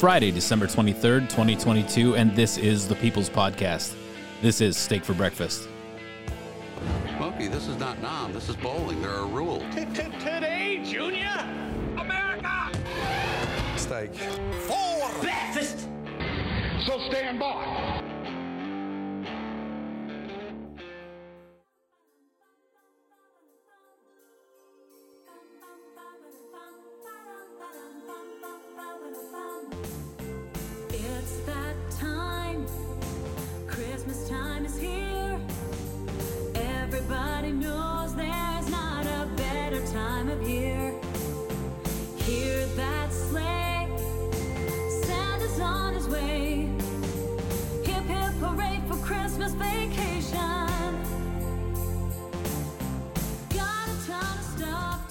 Friday, December 23rd, 2022, and this is the People's Podcast. This is Steak for Breakfast. Smokey, this is not Nam. This is bowling. There are rules. Today, Junior! America! steak. For breakfast! So stand by.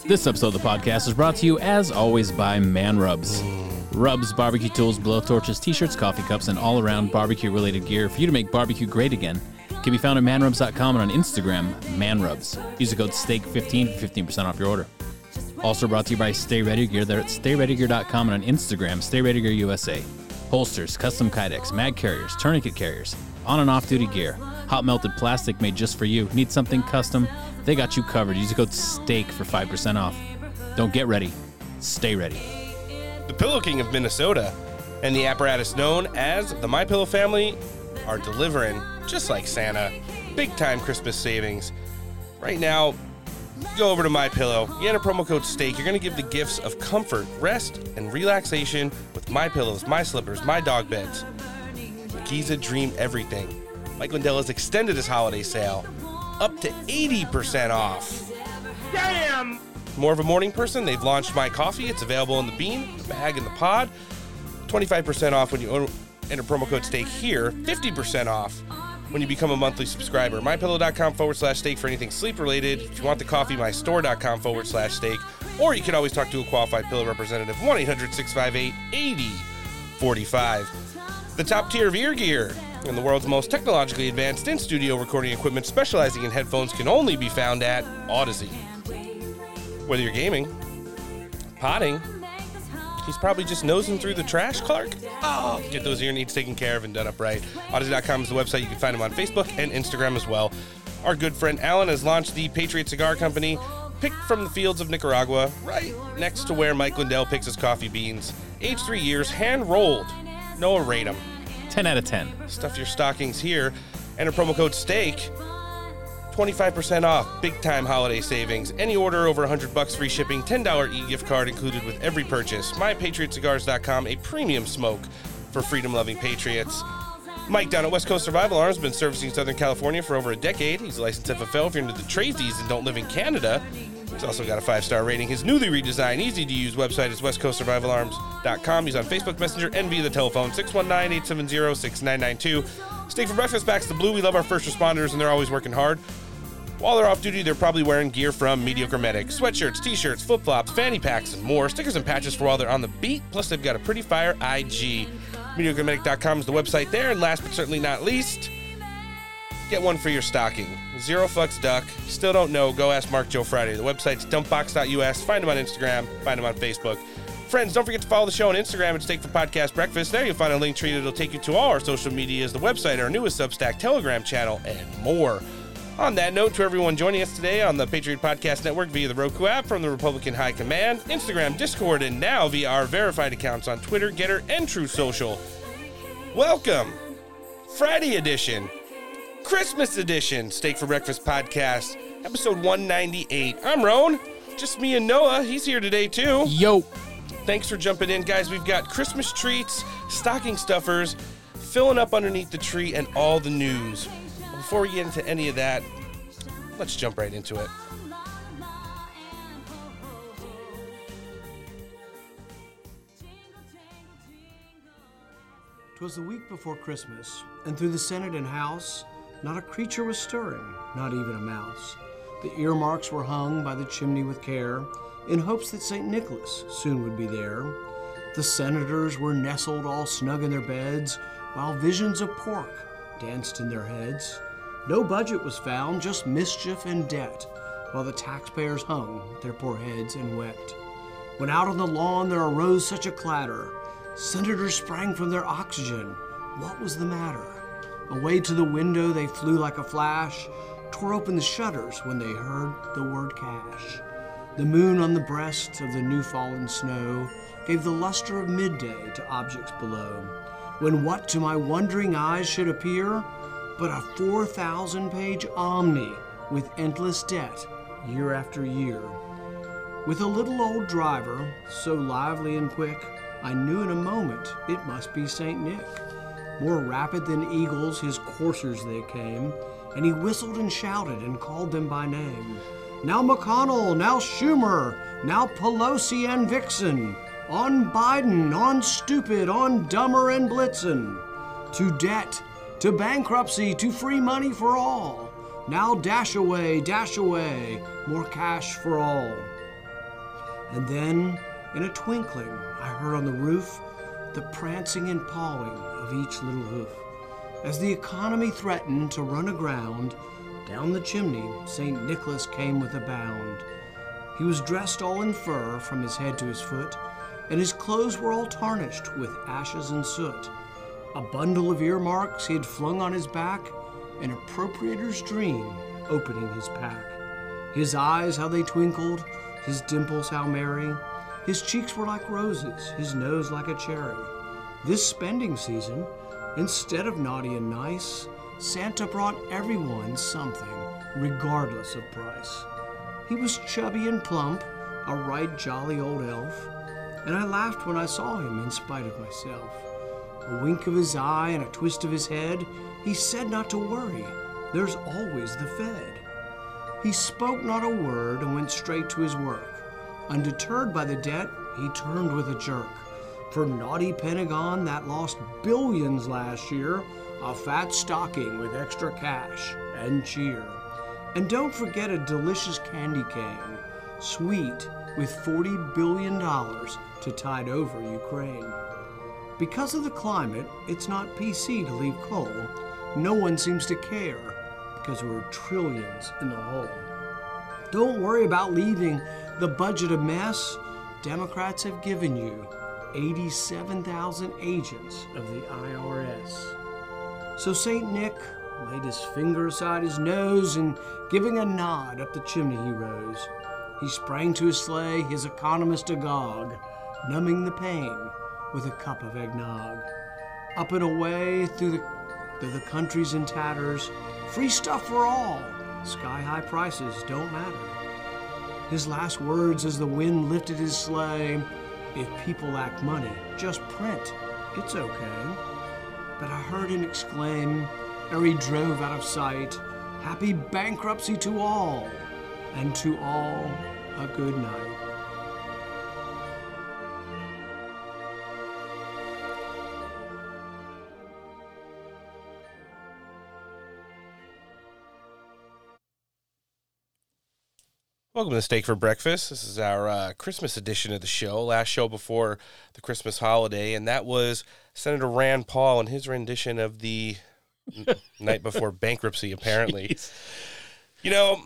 This episode of the podcast is brought to you, as always, by Man Rubs. Rubs, barbecue tools, blowtorches, t shirts, coffee cups, and all around barbecue related gear for you to make barbecue great again. Can be found at manrubs.com and on Instagram, manrubs. Use the code STEAK15 for 15% off your order. Also brought to you by Stay Ready Gear. They're at stayreadygear.com and on Instagram, Stay Ready Gear USA. Holsters, custom kydex, mag carriers, tourniquet carriers, on and off duty gear, hot melted plastic made just for you. Need something custom? They got you covered. Use the code STEAK for 5% off. Don't get ready, stay ready. The Pillow King of Minnesota and the apparatus known as the My Pillow family are delivering, just like Santa, big time Christmas savings. Right now, go over to My Pillow. You enter promo code STEAK. You're going to give the gifts of comfort, rest, and relaxation with My Pillows, My Slippers, My Dog Beds. Giza Dream Everything. Mike Lindell has extended his holiday sale up to 80% off. Damn! More of a morning person, they've launched My Coffee. It's available in the bean, the bag, and the pod. 25% off when you enter promo code STEAK here. 50% off when you become a monthly subscriber. MyPillow.com forward slash steak for anything sleep related. If you want the coffee, mystore.com forward slash steak. Or you can always talk to a qualified pillow representative. 1 800 658 8045. The top tier of ear gear and the world's most technologically advanced in studio recording equipment specializing in headphones can only be found at Audeze. Whether you're gaming, potting, he's probably just nosing through the trash, Clark. Oh, get those ear needs taken care of and done up right. Audeze.com is the website. You can find him on Facebook and Instagram as well. Our good friend Alan has launched the Patriot Cigar Company, picked from the fields of Nicaragua, right next to where Mike Lindell picks his coffee beans. Aged three years, hand rolled. Noah rate 'em. 10 out of 10. Stuff your stockings here. Enter promo code STEAK. 25% off, big time holiday savings. Any order over 100 bucks free shipping, $10 e-gift card included with every purchase. MyPatriotCigars.com, a premium smoke for freedom-loving patriots. Mike down at West Coast Survival Arms has been servicing Southern California for over a decade. He's a licensed FFL if you're into the tradesies and don't live in Canada. He's also got a five-star rating. His newly redesigned, easy-to-use website is westcoastsurvivalarms.com. He's on Facebook Messenger and via the telephone 619-870-6992. Steak for breakfast backs the blue. We love our first responders, and they're always working hard. While they're off duty, they're probably wearing gear from Mediocre Medic. Sweatshirts, t-shirts, flip-flops, fanny packs, and more. Stickers and patches for while they're on the beat. Plus, they've got a pretty fire IG. MediocreMedic.com is the website there. And last but certainly not least, get one for your stocking. Zero fucks duck. Still don't know? Go ask Mark Joe Friday. The website's dumpbox.us. Find him on Instagram. Find him on Facebook. Friends, don't forget to follow the show on Instagram at Steak for Podcast Breakfast. There you'll find a link tree that'll take you to all our social medias, the website, our newest Substack, Telegram channel, and more. On that note, to everyone joining us today on the Patriot Podcast Network via the Roku app from the Republican High Command, Instagram, Discord, and now via our verified accounts on Twitter, Gettr, and Truth Social. Welcome, Friday edition, Christmas edition, Steak for Breakfast Podcast, episode 198. I'm Roan, just me and Noah. He's here today too. Yo! Thanks for jumping in, guys. We've got Christmas treats, stocking stuffers, filling up underneath the tree, and all the news. Before we get into any of that, let's jump right into it. 'Twas the week before Christmas, and through the Senate and House, not a creature was stirring, not even a mouse. The earmarks were hung by the chimney with care, in hopes that St. Nicholas soon would be there. The senators were nestled all snug in their beds, while visions of pork danced in their heads. No budget was found, just mischief and debt, while the taxpayers hung their poor heads and wept. When out on the lawn there arose such a clatter, senators sprang from their oxygen. What was the matter? Away to the window they flew like a flash, tore open the shutters when they heard the word cash. The moon on the breast of the new fallen snow gave the luster of midday to objects below, when what to my wondering eyes should appear but a 4,000 page omni with endless debt year after year. With a little old driver, so lively and quick, I knew in a moment it must be St. Nick. More rapid than eagles, his coursers they came, and he whistled and shouted and called them by name. Now McConnell, now Schumer, now Pelosi and Vixen, on Biden, on Stupid, on Dumber and Blitzen, to debt, to bankruptcy, to free money for all. Now dash away, dash away, more cash for all. And then, in a twinkling, I heard on the roof the prancing and pawing of each little hoof. As the economy threatened to run aground, down the chimney St. Nicholas came with a bound. He was dressed all in fur from his head to his foot, and his clothes were all tarnished with ashes and soot. A bundle of earmarks he had flung on his back, an appropriator's dream opening his pack. His eyes, how they twinkled, his dimples, how merry. His cheeks were like roses, his nose like a cherry. This spending season, instead of naughty and nice, Santa brought everyone something, regardless of price. He was chubby and plump, a right jolly old elf, and I laughed when I saw him in spite of myself. A wink of his eye and a twist of his head, he said not to worry, there's always the Fed. He spoke not a word and went straight to his work. Undeterred by the debt, he turned with a jerk. For naughty Pentagon that lost billions last year, a fat stocking with extra cash and cheer. And don't forget a delicious candy cane, sweet with $40 billion to tide over Ukraine. Because of the climate, it's not PC to leave coal. No one seems to care because we're trillions in the hole. Don't worry about leaving the budget a mess. Democrats have given you 87,000 agents of the IRS. So St. Nick laid his finger aside his nose and giving a nod up the chimney he rose. He sprang to his sleigh, his economist agog, numbing the pain with a cup of eggnog. Up and away through the, through the countries in tatters, free stuff for all. Sky high prices don't matter. His last words as the wind lifted his sleigh if people lack money, just print. It's okay. But I heard him exclaim, ere he drove out of sight, Happy bankruptcy to all, and to all a good night. Welcome to Steak for Breakfast. This is our uh, Christmas edition of the show, last show before the Christmas holiday, and that was Senator Rand Paul and his rendition of the n- night before bankruptcy, apparently. You know,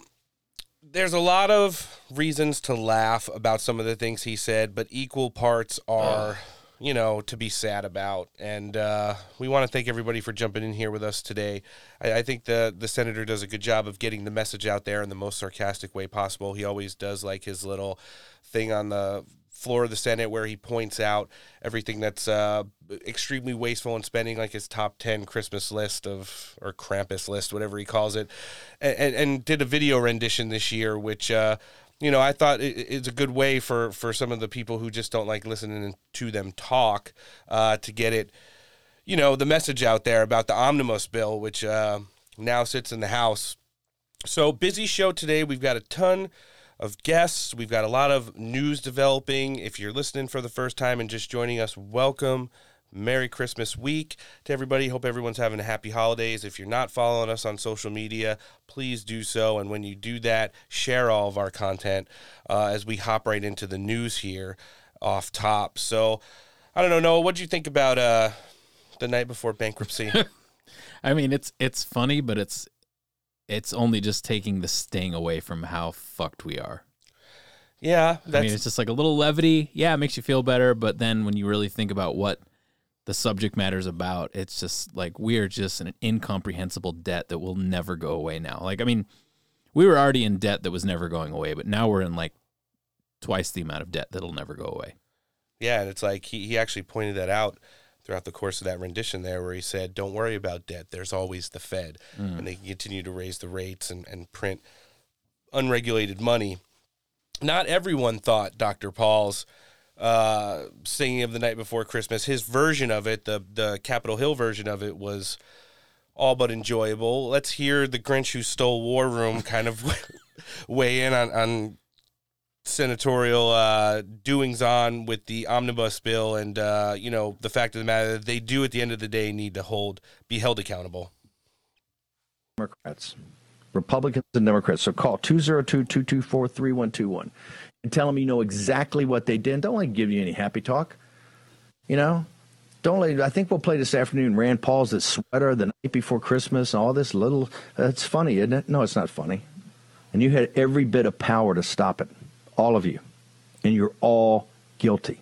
there's a lot of reasons to laugh about some of the things he said, but equal parts are, you know, to be sad about. And uh, we want to thank everybody for jumping in here with us today. I, I think the the senator does a good job of getting the message out there in the most sarcastic way possible. He always does like his little thing on the floor of the Senate where he points out everything that's uh, extremely wasteful in spending, like his top 10 Christmas list of, or Krampus list, whatever he calls it, and, and, and did a video rendition this year, which, uh, you know, I thought it, it's a good way for, for some of the people who just don't like listening to them talk uh, to get it, you know, the message out there about the omnibus bill, which uh, now sits in the House. So busy show today. We've got a ton of guests. We've got a lot of news developing. If you're listening for the first time and just joining us, welcome. Merry Christmas week to everybody. Hope everyone's having a happy holidays. If you're not following us on social media, please do so. And when you do that, share all of our content uh, as we hop right into the news here off top. So, I don't know, Noah, what'd you think about uh, the night before bankruptcy? I mean, it's it's funny, but it's it's only just taking the sting away from how fucked we are. yeah, I mean, it's just like a little levity. Yeah, it makes you feel better, but then when you really think about what the subject matter is about, it's just like we are just an incomprehensible debt that will never go away now. Like, I mean, we were already in debt that was never going away, but now we're in like twice the amount of debt that'll never go away. Yeah, and it's like he, he actually pointed that out throughout the course of that rendition there, where he said, Don't worry about debt. There's always the Fed. Mm. And they can continue to raise the rates and, and print unregulated money. Not everyone thought Dr. Paul's uh, singing of the night before Christmas, his version of it, the, the Capitol Hill version of it, was all but enjoyable. Let's hear the Grinch who stole War Room kind of weigh in on, on senatorial uh, doings on with the omnibus bill and uh, you know the fact of the matter that they do at the end of the day need to hold be held accountable Democrats, Republicans and Democrats. So call 202 224 3121 and tell them you know exactly what they did. Don't let them give you any happy talk. You know, don't let, I think we'll play this afternoon Rand Paul's that sweater the night before Christmas and all this little. It's funny, isn't it? No, it's not funny. And you had every bit of power to stop it, all of you. And you're all guilty.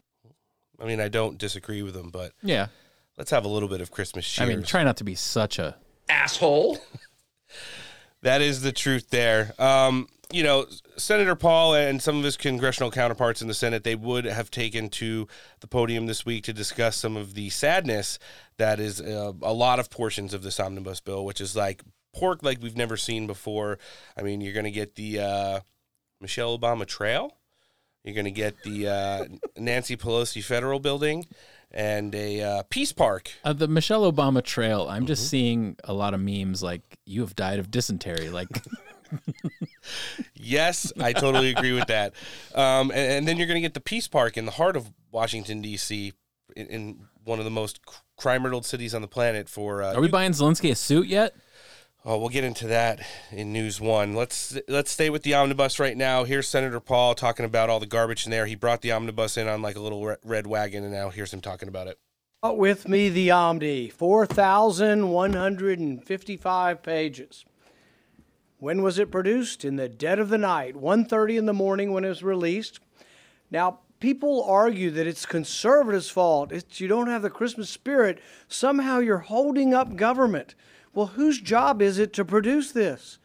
i mean i don't disagree with them but Yeah. let's have a little bit of christmas cheers I mean, try not to be such a Asshole. That is the truth there. Um, you know, Senator Paul and some of his congressional counterparts in the Senate, they would have taken to the podium this week to discuss some of the sadness that is uh, a lot of portions of this omnibus bill, which is like pork like we've never seen before. I mean, you're going to get the uh, Michelle Obama Trail. You're going to get the uh, Nancy Pelosi Federal Building and a uh, Peace Park. Uh, the Michelle Obama trail, I'm just seeing a lot of memes like you have died of dysentery. Like, Yes, I totally agree with that. Um, and, and then you're going to get the Peace Park in the heart of Washington D.C. In, in one of the most crime-riddled cities on the planet. For uh, are we buying Zelensky a suit yet? oh, we'll get into that in News One. Let's let's stay with the omnibus right now. Here's Senator Paul talking about all the garbage in there. He brought the omnibus in on like a little red wagon, and now here's him talking about it. With me the Omni, 4,155 pages. When was it produced? In the dead of the night, 1:30 in the morning when it was released. Now, people argue that it's conservatives' fault. It's you don't have the Christmas spirit. Somehow you're holding up government. Well, whose job is it to produce this?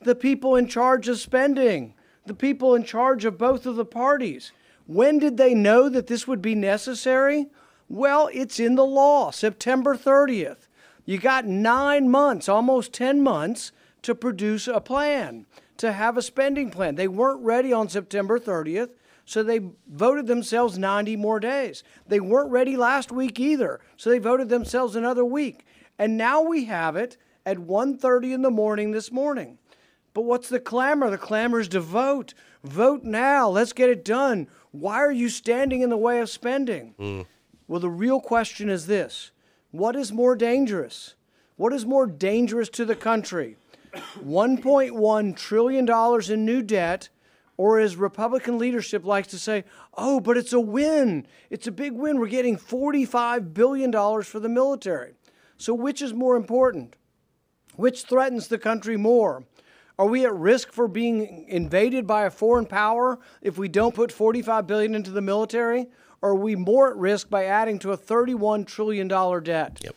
The people in charge of spending, the people in charge of both of the parties. When did they know that this would be necessary? Well, it's in the law, September 30th. You got nine months, almost 10 months, to produce a plan, to have a spending plan. They weren't ready on September 30th, so they voted themselves 90 more days. They weren't ready last week either, so they voted themselves another week. And now we have it at 1:30 in the morning this morning. But what's the clamor? The clamor is to vote. Vote now. Let's get it done. Why are you standing in the way of spending? Mm. Well, the real question is this What is more dangerous? What is more dangerous to the country? $1.1 trillion in new debt, or as Republican leadership likes to say, oh, but it's a win. It's a big win. We're getting $45 billion for the military. So, which is more important? Which threatens the country more? Are we at risk for being invaded by a foreign power if we don't put 45 billion into the military? Or are we more at risk by adding to a 31 trillion dollar debt? Yep.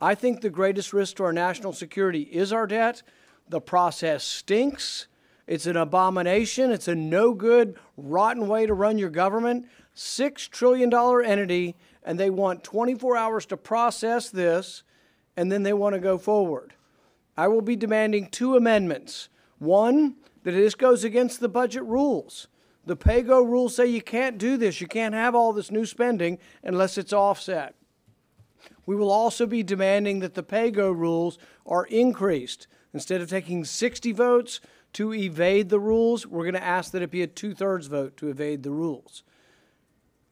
I think the greatest risk to our national security is our debt. The process stinks. It's an abomination. It's a no good, rotten way to run your government. $6 trillion entity, and they want 24 hours to process this, and then they want to go forward. I will be demanding two amendments. One, that this goes against the budget rules. The PAYGO rules say you can't do this. You can't have all this new spending unless it's offset. We will also be demanding that the PAYGO rules are increased. Instead of taking 60 votes to evade the rules, we're going to ask that it be a two thirds vote to evade the rules.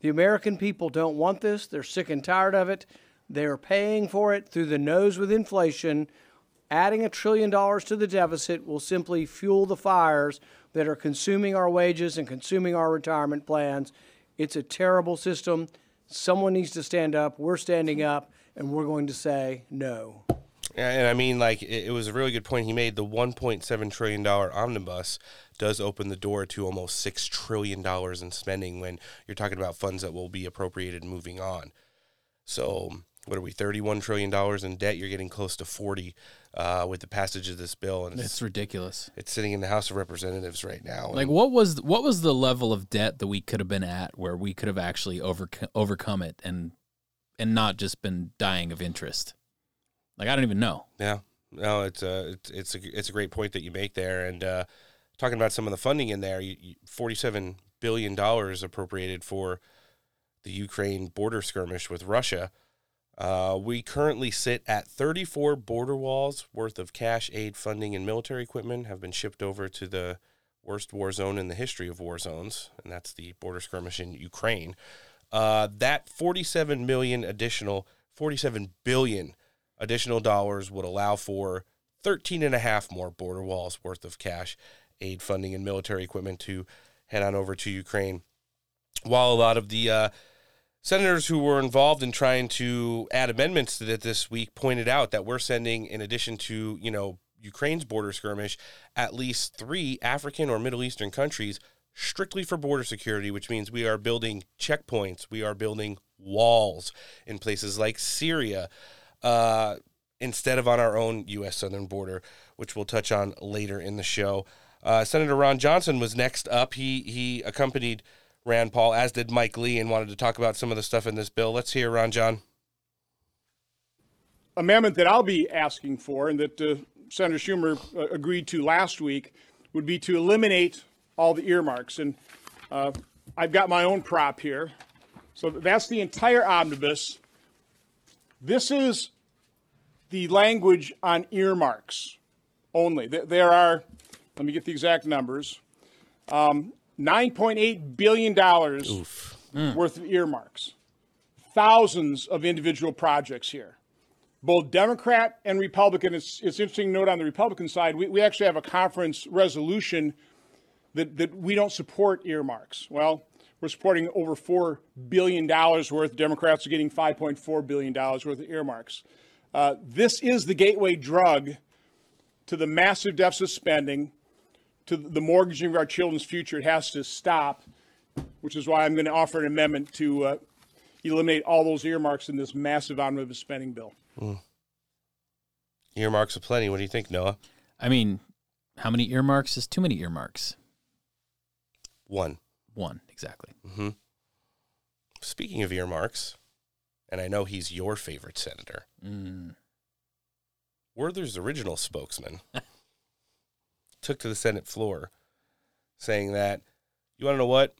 The American people don't want this. They're sick and tired of it. They're paying for it through the nose with inflation. Adding a trillion dollars to the deficit will simply fuel the fires that are consuming our wages and consuming our retirement plans. It's a terrible system. Someone needs to stand up. We're standing up, and we're going to say no. And I mean, like, it, it was a really good point he made. The $1.7 trillion omnibus does open the door to almost $6 trillion in spending when you're talking about funds that will be appropriated moving on. So, what are we, $31 trillion in debt? You're getting close to 40 uh, with the passage of this bill. And it's, It's ridiculous. it's sitting in the House of Representatives right now. Like what was what was the level of debt that we could have been at where we could have actually overcome overcome it and and not just been dying of interest? Like I don't even know. Yeah, no, it's a it's it's a it's a great point that you make there, and uh, talking about some of the funding in there, forty-seven billion dollars appropriated for the Ukraine border skirmish with Russia. Uh, we currently sit at 34 border walls worth of cash aid funding and military equipment have been shipped over to the worst war zone in the history of war zones, and that's the border skirmish in Ukraine. Uh, that 47 million additional, 47 billion additional dollars would allow for 13 and a half more border walls worth of cash aid funding and military equipment to head on over to Ukraine. While a lot of the uh, senators who were involved in trying to add amendments to that this week pointed out that we're sending, in addition to you know Ukraine's border skirmish, at least three African or Middle Eastern countries strictly for border security, which means we are building checkpoints, we are building walls in places like Syria. Uh, instead of on our own U.S. southern border, which we'll touch on later in the show. Uh, Senator Ron Johnson was next up. He he accompanied Rand Paul, as did Mike Lee, and wanted to talk about some of the stuff in this bill. Let's hear Ron John. amendment that I'll be asking for and that uh, Senator Schumer uh, agreed to last week would be to eliminate all the earmarks. And uh, I've got my own prop here. So that's the entire omnibus. This is the language on earmarks only. There are, let me get the exact numbers, um, $9.8 billion worth of earmarks, thousands of individual projects here both Democrat and Republican. It's, it's interesting to note on the Republican side, we, we actually have a conference resolution that, that we don't support earmarks. Well, we're supporting over $4 billion worth. Democrats are getting $5.4 billion worth of earmarks. Uh, this is the gateway drug to the massive deficit spending, to the mortgaging of our children's future. It has to stop, which is why I'm going to offer an amendment to uh, eliminate all those earmarks in this massive omnibus spending bill. Earmarks aplenty. What do you think, Noah? I mean, how many earmarks is too many earmarks? One. One, exactly. Mm-hmm. Speaking of earmarks, and I know he's your favorite senator, Mm. Werther's original spokesman took to the Senate floor saying that, you want to know what?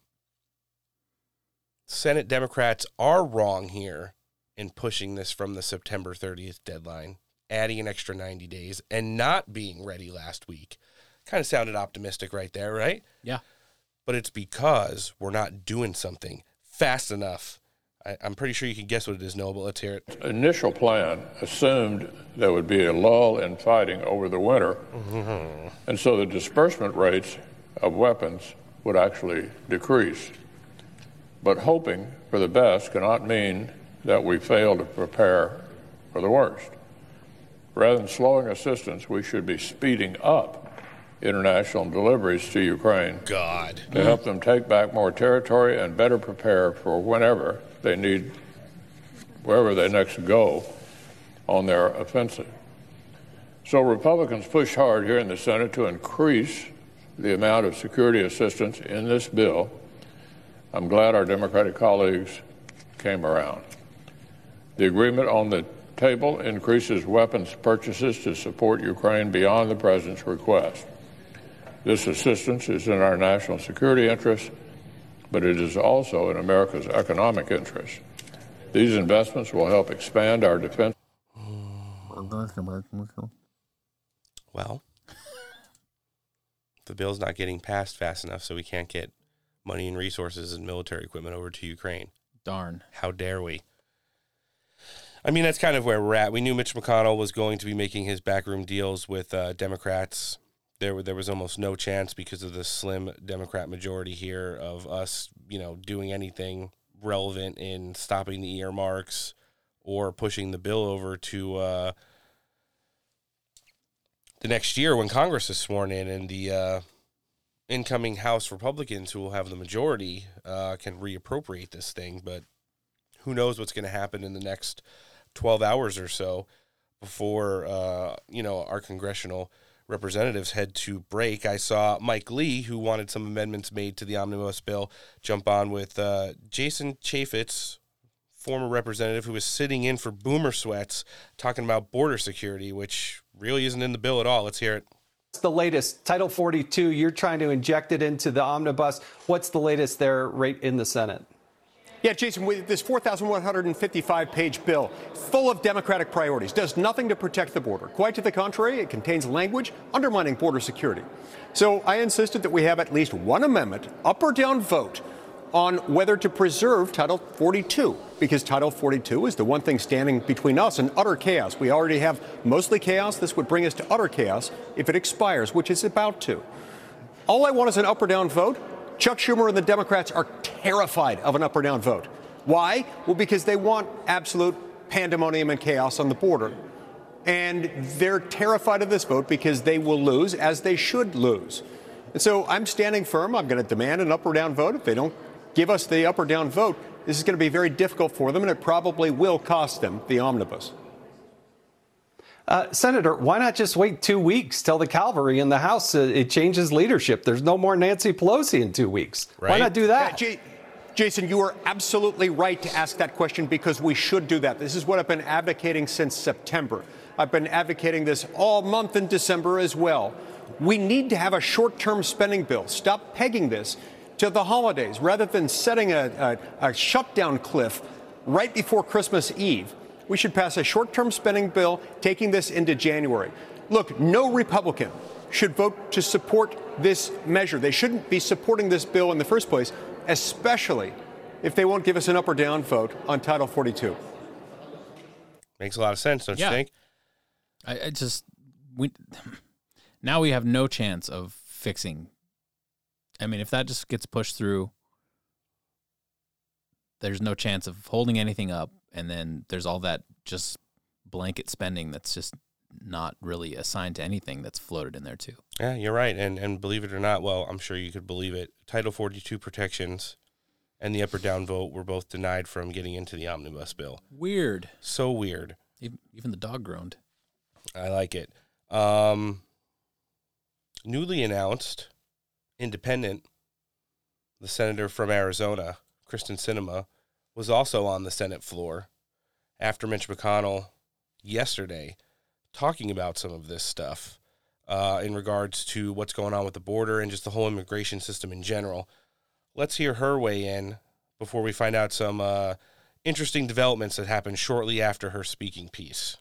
Senate Democrats are wrong here in pushing this from the September 30th deadline, adding an extra 90 days, and not being ready last week. Kind of sounded optimistic right there, right? Yeah. But it's because we're not doing something fast enough. I, I'm pretty sure you can guess what it is, Noah, but let's hear it. initial plan assumed there would be a lull in fighting over the winter, mm-hmm. and so the disbursement rates of weapons would actually decrease. But hoping for the best cannot mean that we fail to prepare for the worst. Rather than slowing assistance, we should be speeding up international deliveries to Ukraine God. to help them take back more territory and better prepare for whenever they need, wherever they next go on their offensive. So Republicans push hard here in the Senate to increase the amount of security assistance in this bill. I'm glad our Democratic colleagues came around. The agreement on the table increases weapons purchases to support Ukraine beyond the President's request. This assistance is in our national security interest, but it is also in America's economic interest. These investments will help expand our defense. Well, the bill's not getting passed fast enough, so we can't get money and resources and military equipment over to Ukraine. Darn. How dare we? I mean, that's kind of where we're at. We knew Mitch McConnell was going to be making his backroom deals with uh, Democrats. There, there was almost no chance because of the slim Democrat majority here of us, you know, doing anything relevant in stopping the earmarks or pushing the bill over to uh, the next year when Congress is sworn in and the uh, incoming House Republicans, who will have the majority, uh, can reappropriate this thing. But who knows what's going to happen in the next 12 hours or so before uh, you know our congressional representatives head to break. I saw Mike Lee, who wanted some amendments made to the omnibus bill, jump on with uh, Jason Chaffetz, former representative who was sitting in for Boomer Sweats, talking about border security, which really isn't in the bill at all. Let's hear it. What's the latest? Title 42, you're trying to inject it into the omnibus. What's the latest there right in the Senate? Yeah, Jason, with this 4,155 page bill, full of Democratic priorities, does nothing to protect the border. Quite to the contrary, it contains language undermining border security. So I insisted that we have at least one amendment, up or down vote, on whether to preserve Title 42, because Title 42 is the one thing standing between us and utter chaos. We already have mostly chaos. This would bring us to utter chaos if it expires, which it's about to. All I want is an up or down vote. Chuck Schumer and the Democrats are terrified of an up or down vote. Why? Well, because they want absolute pandemonium and chaos on the border. And they're terrified of this vote because they will lose, as they should lose. And so I'm standing firm. I'm going to demand an up or down vote. If they don't give us the up or down vote, this is going to be very difficult for them, and it probably will cost them the omnibus. Uh, Senator, why not just wait two weeks till the cavalry in the House uh, it changes leadership? There's no more Nancy Pelosi in two weeks. Why not do that? Yeah, J- Jason, you are absolutely right to ask that question because we should do that. This is what I've been advocating since September. I've been advocating this all month in December as well. We need to have a short term spending bill. Stop pegging this to the holidays rather than setting a, a, a shutdown cliff right before Christmas Eve. We should pass a short term spending bill taking this into January. Look, no Republican should vote to support this measure. They shouldn't be supporting this bill in the first place, especially if they won't give us an up or down vote on Title 42. Makes a lot of sense, don't Yeah. you think? I, I just we now we have no chance of fixing. I mean, if that just gets pushed through, there's no chance of holding anything up, and then there's all that just blanket spending that's just not really assigned to anything that's floated in there too. Yeah, you're right. And and believe it or not, well, I'm sure you could believe it. Title 42 protections and the up or down vote were both denied from getting into the omnibus bill. Weird. So weird. Even, even the dog groaned. I like it. Um, newly announced independent, the senator from Arizona, Kyrsten Sinema, was also on the Senate floor after Mitch McConnell yesterday talking about some of this stuff uh, in regards to what's going on with the border and just the whole immigration system in general. Let's hear her weigh in before we find out some uh, interesting developments that happened shortly after her speaking piece.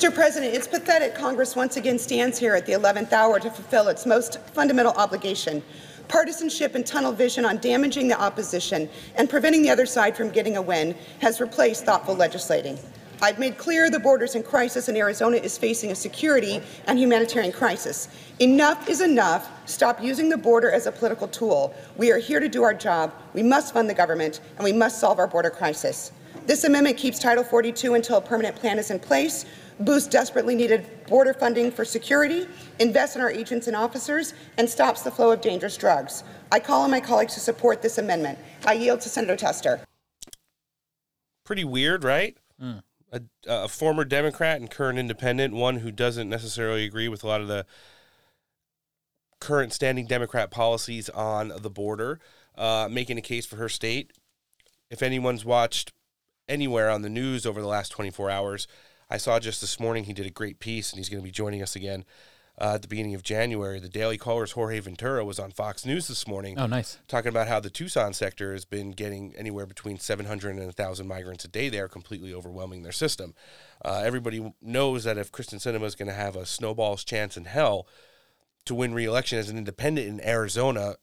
Mr. President, it's pathetic Congress once again stands here at the 11th hour to fulfill its most fundamental obligation. Partisanship and tunnel vision on damaging the opposition and preventing the other side from getting a win has replaced thoughtful legislating. I've made clear the border's in crisis and Arizona is facing a security and humanitarian crisis. Enough is enough. Stop using the border as a political tool. We are here to do our job. We must fund the government and we must solve our border crisis. This amendment keeps Title 42 until a permanent plan is in place, boosts desperately needed border funding for security, invests in our agents and officers, and stops the flow of dangerous drugs. I call on my colleagues to support this amendment. I yield to Senator Tester. Pretty weird, right? A, a former Democrat and current independent, one who doesn't necessarily agree with a lot of the current standing Democrat policies on the border, uh, making a case for her state. If anyone's watched anywhere on the news over the last 24 hours, I saw just this morning he did a great piece, and he's going to be joining us again uh, at the beginning of January. The Daily Caller's Jorge Ventura was on Fox News this morning. Oh, nice. Talking about how the Tucson sector has been getting anywhere between 700 and 1,000 migrants a day there, completely overwhelming their system. Uh, everybody knows that if Kyrsten Sinema is going to have a snowball's chance in hell to win re-election as an independent in Arizona,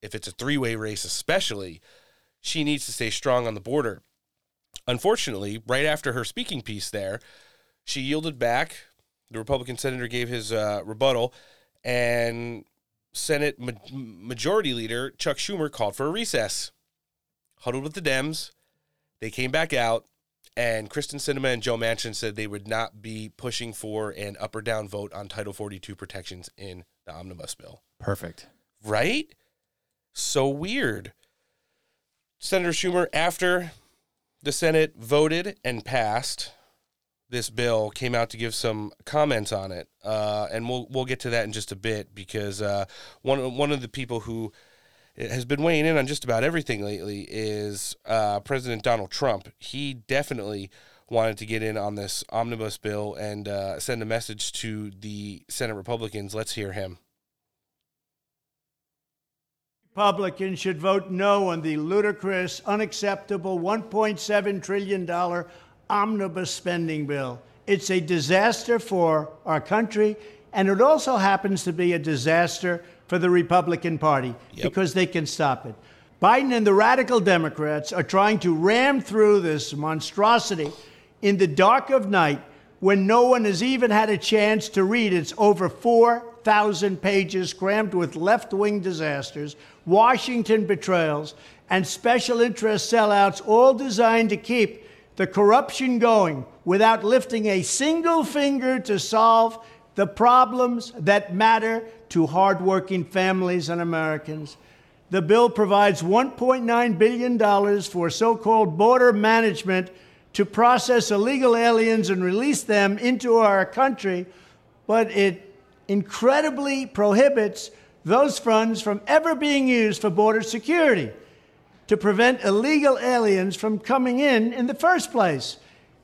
if it's a three way race, especially, she needs to stay strong on the border. Unfortunately, right after her speaking piece there, she yielded back. The Republican senator gave his uh, rebuttal, and Senate ma- Majority Leader Chuck Schumer called for a recess. Huddled with the Dems, they came back out, and Kyrsten Sinema and Joe Manchin said they would not be pushing for an up or down vote on Title 42 protections in the omnibus bill. Perfect. Right? So weird. Senator Schumer, after the Senate voted and passed this bill, came out to give some comments on it, uh, and we'll we'll get to that in just a bit because uh, one one of the people who has been weighing in on just about everything lately is uh, President Donald Trump. He definitely wanted to get in on this omnibus bill and uh, send a message to the Senate Republicans. Let's hear him. Republicans should vote no on the ludicrous, unacceptable $1.7 trillion omnibus spending bill. It's a disaster for our country, and it also happens to be a disaster for the Republican Party because they can stop it. Biden and the radical Democrats are trying to ram through this monstrosity in the dark of night when no one has even had a chance to read its over 4,000 pages crammed with left wing disasters, Washington betrayals, and special interest sellouts, all designed to keep the corruption going without lifting a single finger to solve the problems that matter to hardworking families and Americans. The bill provides $1.9 billion for so called border management to process illegal aliens and release them into our country, but it incredibly prohibits those funds from ever being used for border security to prevent illegal aliens from coming in in the first place.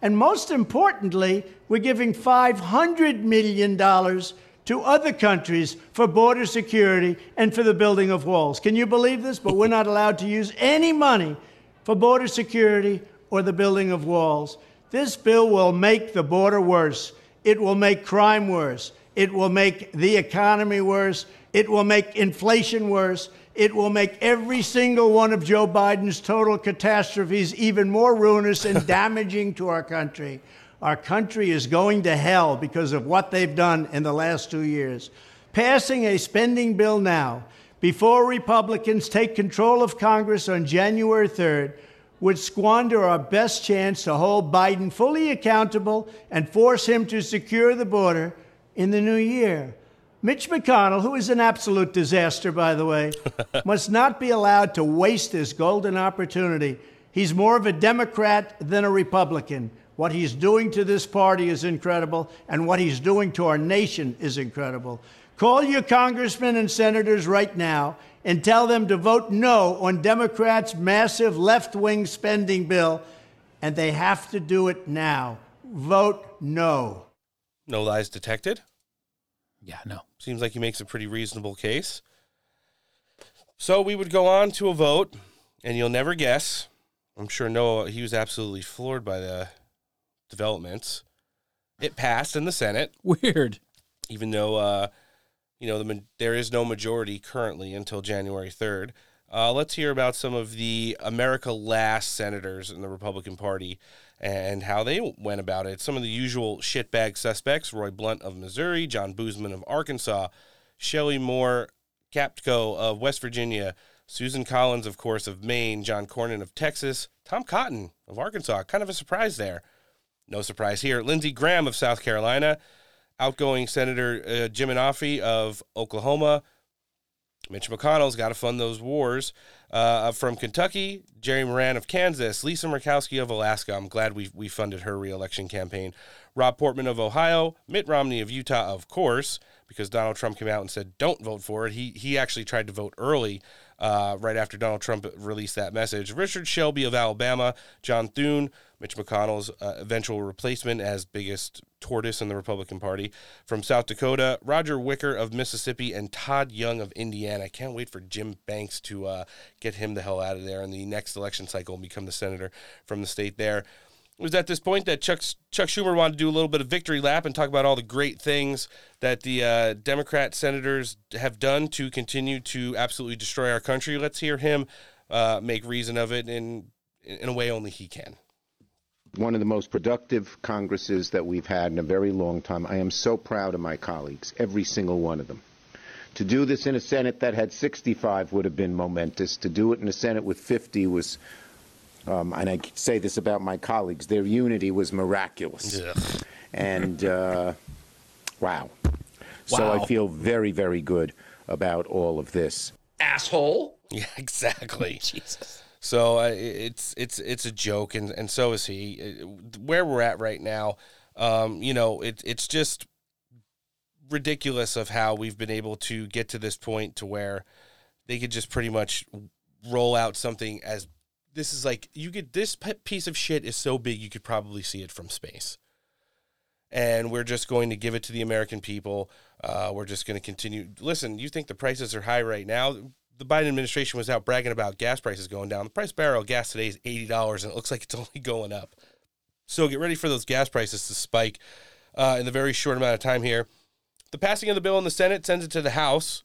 And most importantly, we're giving $500 million to other countries for border security and for the building of walls. Can you believe this? But we're not allowed to use any money for border security or the building of walls. This bill will make the border worse. It will make crime worse. It will make the economy worse. It will make inflation worse. It will make every single one of Joe Biden's total catastrophes even more ruinous and damaging to our country. Our country is going to hell because of what they've done in the last two years. Passing a spending bill now, before Republicans take control of Congress on January 3rd, would squander our best chance to hold Biden fully accountable and force him to secure the border in the new year. Mitch McConnell, who is an absolute disaster, by the way, must not be allowed to waste this golden opportunity. He's more of a Democrat than a Republican. What he's doing to this party is incredible, and what he's doing to our nation is incredible. Call your congressmen and senators right now and tell them to vote no on Democrats' massive left wing spending bill, and they have to do it now. Vote no. No lies detected. Yeah, no. Seems like he makes a pretty reasonable case. So we would go on to a vote, and you'll never guess. I'm sure Noah, he was absolutely floored by the developments. It passed in the Senate. Weird. Even though, uh, you know, the, there is no majority currently until January 3rd. Uh, let's hear about some of the America Last senators in the Republican Party and how they went about it. Some of the usual shitbag suspects Roy Blunt of Missouri, John Boozman of Arkansas, Shelley Moore Capito of West Virginia, Susan Collins, of course, of Maine, John Cornyn of Texas, Tom Cotton of Arkansas. Kind of a surprise there. No surprise here. Lindsey Graham of South Carolina, outgoing Senator uh, Jim Inhofe of Oklahoma, Mitch McConnell's got to fund those wars. Uh, from Kentucky, Jerry Moran of Kansas, Lisa Murkowski of Alaska. I'm glad we we funded her reelection campaign. Rob Portman of Ohio, Mitt Romney of Utah, of course, because Donald Trump came out and said don't vote for it. He he actually tried to vote early, uh, right after Donald Trump released that message. Richard Shelby of Alabama, John Thune, Mitch McConnell's uh, eventual replacement as biggest tortoise in the Republican Party. From South Dakota, Roger Wicker of Mississippi, and Todd Young of Indiana. Can't wait for Jim Banks to uh, get him the hell out of there in the next election cycle and become the senator from the state there. it was at this point that Chuck Chuck Schumer wanted to do a little bit of victory lap and talk about all the great things that the uh, Democrat senators have done to continue to absolutely destroy our country. Let's hear him uh, make reason of it in in a way only he can. One of the most productive Congresses that we've had in a very long time. I am so proud of my colleagues, every single one of them. To do this in a Senate that had 65 would have been momentous. To do it in a Senate with 50 was um, and I say this about my colleagues, their unity was miraculous. And uh, wow. So I feel very, very good about all of this. asshole. Yeah, exactly. Jesus. So uh, it's it's it's a joke, and and so is he. Uh, Where we're at right now, um, you know, it it's just ridiculous of how we've been able to get to this point to where they could just pretty much roll out something as this is like you get this piece of shit is so big you could probably see it from space and we're just going to give it to the American people. Uh, we're just going to continue. Listen, you think the prices are high right now? The Biden administration was out bragging about gas prices going down. The price barrel of gas today is eighty dollars, and it looks like it's only going up. So get ready for those gas prices to spike uh, in the very short amount of time here. The passing of the bill in the Senate sends it to the House.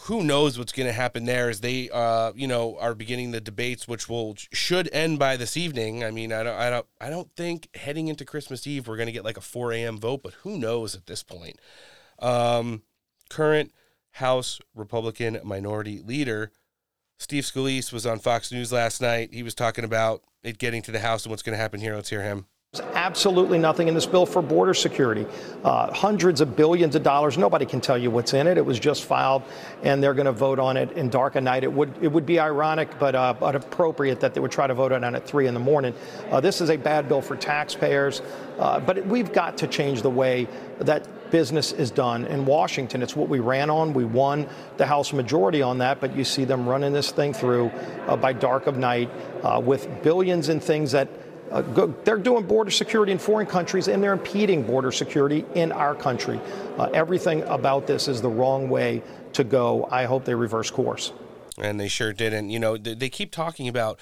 Who knows what's going to happen there as they, uh, you know, are beginning the debates, which will should end by this evening. I mean, I don't, I don't, I don't think heading into Christmas Eve we're going to get like a 4 a.m. vote, but who knows at this point. Um, current House Republican Minority Leader Steve Scalise was on Fox News last night. He was talking about it getting to the House and what's going to happen here. Let's hear him. There's absolutely nothing in this bill for border security. Uh, hundreds of billions of dollars. Nobody can tell you what's in it. It was just filed, and they're going to vote on it in dark of night. It would it would be ironic, but uh, but appropriate that they would try to vote on it at three in the morning. Uh, this is a bad bill for taxpayers, uh, but it, we've got to change the way that business is done in Washington. It's what we ran on. We won the House majority on that, but you see them running this thing through uh, by dark of night uh, with billions in things that. Uh, go, they're doing border security in foreign countries and they're impeding border security in our country. Uh, everything about this is the wrong way to go. I hope they reverse course. and they sure didn't. You know, they, they keep talking about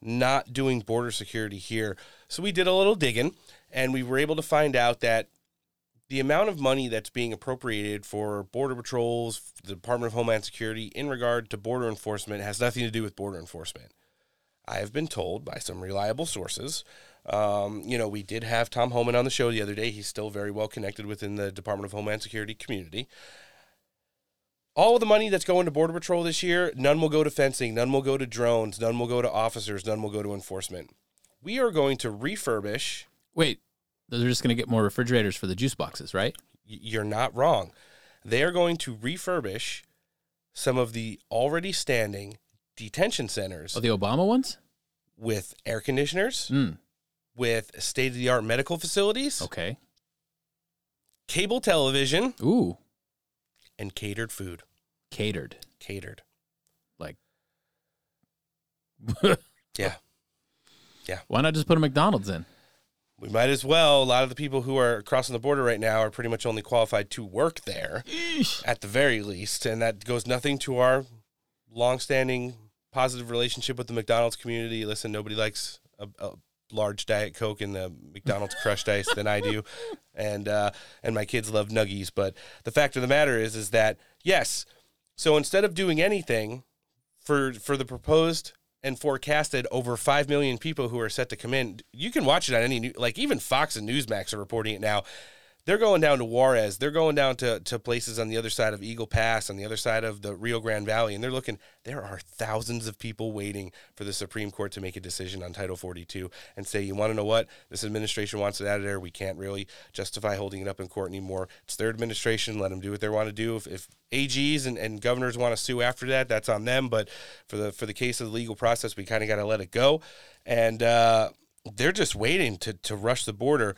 not doing border security here. So we did a little digging, and we were able to find out that the amount of money that's being appropriated for border patrols, the Department of Homeland Security, in regard to border enforcement, has nothing to do with border enforcement. I have been told by some reliable sources. Um, you know, we did have Tom Homan on the show the other day. He's still very well connected within the Department of Homeland Security community all of the money that's going to border patrol this year none will go to fencing none will go to drones none will go to officers none will go to enforcement we are going to refurbish Wait, they're just going to get more refrigerators for the juice boxes, right? you're not wrong they are going to refurbish some of the already standing detention centers Oh, the Obama ones? with air conditioners Mm. with state-of-the-art medical facilities Okay. cable television Ooh, and catered food catered. catered Like, yeah yeah why not just put a McDonald's in? We might as well. A lot of the people who are crossing the border right now are pretty much only qualified to work there at the very least. And that goes nothing to our longstanding positive relationship with the McDonald's community. Listen, nobody likes a, a large Diet Coke and the McDonald's crushed ice than I do. And, uh, and my kids love nuggies. But the fact of the matter is, is that, yes, so instead of doing anything for, for the proposed and forecasted over 5 million people who are set to come in. You can watch it on any new, like even Fox and Newsmax are reporting it now. They're going down to Juarez. They're going down to, to places on the other side of Eagle Pass, on the other side of the Rio Grande Valley, and they're looking. There are thousands of people waiting for the Supreme Court to make a decision on Title 42 and say, you want to know what? This administration wants it out of there. We can't really justify holding it up in court anymore. It's their administration. Let them do what they want to do. If, if AGs and, and governors want to sue after that, that's on them. But for the for the case of the legal process, we kind of got to let it go. And uh, they're just waiting to to rush the border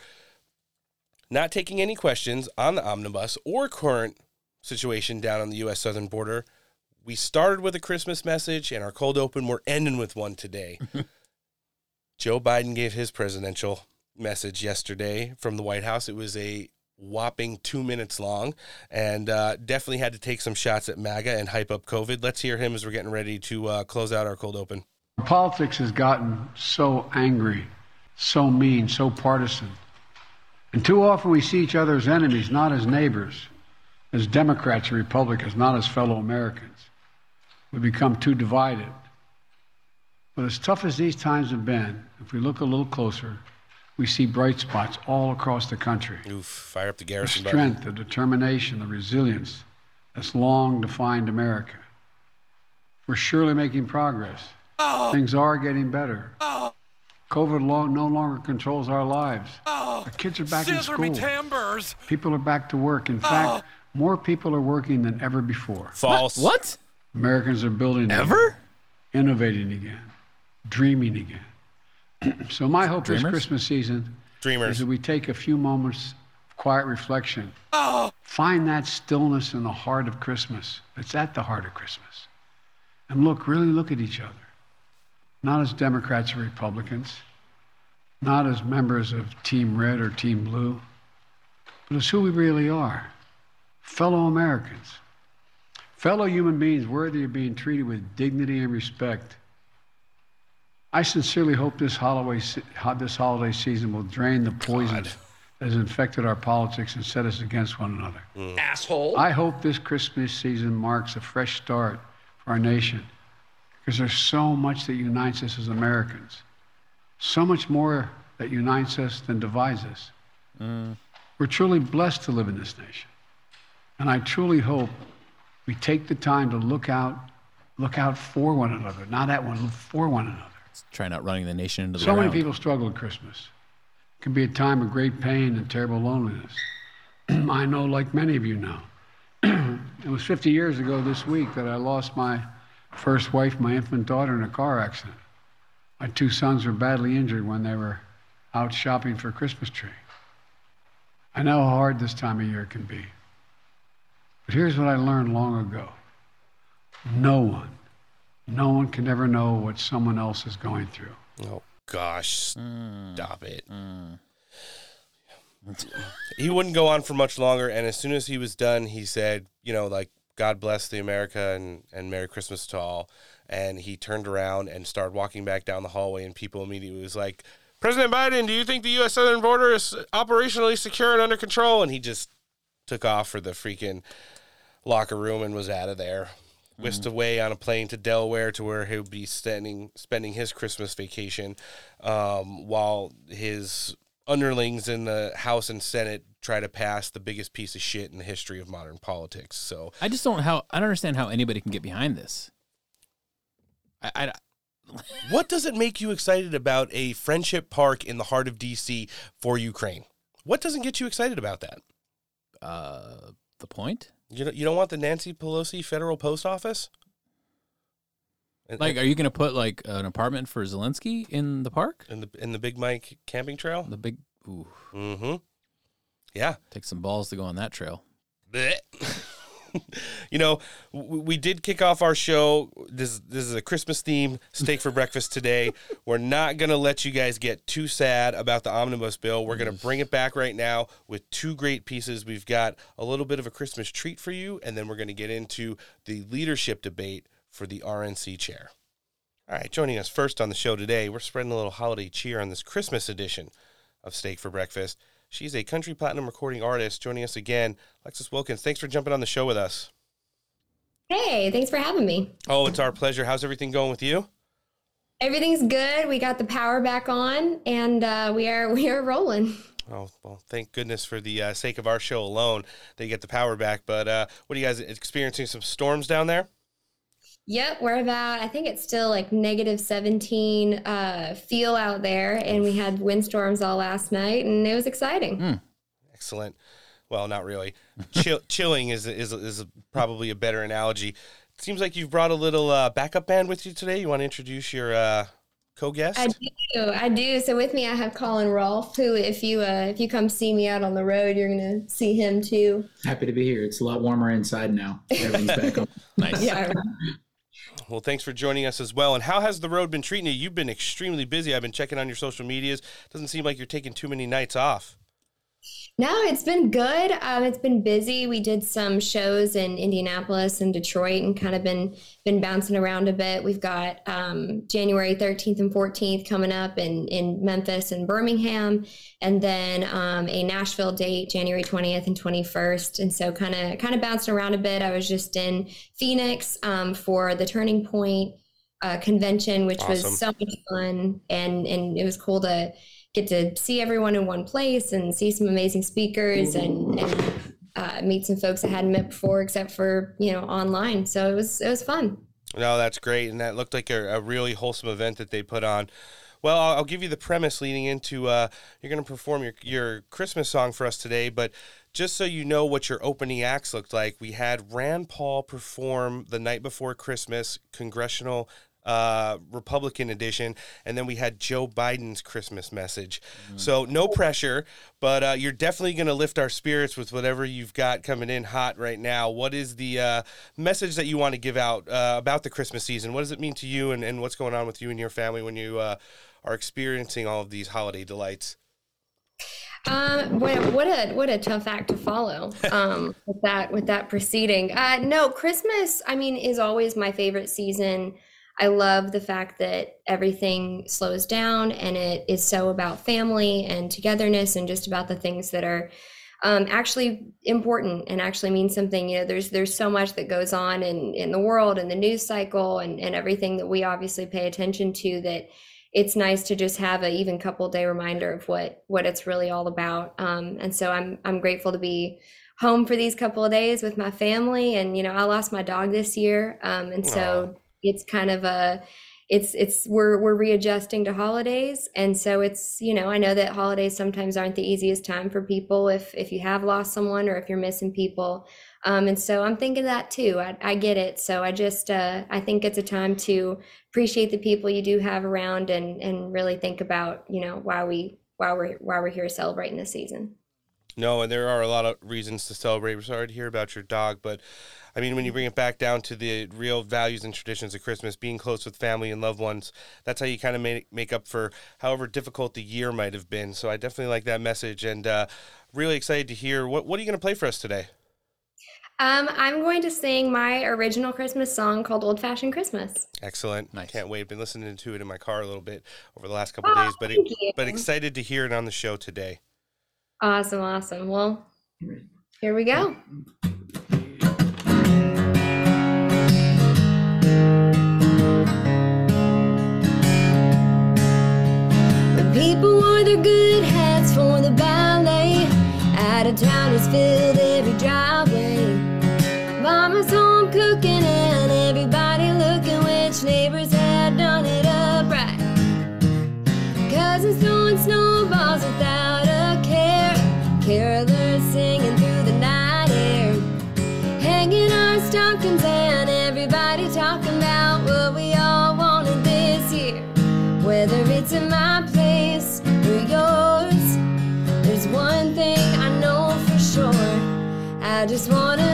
not taking any questions on the omnibus or current situation down on the U.S. southern border. We started with a Christmas message, and our cold open, we're ending with one today. Joe Biden gave his presidential message yesterday from the White House. It was a whopping two minutes long and uh, definitely had to take some shots at MAGA and hype up COVID. Let's hear him as we're getting ready to uh, close out our cold open. Politics has gotten so angry, so mean, so partisan. And too often we see each other as enemies, not as neighbors, as Democrats and Republicans, not as fellow Americans. We become too divided. But as tough as these times have been, if we look a little closer, we see bright spots all across the country. Oof, fire up the The Garrison button. strength, the determination, the resilience that's long defined America. We're surely making progress. Oh. Things are getting better. Oh. COVID lo- no longer controls our lives. Oh, our kids are back in Scissor me school. timbers. People are back to work. In fact, oh. more people are working than ever before. False. What? Americans are building Ever? again, innovating again, dreaming again. so my hope this Christmas season Dreamers. is that we take a few moments of quiet reflection. Oh. Find that stillness in the heart of Christmas. It's at the heart of Christmas. And look, really look at each other. Not as Democrats or Republicans, not as members of Team Red or Team Blue, but as who we really are fellow Americans, fellow human beings worthy of being treated with dignity and respect. I sincerely hope this holiday, this holiday season will drain the poison that has infected our politics and set us against one another. Mm. Asshole. I hope this Christmas season marks a fresh start for our nation because there's so much that unites us as Americans, so much more that unites us than divides us. Mm. We're truly blessed to live in this nation. And I truly hope we take the time to look out, look out for one another, not at one, for one another. Try not running the nation into the ground. So many people struggle at Christmas. It can be a time of great pain and terrible loneliness. I know, like many of you know. it was 50 years ago this week that I lost my first wife, my infant daughter, in a car accident. My two sons were badly injured when they were out shopping for a Christmas tree. I know how hard this time of year can be. But here's what I learned long ago no one, no one can ever know what someone else is going through. Oh gosh, mm. stop it. Mm. he wouldn't go on for much longer, and as soon as he was done, he said, "You know, like God bless the America and and Merry Christmas to all." And he turned around and started walking back down the hallway, and people immediately was like, "President Biden, do you think the U.S. southern border is operationally secure and under control?" And he just took off for the freaking locker room and was out of there. Whisked away on a plane to Delaware to where he'll be spending spending his Christmas vacation, um, while his underlings in the House and Senate try to pass the biggest piece of shit in the history of modern politics. So I just don't how I don't understand how anybody can get behind this. I, I what does it make you excited about a friendship park in the heart of DC for Ukraine? What doesn't get you excited about that? Uh, the point? You don't, you don't want the Nancy Pelosi federal post office? Like, are you going to put like an apartment for Zelensky in the park? in the in the Big Mike camping trail? The big, ooh, Mm-hmm. Yeah. take some balls to go on that trail. You know, we did kick off our show. This this is a Christmas theme steak for breakfast today. We're not gonna let you guys get too sad about the omnibus bill. We're gonna bring it back right now with two great pieces. We've got a little bit of a Christmas treat for you, and then we're gonna get into the leadership debate for the RNC chair. All right, joining us first on the show today, we're spreading a little holiday cheer on this Christmas edition of Steak for Breakfast. She's a country platinum recording artist. Joining us again, Alexis Wilkins. Thanks for jumping on the show with us. Hey, thanks for having me. Oh, it's our pleasure. How's everything going with you? Everything's good. We got the power back on, and uh, we are we are rolling. Oh, well, thank goodness for the uh, sake of our show alone that you get the power back. But uh, what are you guys experiencing? Some storms down there? Yep, we're about. I think it's still like negative seventeen uh, feel out there, and we had windstorms all last night, and it was exciting. Excellent. Well, not really. Chill, chilling is is is probably a better analogy. It seems like you've brought a little uh, backup band with you today. You want to introduce your uh, co-guest? I do, I do. So with me, I have Colin Rolfe, who, if you uh, if you come see me out on the road, you're gonna see him too. Happy to be here. It's a lot warmer inside now. Everything's back on. Nice. Yeah. Well, thanks for joining us as well. And how has the road been treating you? You've been extremely busy. I've been checking on your social medias. Doesn't seem like you're taking too many nights off. No, it's been good. Um, it's been busy. We did some shows in Indianapolis and Detroit, and kind of been been bouncing around a bit. We've got um, January 13th and 14th coming up in in Memphis and Birmingham, and then um, a Nashville date January 20th and 21st. And so kind of kind of bouncing around a bit. I was just in Phoenix um, for the Turning Point uh, convention, which Awesome. was so much fun, and and it was cool to get to see everyone in one place and see some amazing speakers and, and uh, meet some folks I hadn't met before, except for you know online. So it was it was fun. No, that's great, and that looked like a, a really wholesome event that they put on. Well, I'll, I'll give you the premise leading into uh, you're going to perform your your Christmas song for us today, but just so you know what your opening acts looked like, we had Rand Paul perform the night before Christmas congressional uh, Republican edition, and then we had Joe Biden's Christmas message. So no pressure, but uh, you're definitely going to lift our spirits with whatever you've got coming in hot right now. What is the uh, message that you want to give out uh, about the Christmas season? What does it mean to you, and, and what's going on with you and your family when you uh, are experiencing all of these holiday delights? Um, what, what a what a tough act to follow. Um, with that with that proceeding. Uh, no, Christmas. I mean, is always my favorite season. I love the fact that everything slows down and it is so about family and togetherness and just about the things that are um, actually important and actually mean something. You know, there's there's so much that goes on in in the world and the news cycle and and everything that we obviously pay attention to. That it's nice to just have a even couple day reminder of what what it's really all about. Um, and so I'm I'm grateful to be home for these couple of days with my family. And you know, I lost my dog this year, um, and so it's kind of a it's it's we're we're readjusting to holidays. And so it's you know i know that holidays sometimes aren't the easiest time for people if if you have lost someone or if you're missing people. Um, and so i'm thinking that too. I, I get it. So i just uh, i think it's a time to appreciate the people you do have around and and really think about you know why we why we're why we're here celebrating this season. No, and there are a lot of reasons to celebrate. We're sorry to hear about your dog, but I mean, when you bring it back down to the real values and traditions of Christmas, being close with family and loved ones, that's how you kind of make, make up for however difficult the year might have been. So I definitely like that message and uh, really excited to hear. What, what are you going to play for us today? um, i'm going to sing my original christmas song called old fashioned christmas Excellent. Nice. Can't wait. Been listening to it in my car a little bit over the last couple Oh, days, but thank you. but excited to hear it on the show today. Awesome, awesome. Well, here we go. People wore their good hats for the ballet. Out of towners filled every driveway. Mama's home cooking and I just want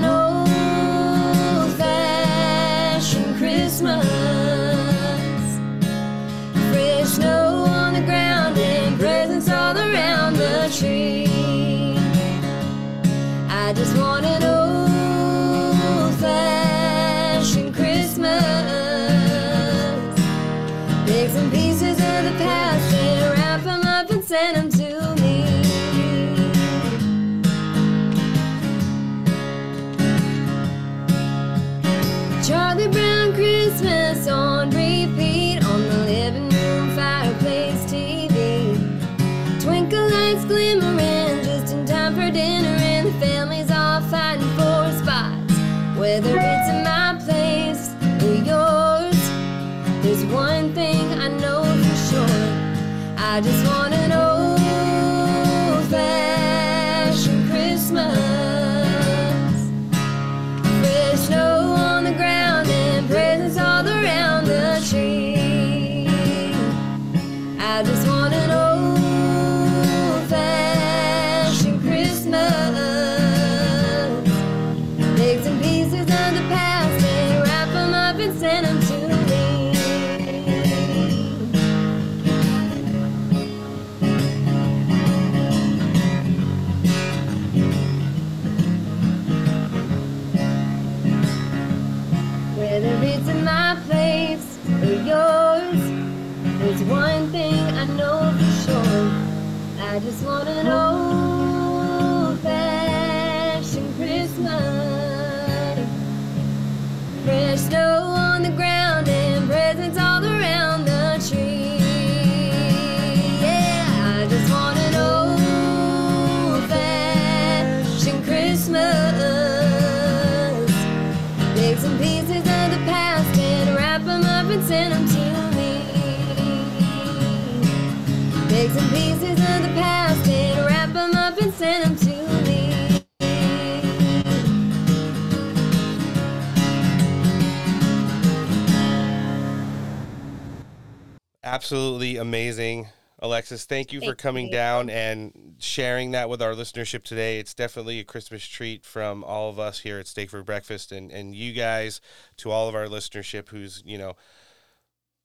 Absolutely amazing. Alexis, thank you for coming you. down and sharing that with our listenership today. It's definitely a Christmas treat from all of us here at Steak for Breakfast and, and you guys to all of our listenership who's, you know,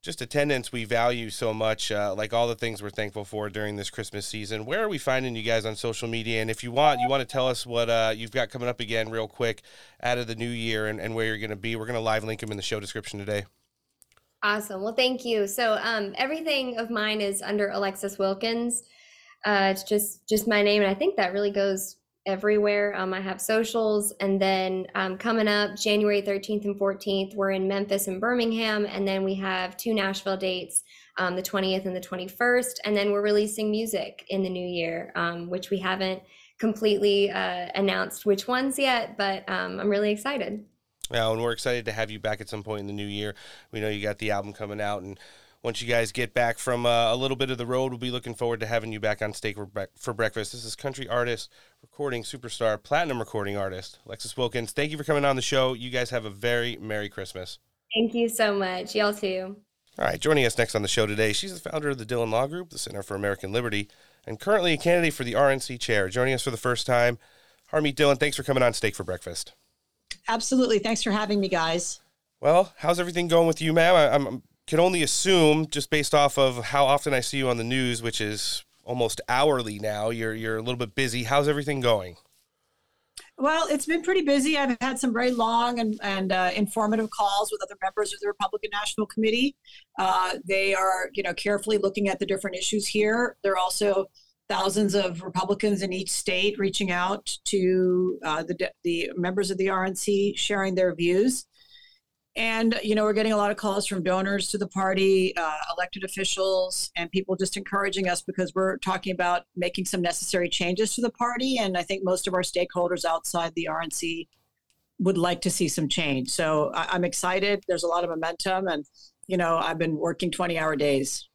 just attendance we value so much, uh, like all the things we're thankful for during this Christmas season. Where are we finding you guys on social media? And if you want, you want to tell us what uh, you've got coming up again real quick out of the new year and, and where you're going to be. We're going to live link them in the show description today. Awesome. Well, thank you. So, um, everything of mine is under Alexis Wilkins. Uh, it's just just my name, and I think that really goes everywhere. Um, I have socials, and then um, coming up January 13th and 14th, we're in Memphis and Birmingham, and then we have two Nashville dates, um, the 20th and the 21st, and then we're releasing music in the new year, um, which we haven't completely uh, announced which ones yet, but um, I'm really excited. Yeah, and we're excited to have you back at some point in the new year. We know you got the album coming out, and once you guys get back from uh, a little bit of the road, we'll be looking forward to having you back on Steak for, Bre- for Breakfast. This is country artist, recording superstar, platinum recording artist, Alexis Wilkins. Thank you for coming on the show. You guys have a very Merry Christmas. Thank you so much. Y'all too. All right, joining us next on the show today, she's the founder of the Dhillon Law Group, the Center for American Liberty, and currently a candidate for the RNC chair. Joining us for the first time, Harmeet Dhillon, thanks for coming on Steak for Breakfast. Absolutely. Thanks for having me, guys. Well, how's everything going with you, ma'am? I, I'm can only assume, just based off of how often I see you on the news, which is almost hourly now. You're you're a little bit busy. How's everything going? Well, it's been pretty busy. I've had some very long and, and uh, informative calls with other members of the Republican National Committee. Uh, they are, you know, carefully looking at the different issues here. They're also thousands of Republicans in each state reaching out to uh, the the members of the RNC, sharing their views. And you know, we're getting a lot of calls from donors to the party, uh, elected officials, and people just encouraging us because we're talking about making some necessary changes to the party. And I think most of our stakeholders outside the RNC would like to see some change. So I- I'm excited. There's a lot of momentum, and you know, I've been working 20-hour days.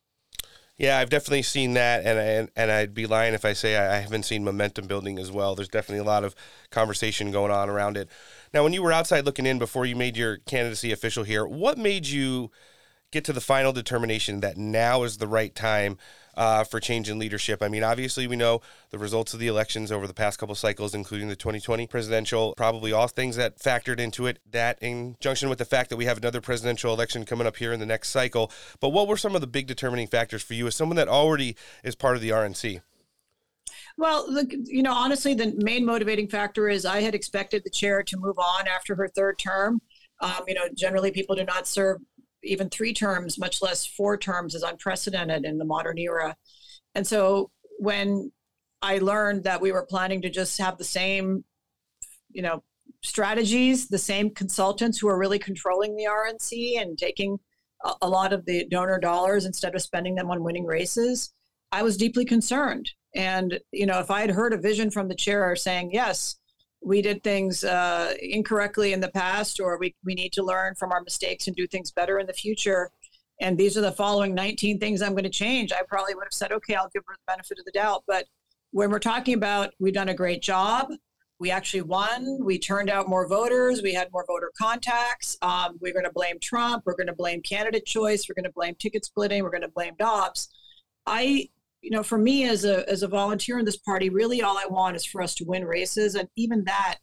Yeah, I've definitely seen that, and and, and I'd be lying if I say I, I haven't seen momentum building as well. There's definitely a lot of conversation going on around it. Now, when you were outside looking in before you made your candidacy official here, what made you get to the final determination that now is the right time uh, for change in leadership? I mean, obviously, we know the results of the elections over the past couple cycles, including the 2020 presidential, probably all things that factored into it. That, in junction with the fact that we have another presidential election coming up here in the next cycle. But what were some of the big determining factors for you as someone that already is part of the RNC? Well, look, you know, honestly, the main motivating factor is I had expected the chair to move on after her third term. Um, you know, generally people do not serve even three terms, much less four terms, is unprecedented in the modern era. And so when I learned that we were planning to just have the same, you know, strategies, the same consultants who are really controlling the RNC and taking a, a lot of the donor dollars instead of spending them on winning races, I was deeply concerned. And, you know, if I had heard a vision from the chair saying, yes, we did things uh, incorrectly in the past, or we, we need to learn from our mistakes and do things better in the future. And these are the following 19 things I'm going to change. I probably would have said, okay, I'll give her the benefit of the doubt. But when we're talking about we've done a great job, we actually won, we turned out more voters, we had more voter contacts. Um, we're going to blame Trump, we're going to blame candidate choice, we're going to blame ticket splitting, we're going to blame Dobbs. I you know, for me as a as a volunteer in this party, really all I want is for us to win races, and even that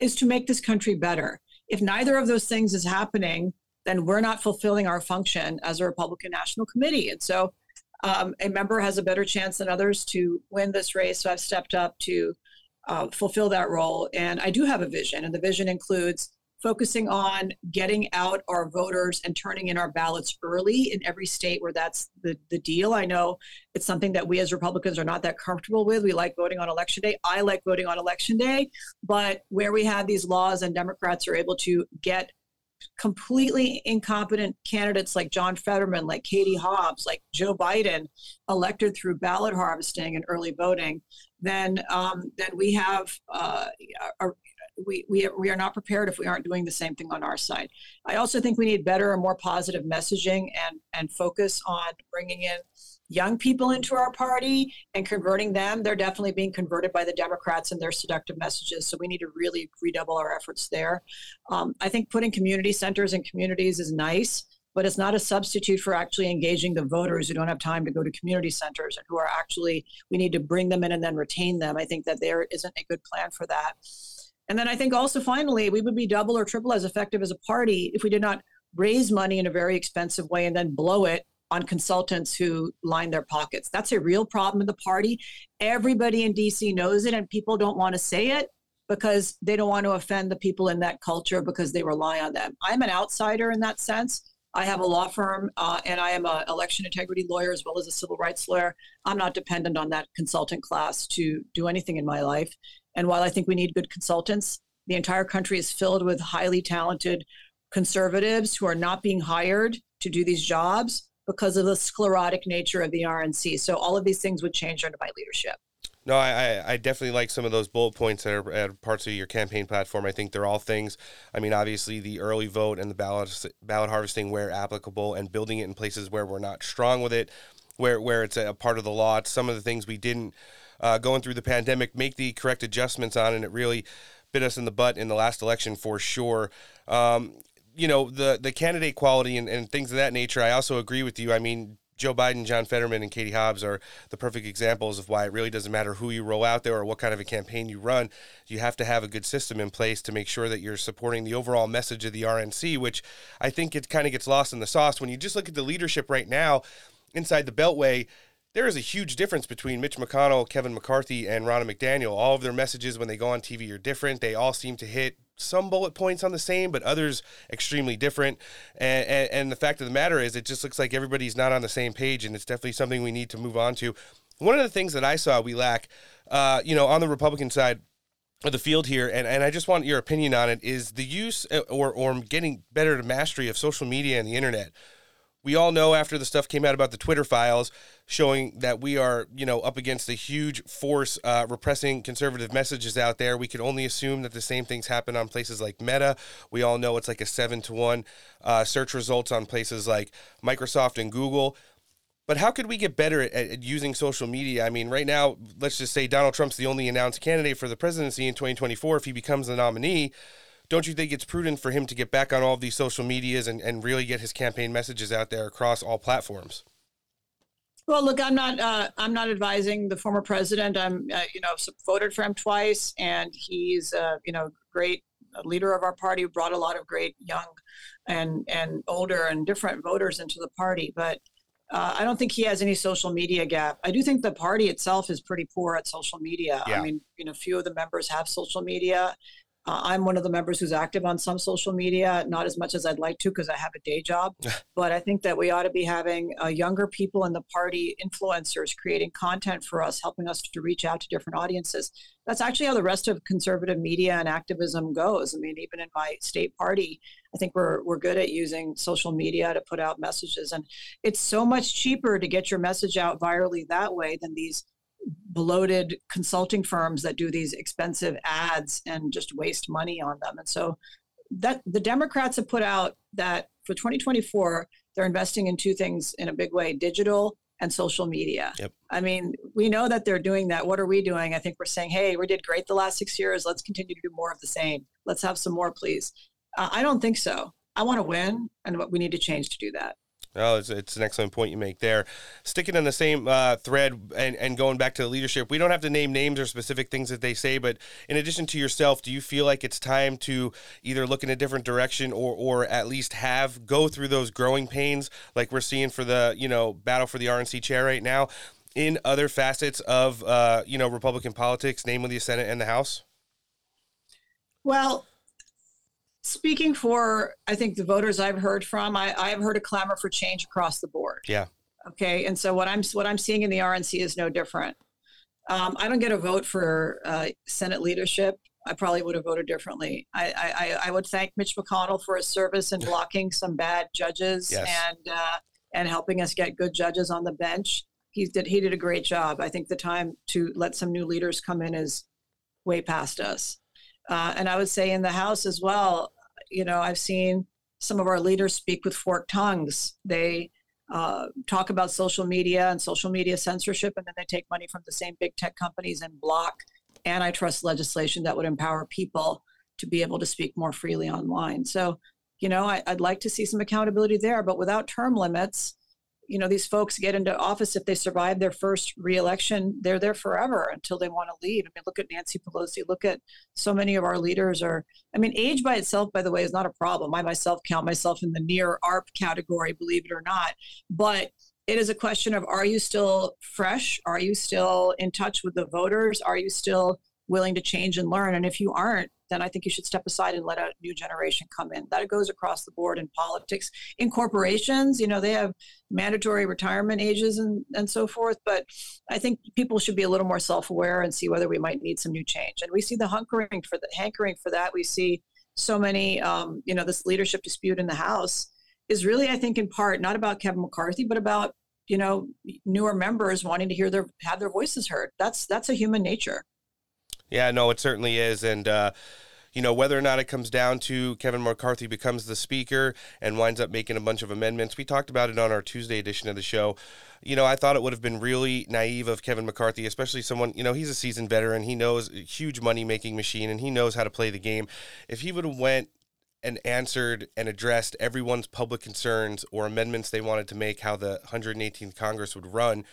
is to make this country better. If neither of those things is happening, then we're not fulfilling our function as a Republican National Committee. And so, um, a member has a better chance than others to win this race. So I've stepped up to uh, fulfill that role, and I do have a vision, and the vision includes focusing on getting out our voters and turning in our ballots early in every state where that's the, the deal. I know it's something that we as Republicans are not that comfortable with. We like voting on election day. I like voting on election day. But where we have these laws and Democrats are able to get completely incompetent candidates like John Fetterman, like Katie Hobbs, like Joe Biden elected through ballot harvesting and early voting, then um, then we have uh, a, we, we, we are not prepared if we aren't doing the same thing on our side. I also think we need better and more positive messaging and, and focus on bringing in young people into our party and converting them. They're definitely being converted by the Democrats and their seductive messages. So we need to really redouble our efforts there. Um, I think putting community centers in communities is nice but it's not a substitute for actually engaging the voters who don't have time to go to community centers and who are actually we need to bring them in and then retain them i think that there isn't a good plan for that and then I think also finally, we would be double or triple as effective as a party if we did not raise money in a very expensive way and then blow it on consultants who line their pockets. That's a real problem in the party. Everybody in DC knows it, and people don't want to say it because they don't want to offend the people in that culture because they rely on them. I'm an outsider in that sense. I have a law firm uh, and I am an election integrity lawyer as well as a civil rights lawyer. I'm not dependent on that consultant class to do anything in my life. And while I think we need good consultants, the entire country is filled with highly talented conservatives who are not being hired to do these jobs because of the sclerotic nature of the RNC. So all of these things would change under my leadership. No, I, I definitely like some of those bullet points that are, are, parts of your campaign platform. I think they're all things. I mean, obviously, the early vote and the ballot ballot harvesting where applicable, and building it in places where we're not strong with it, where where it's a part of the law. It's some of the things we didn't uh, going through the pandemic, make the correct adjustments on, and it really bit us in the butt in the last election for sure. Um, you know the the candidate quality and, and things of that nature. I also agree with you. I mean, Joe Biden, John Fetterman, and Katie Hobbs are the perfect examples of why it really doesn't matter who you roll out there or what kind of a campaign you run. You have to have a good system in place to make sure that you're supporting the overall message of the RNC, which I think it kind of gets lost in the sauce when you just look at the leadership right now inside the Beltway there is a huge difference between Mitch McConnell, Kevin McCarthy, and Ronna McDaniel. All of their messages when they go on TV are different. They all seem to hit some bullet points on the same, but others extremely different. And, and, and, the fact of the matter is, it just looks like everybody's not on the same page, and it's definitely something we need to move on to. One of the things that I saw we lack, uh, you know, on the Republican side of the field here, and, and I just want your opinion on it, is the use uh, or, or getting better mastery of social media and the internet we all know after the stuff came out about the Twitter files showing that we are, you know, up against a huge force uh, repressing conservative messages out there. We could only assume that the same things happen on places like Meta. We all know it's like a seven to one uh, search results on places like Microsoft and Google. But how could we get better at, at, using social media? I mean, right now, let's just say Donald Trump's the only announced candidate for the presidency in 2024 if he becomes the nominee don't you think it's prudent for him to get back on all these social medias and, and really get his campaign messages out there across all platforms? Well, look, I'm not. Uh, I'm not advising the former president. I'm, uh, you know, voted for him twice, and he's, uh, you know, great leader of our party. Brought a lot of great young, and and older and different voters into the party. But uh, I don't think he has any social media gap. I do think the party itself is pretty poor at social media. Yeah. I mean, you know, few of the members have social media. Uh, I'm one of the members who's active on some social media, not as much as I'd like to because I have a day job. but I think that we ought to be having uh, younger people in the party, influencers, creating content for us, helping us to reach out to different audiences. That's actually how the rest of conservative media and activism goes. I mean, even in my state party, I think we're we're good at using social media to put out messages, and it's so much cheaper to get your message out virally that way than these bloated consulting firms that do these expensive ads and just waste money on them. And so that the Democrats have put out that for 2024 they're investing in two things in a big way, digital and social media. Yep. I mean, we know that they're doing that. What are we doing? I think we're saying, "Hey, we did great the last 6 years. Let's continue to do more of the same. Let's have some more, please." Uh, I don't think so. I want to win, and we need to change to do that. Oh, it's, it's, an excellent point you make there. Sticking on the same uh, thread and, and going back to the leadership, we don't have to name names or specific things that they say, but in addition to yourself, do you feel like it's time to either look in a different direction or, or at least have go through those growing pains like we're seeing for the you know battle for the RNC chair right now in other facets of uh, you know Republican politics, namely the Senate and the House? Well, speaking for, I think the voters I've heard from, I, I've heard a clamor for change across the board. Yeah. Okay, and so what I'm what I'm seeing in the RNC is no different. Um, I don't get a vote for uh, Senate leadership. I probably would have voted differently. I, I, I would thank Mitch McConnell for his service in blocking some bad judges Yes. and uh, and helping us get good judges on the bench. He did he did a great job. I think the time to let some new leaders come in is way past us. Uh, and I would say in the House as well. You know, I've seen some of our leaders speak with forked tongues. They uh, talk about social media and social media censorship, and then they take money from the same big tech companies and block antitrust legislation that would empower people to be able to speak more freely online. So, you know, I, I'd like to see some accountability there, but without term limits, you know, these folks get into office if they survive their first reelection, they're there forever until they want to leave. I mean, look at Nancy Pelosi. Look at so many of our leaders are. I mean, age by itself, by the way, is not a problem. I myself count myself in the near AARP category, believe it or not. But it is a question of are you still fresh? Are you still in touch with the voters? Are you still willing to change and learn? And if you aren't, then I think you should step aside and let a new generation come in. That goes across the board in politics. In corporations, you know, they have mandatory retirement ages and, and so forth. But I think people should be a little more self aware and see whether we might need some new change. And we see the hunkering for the hankering for that. We see so many, um, you know, this leadership dispute in the House is really, I think, in part not about Kevin McCarthy, but about you know newer members wanting to hear their have their voices heard. That's that's a human nature. Yeah, no, it certainly is. And, uh, you know, whether or not it comes down to Kevin McCarthy becomes the speaker and winds up making a bunch of amendments, we talked about it on our Tuesday edition of the show. You know, I thought it would have been really naive of Kevin McCarthy, especially someone, you know, he's a seasoned veteran. He knows a huge money making machine and he knows how to play the game. If he would have went and answered and addressed everyone's public concerns or amendments they wanted to make how the 118th Congress would run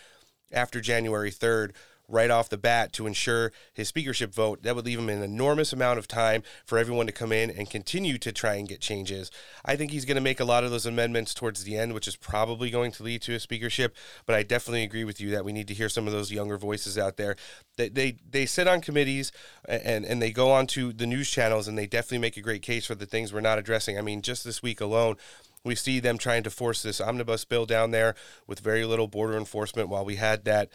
after January 3rd right off the bat to ensure his speakership vote. That would leave him an enormous amount of time for everyone to come in and continue to try and get changes. I think he's going to make a lot of those amendments towards the end, which is probably going to lead to a speakership. But I definitely agree with you that we need to hear some of those younger voices out there. They they, they sit on committees and, and they go on to the news channels and they definitely make a great case for the things we're not addressing. I mean, just this week alone, we see them trying to force this omnibus bill down there with very little border enforcement while we had that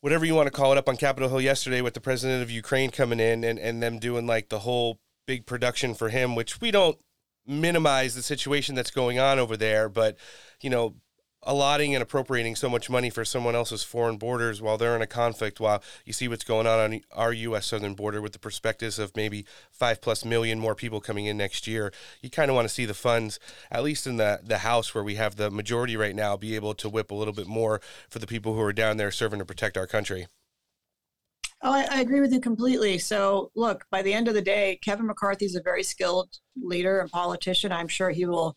whatever you want to call it up on Capitol Hill yesterday with the president of Ukraine coming in and, and them doing like the whole big production for him, which we don't minimize the situation that's going on over there, but you know, allotting and appropriating so much money for someone else's foreign borders while they're in a conflict, while you see what's going on on our U.S. southern border with the perspectives of maybe five plus million more people coming in next year, you kind of want to see the funds, at least in the, the House where we have the majority right now, be able to whip a little bit more for the people who are down there serving to protect our country. Oh, I, I agree with you completely. So, look, by the end of the day, Kevin McCarthy is a very skilled leader and politician. I'm sure he will.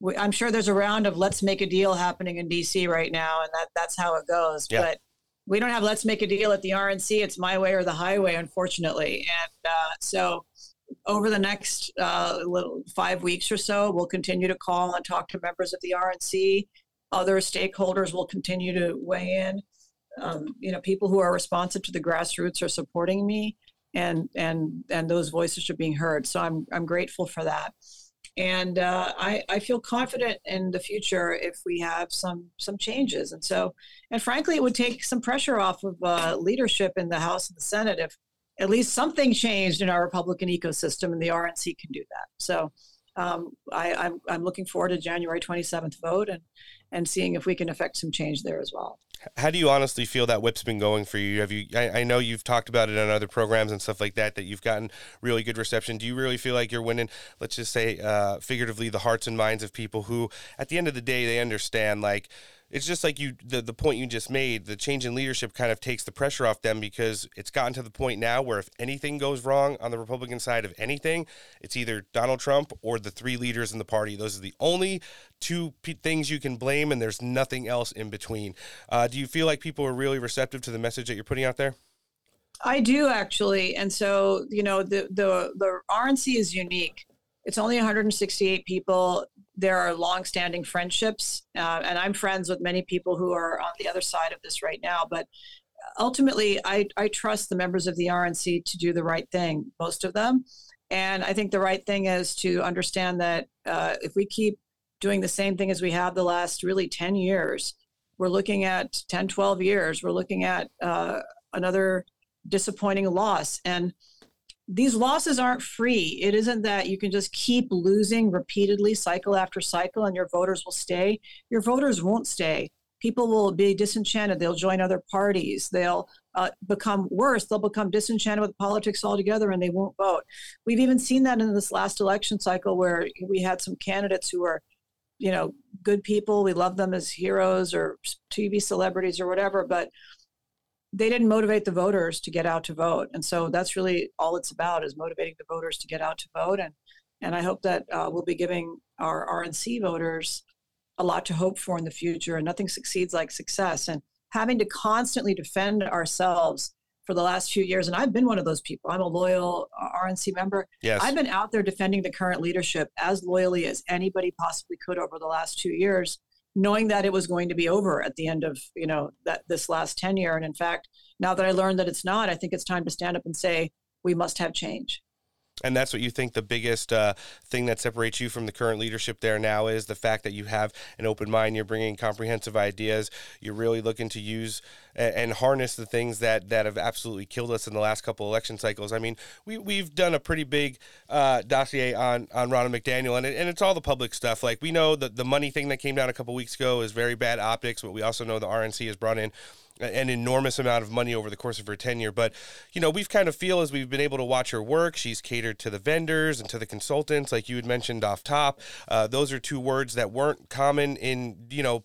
We- I'm sure there's a round of let's make a deal happening in D.C. right now, and that that's how it goes. Yeah. But we don't have let's make a deal at the RNC. It's my way or the highway, unfortunately. And uh, so, over the next uh, little five weeks or so, we'll continue to call and talk to members of the RNC. Other stakeholders will continue to weigh in. Um, you know, people who are responsive to the grassroots are supporting me, and and and those voices are being heard. So I'm I'm grateful for that, and uh, I I feel confident in the future if we have some some changes. And so, and frankly, it would take some pressure off of uh, leadership in the House and the Senate if at least something changed in our Republican ecosystem, and the RNC can do that. So. Um, I, I'm, I'm looking forward to January 27th vote and, and seeing if we can affect some change there as well. How do you honestly feel that whip's been going for you? Have you? I, I know you've talked about it on other programs and stuff like that. That you've gotten really good reception. Do you really feel like you're winning? Let's just say, uh, figuratively, the hearts and minds of people who, at the end of the day, they understand. Like it's just like you, the the point you just made. The change in leadership kind of takes the pressure off them because it's gotten to the point now where if anything goes wrong on the Republican side of anything, it's either Donald Trump or the three leaders in the party. Those are the only two p- things you can blame, and there's nothing else in between. Uh, do you feel like people are really receptive to the message that you're putting out there? I do actually, and so you know the the the RNC is unique. It's only 168 people. There are long-standing friendships, uh, and I'm friends with many people who are on the other side of this right now. But ultimately, I I trust the members of the RNC to do the right thing. Most of them, And I think the right thing is to understand that uh, if we keep doing the same thing as we have the last really 10 years, we're looking at 10, 12 years, we're looking at uh, another disappointing loss. And these losses aren't free. It isn't that you can just keep losing repeatedly, cycle after cycle, and your voters will stay. Your voters won't stay. People will be disenchanted. They'll join other parties. They'll uh, become worse. They'll become disenchanted with politics altogether and they won't vote. We've even seen that in this last election cycle where we had some candidates who were, you know, good people. We love them as heroes or TV celebrities or whatever, but they didn't motivate the voters to get out to vote. And so that's really all it's about is motivating the voters to get out to vote. And, and I hope that uh, we'll be giving our RNC voters a lot to hope for in the future. And nothing succeeds like success. And having to constantly defend ourselves for the last few years, and I've been one of those people. I'm a loyal uh, RNC member. Yes. I've been out there defending the current leadership as loyally as anybody possibly could over the last two years knowing that it was going to be over at the end of you know that this last tenure. And in fact now that i learned that it's not i think it's time to stand up and say we must have change and that's what you think the biggest uh, thing that separates you from the current leadership there now is the fact that you have an open mind. You're bringing comprehensive ideas. You're really looking to use and, harness the things that, that have absolutely killed us in the last couple election cycles. I mean, we, we've done a pretty big uh, dossier on, on Ronna McDaniel, and, it, and it's all the public stuff. Like, we know that the money thing that came down a couple weeks ago is very bad optics, but we also know the RNC has brought in an enormous amount of money over the course of her tenure. But, you know, we've kind of feel as we've been able to watch her work, she's catered to the vendors and to the consultants, like you had mentioned off top. Uh, those are two words that weren't common in, you know,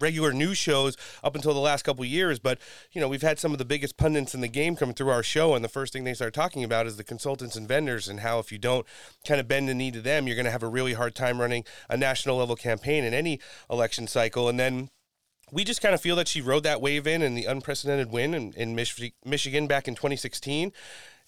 regular news shows up until the last couple years but you know we've had some of the biggest pundits in the game come through our show and the first thing they start talking about is the consultants and vendors and how if you don't kind of bend the knee to them you're going to have a really hard time running a national level campaign in any election cycle and then we just kind of feel that she rode that wave in and the unprecedented win in, in Mich- Michigan back in 2016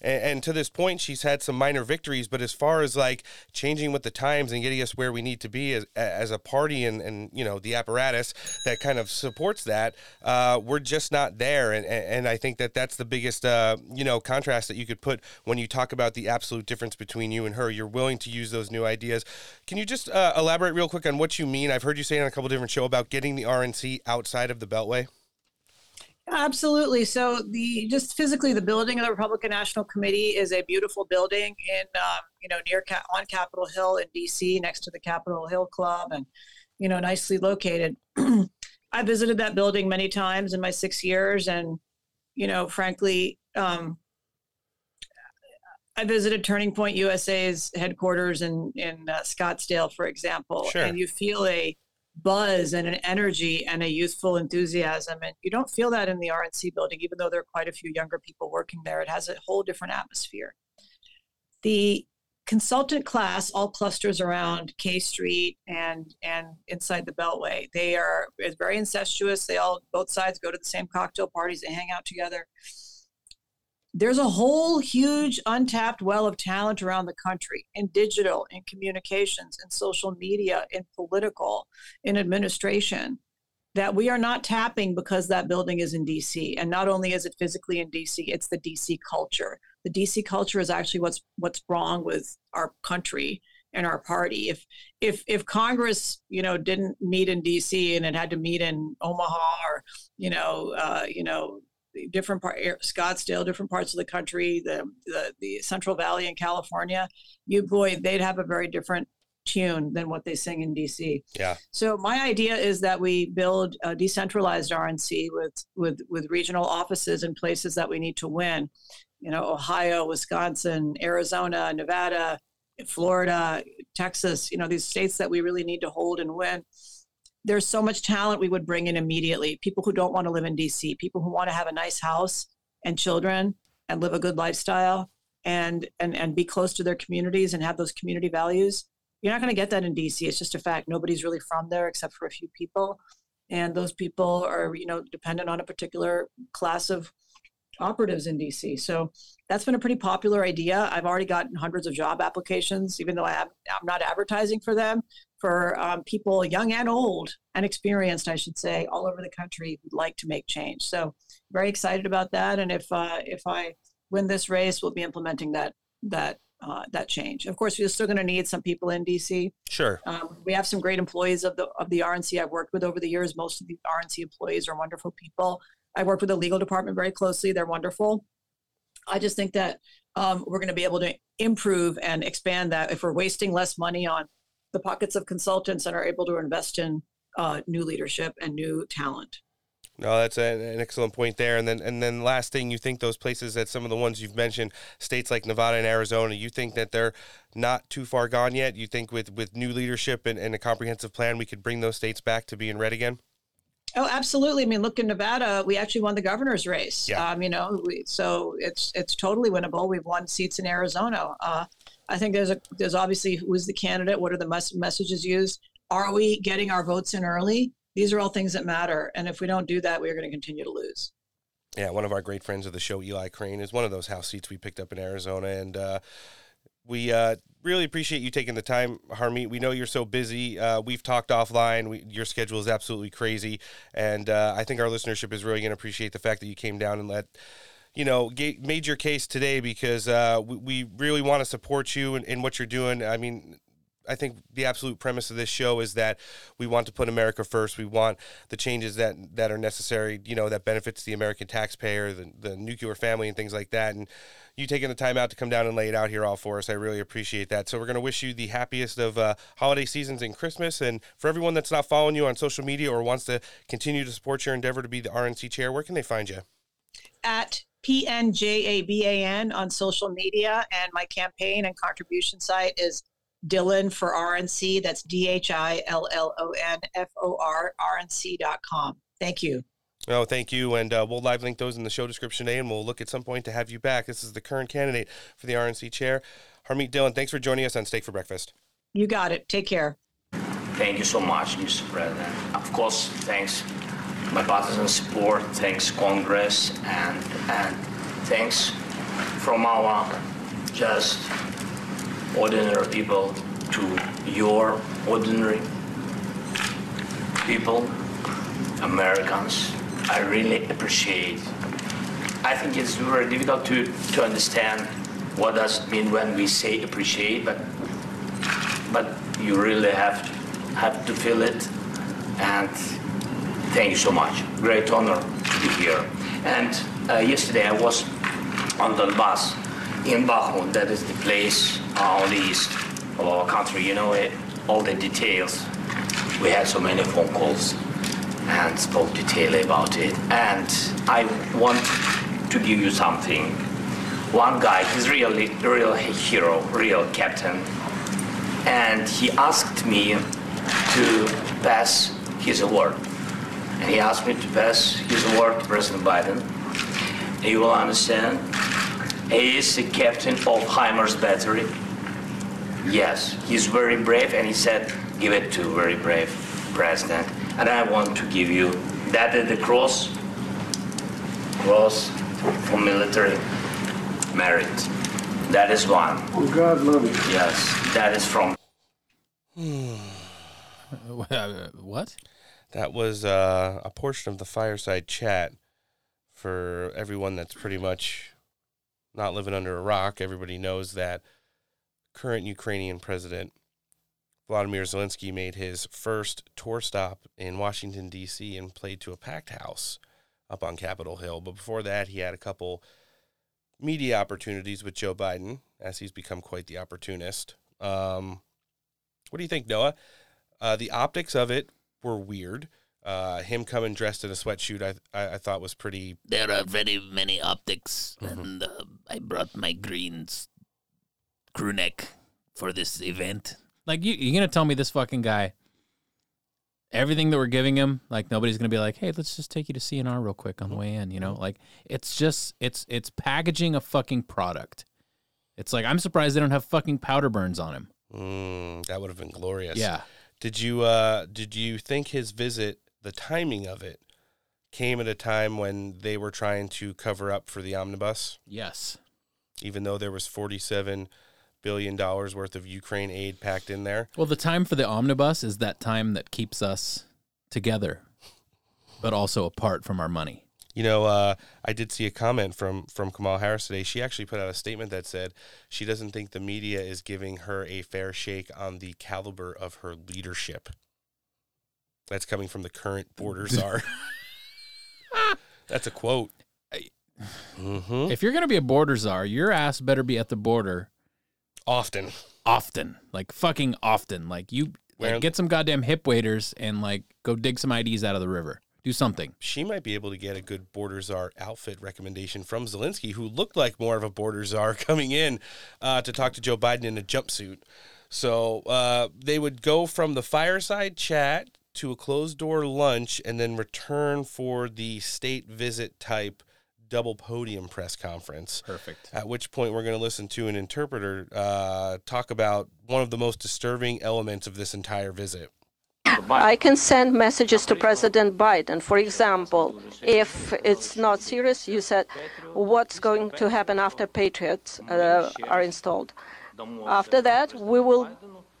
and, and, to this point she's had some minor victories but as far as like changing with the times and getting us where we need to be as, as a party and, and you know the apparatus that kind of supports that uh, we're just not there. And, and i think that that's the biggest uh, you know contrast that you could put when you talk about the absolute difference between you and her. You're willing to use those new ideas. Can you just uh, elaborate real quick on what you mean? I've heard you say on a couple different show about getting the rnc outside of the beltway Absolutely. So the just physically, the building of the Republican National Committee is a beautiful building in um, you know near on Capitol Hill in D.C. next to the Capitol Hill Club, and you know nicely located. I visited that building many times in my six years, and you know, frankly, um, I visited Turning Point USA's headquarters in in uh, Scottsdale, for example, Sure. and you feel a buzz and an energy and a youthful enthusiasm. And you don't feel that in the RNC building, even though there are quite a few younger people working there. It has a whole different atmosphere. The consultant class all clusters around K Street and and inside the Beltway. They are very incestuous. They all both sides go to the same cocktail parties. They hang out together. There's a whole huge untapped well of talent around the country in digital, in communications, in social media, in political, in administration that we are not tapping because that building is in DC. And not only is it physically in DC, it's the DC culture. The DC culture is actually what's what's wrong with our country and our party. If if if Congress, you know, didn't meet in DC and it had to meet in Omaha or you know, uh, you know, different part Scottsdale, different parts of the country, the, the the Central Valley in California, you boy, they'd have a very different tune than what they sing in DC. Yeah. So my idea is that we build a decentralized RNC with with with regional offices in places that we need to win. You know, Ohio, Wisconsin, Arizona, Nevada, Florida, Texas. You know, these states that we really need to hold and win. There's so much talent we would bring in immediately. People who don't want to live in DC, people who want to have a nice house and children and live a good lifestyle and and and be close to their communities and have those community values you're not going to get that in DC. It's just a fact. Nobody's really from there except for a few people, and those people are you know dependent on a particular class of operatives in DC. So that's been a pretty popular idea. I've already gotten hundreds of job applications, even though I have, I'm not advertising for them, for um, people young and old and experienced, I should say, all over the country who'd like to make change. So very excited about that. And if uh, if I win this race, we'll be implementing that that uh, that change. Of course, we're still going to need some people in DC. Sure. Um, we have some great employees of the of the RNC I've worked with over the years. Most of the RNC employees are wonderful people. I work with the legal department very closely. They're wonderful. I just think that um, we're going to be able to improve and expand that if we're wasting less money on the pockets of consultants and are able to invest in uh, new leadership and new talent. No, that's a, an excellent point there. And then, and then, last thing, you think those places that some of the ones you've mentioned, states like Nevada and Arizona, you think that they're not too far gone yet? You think with with new leadership and, and a comprehensive plan, we could bring those states back to being red again? Oh, absolutely. I mean, look in Nevada, we actually won the governor's race. Yeah. Um, you know, we, so it's it's totally winnable. We've won seats in Arizona. Uh, I think there's a there's obviously who is the candidate, what are the mes- messages used, are we getting our votes in early? These are all things that matter, and if we don't do that, we're going to continue to lose. Yeah, one of our great friends of the show, Eli Crane, is one of those house seats we picked up in Arizona, and uh, we uh, really appreciate you taking the time, Harmeet. We know you're so busy. Uh, we've talked offline. We, your schedule is absolutely crazy, and uh, I think our listenership is really going to appreciate the fact that you came down and let you know made your case today because uh, we, we really want to support you in what you're doing. I mean. I think the absolute premise of this show is that we want to put America first. We want the changes that that are necessary, you know, that benefits the American taxpayer, the, the nuclear family, and things like that. And you taking the time out to come down and lay it out here all for us, I really appreciate that. So we're going to wish you the happiest of uh, holiday seasons and Christmas. And for everyone that's not following you on social media or wants to continue to support your endeavor to be the RNC chair, where can they find you? At PNJABAN on social media, and my campaign and contribution site is Dhillon for RNC. That's D H I L L O N F O R RNC.com. Thank you. Oh, thank you. And uh, we'll live link those in the show description today, and we'll look at some point to have you back. This is the current candidate for the RNC chair, Harmeet Dhillon. Thanks for joining us on Steak for Breakfast. You got it. Take care. Thank you so much, Mr. President. Of course, thanks my partisan support, thanks Congress, and and thanks from our just ordinary people to your ordinary people, Americans. I really appreciate. I think it's very difficult to, to understand what does it mean when we say appreciate, but but you really have have to feel it. And thank you so much. Great honor to be here. And uh, yesterday I was on the bus in Bakhmut. That is the place on the east of our country. You know it, all the details. We had so many phone calls and spoke detail about it. And I want to give you something. One guy, he's really real hero, real captain, and he asked me to pass his award. And he asked me to pass his award to President Biden. You will understand, he is the captain of HIMARS battery. Yes, he's very brave, and he said, give it to very brave president. And I want to give you that is the cross, cross for military merit. That is one. Oh, God love you. Yes, that is from what? That was uh, a portion of the fireside chat for everyone that's pretty much not living under a rock. Everybody knows that current Ukrainian president Vladimir Zelensky made his first tour stop in Washington, D.C., and played to a packed house up on Capitol Hill. But before that, he had a couple media opportunities with Joe Biden, as he's become quite the opportunist. Um, what do you think, Noah? Uh, the optics of it were weird. Uh, him coming dressed in a sweatshirt, I, I I thought was pretty. There are very many optics, and uh, I brought my green s- crew neck for this event. Like you, you're gonna tell me this fucking guy, everything that we're giving him, like nobody's gonna be like, hey, let's just take you to CNR real quick on the way in. You know, like it's just it's it's packaging a fucking product. It's like I'm surprised they don't have fucking powder burns on him. Mm, that would have been glorious. Yeah. Did you uh did you think his visit, the timing of it, came at a time when they were trying to cover up for the omnibus? Yes. Even though there was forty seven billion dollars worth of Ukraine aid packed in there. Well, the time for the omnibus is that time that keeps us together, but also apart from our money. You know, uh, I did see a comment from from Kamala Harris today. She actually put out a statement that said she doesn't think the media is giving her a fair shake on the caliber of her leadership. That's coming from the current border czar. That's a quote. Mhm. If you're gonna be a border czar, your ass better be at the border often, often, like fucking often. Like you, like get some goddamn hip waders and like go dig some IDs out of the river. Do something. She might be able to get a good border czar outfit recommendation from Zelensky, who looked like more of a border czar coming in uh, to talk to Joe Biden in a jumpsuit. So uh, they would go from the fireside chat to a closed door lunch and then return for the state visit type double podium press conference. Perfect. At which point we're going to listen to an interpreter uh, talk about one of the most disturbing elements of this entire visit. I can send messages to President Biden. For example, if it's not serious, you said, what's going to happen after Patriots uh, are installed? After that, we will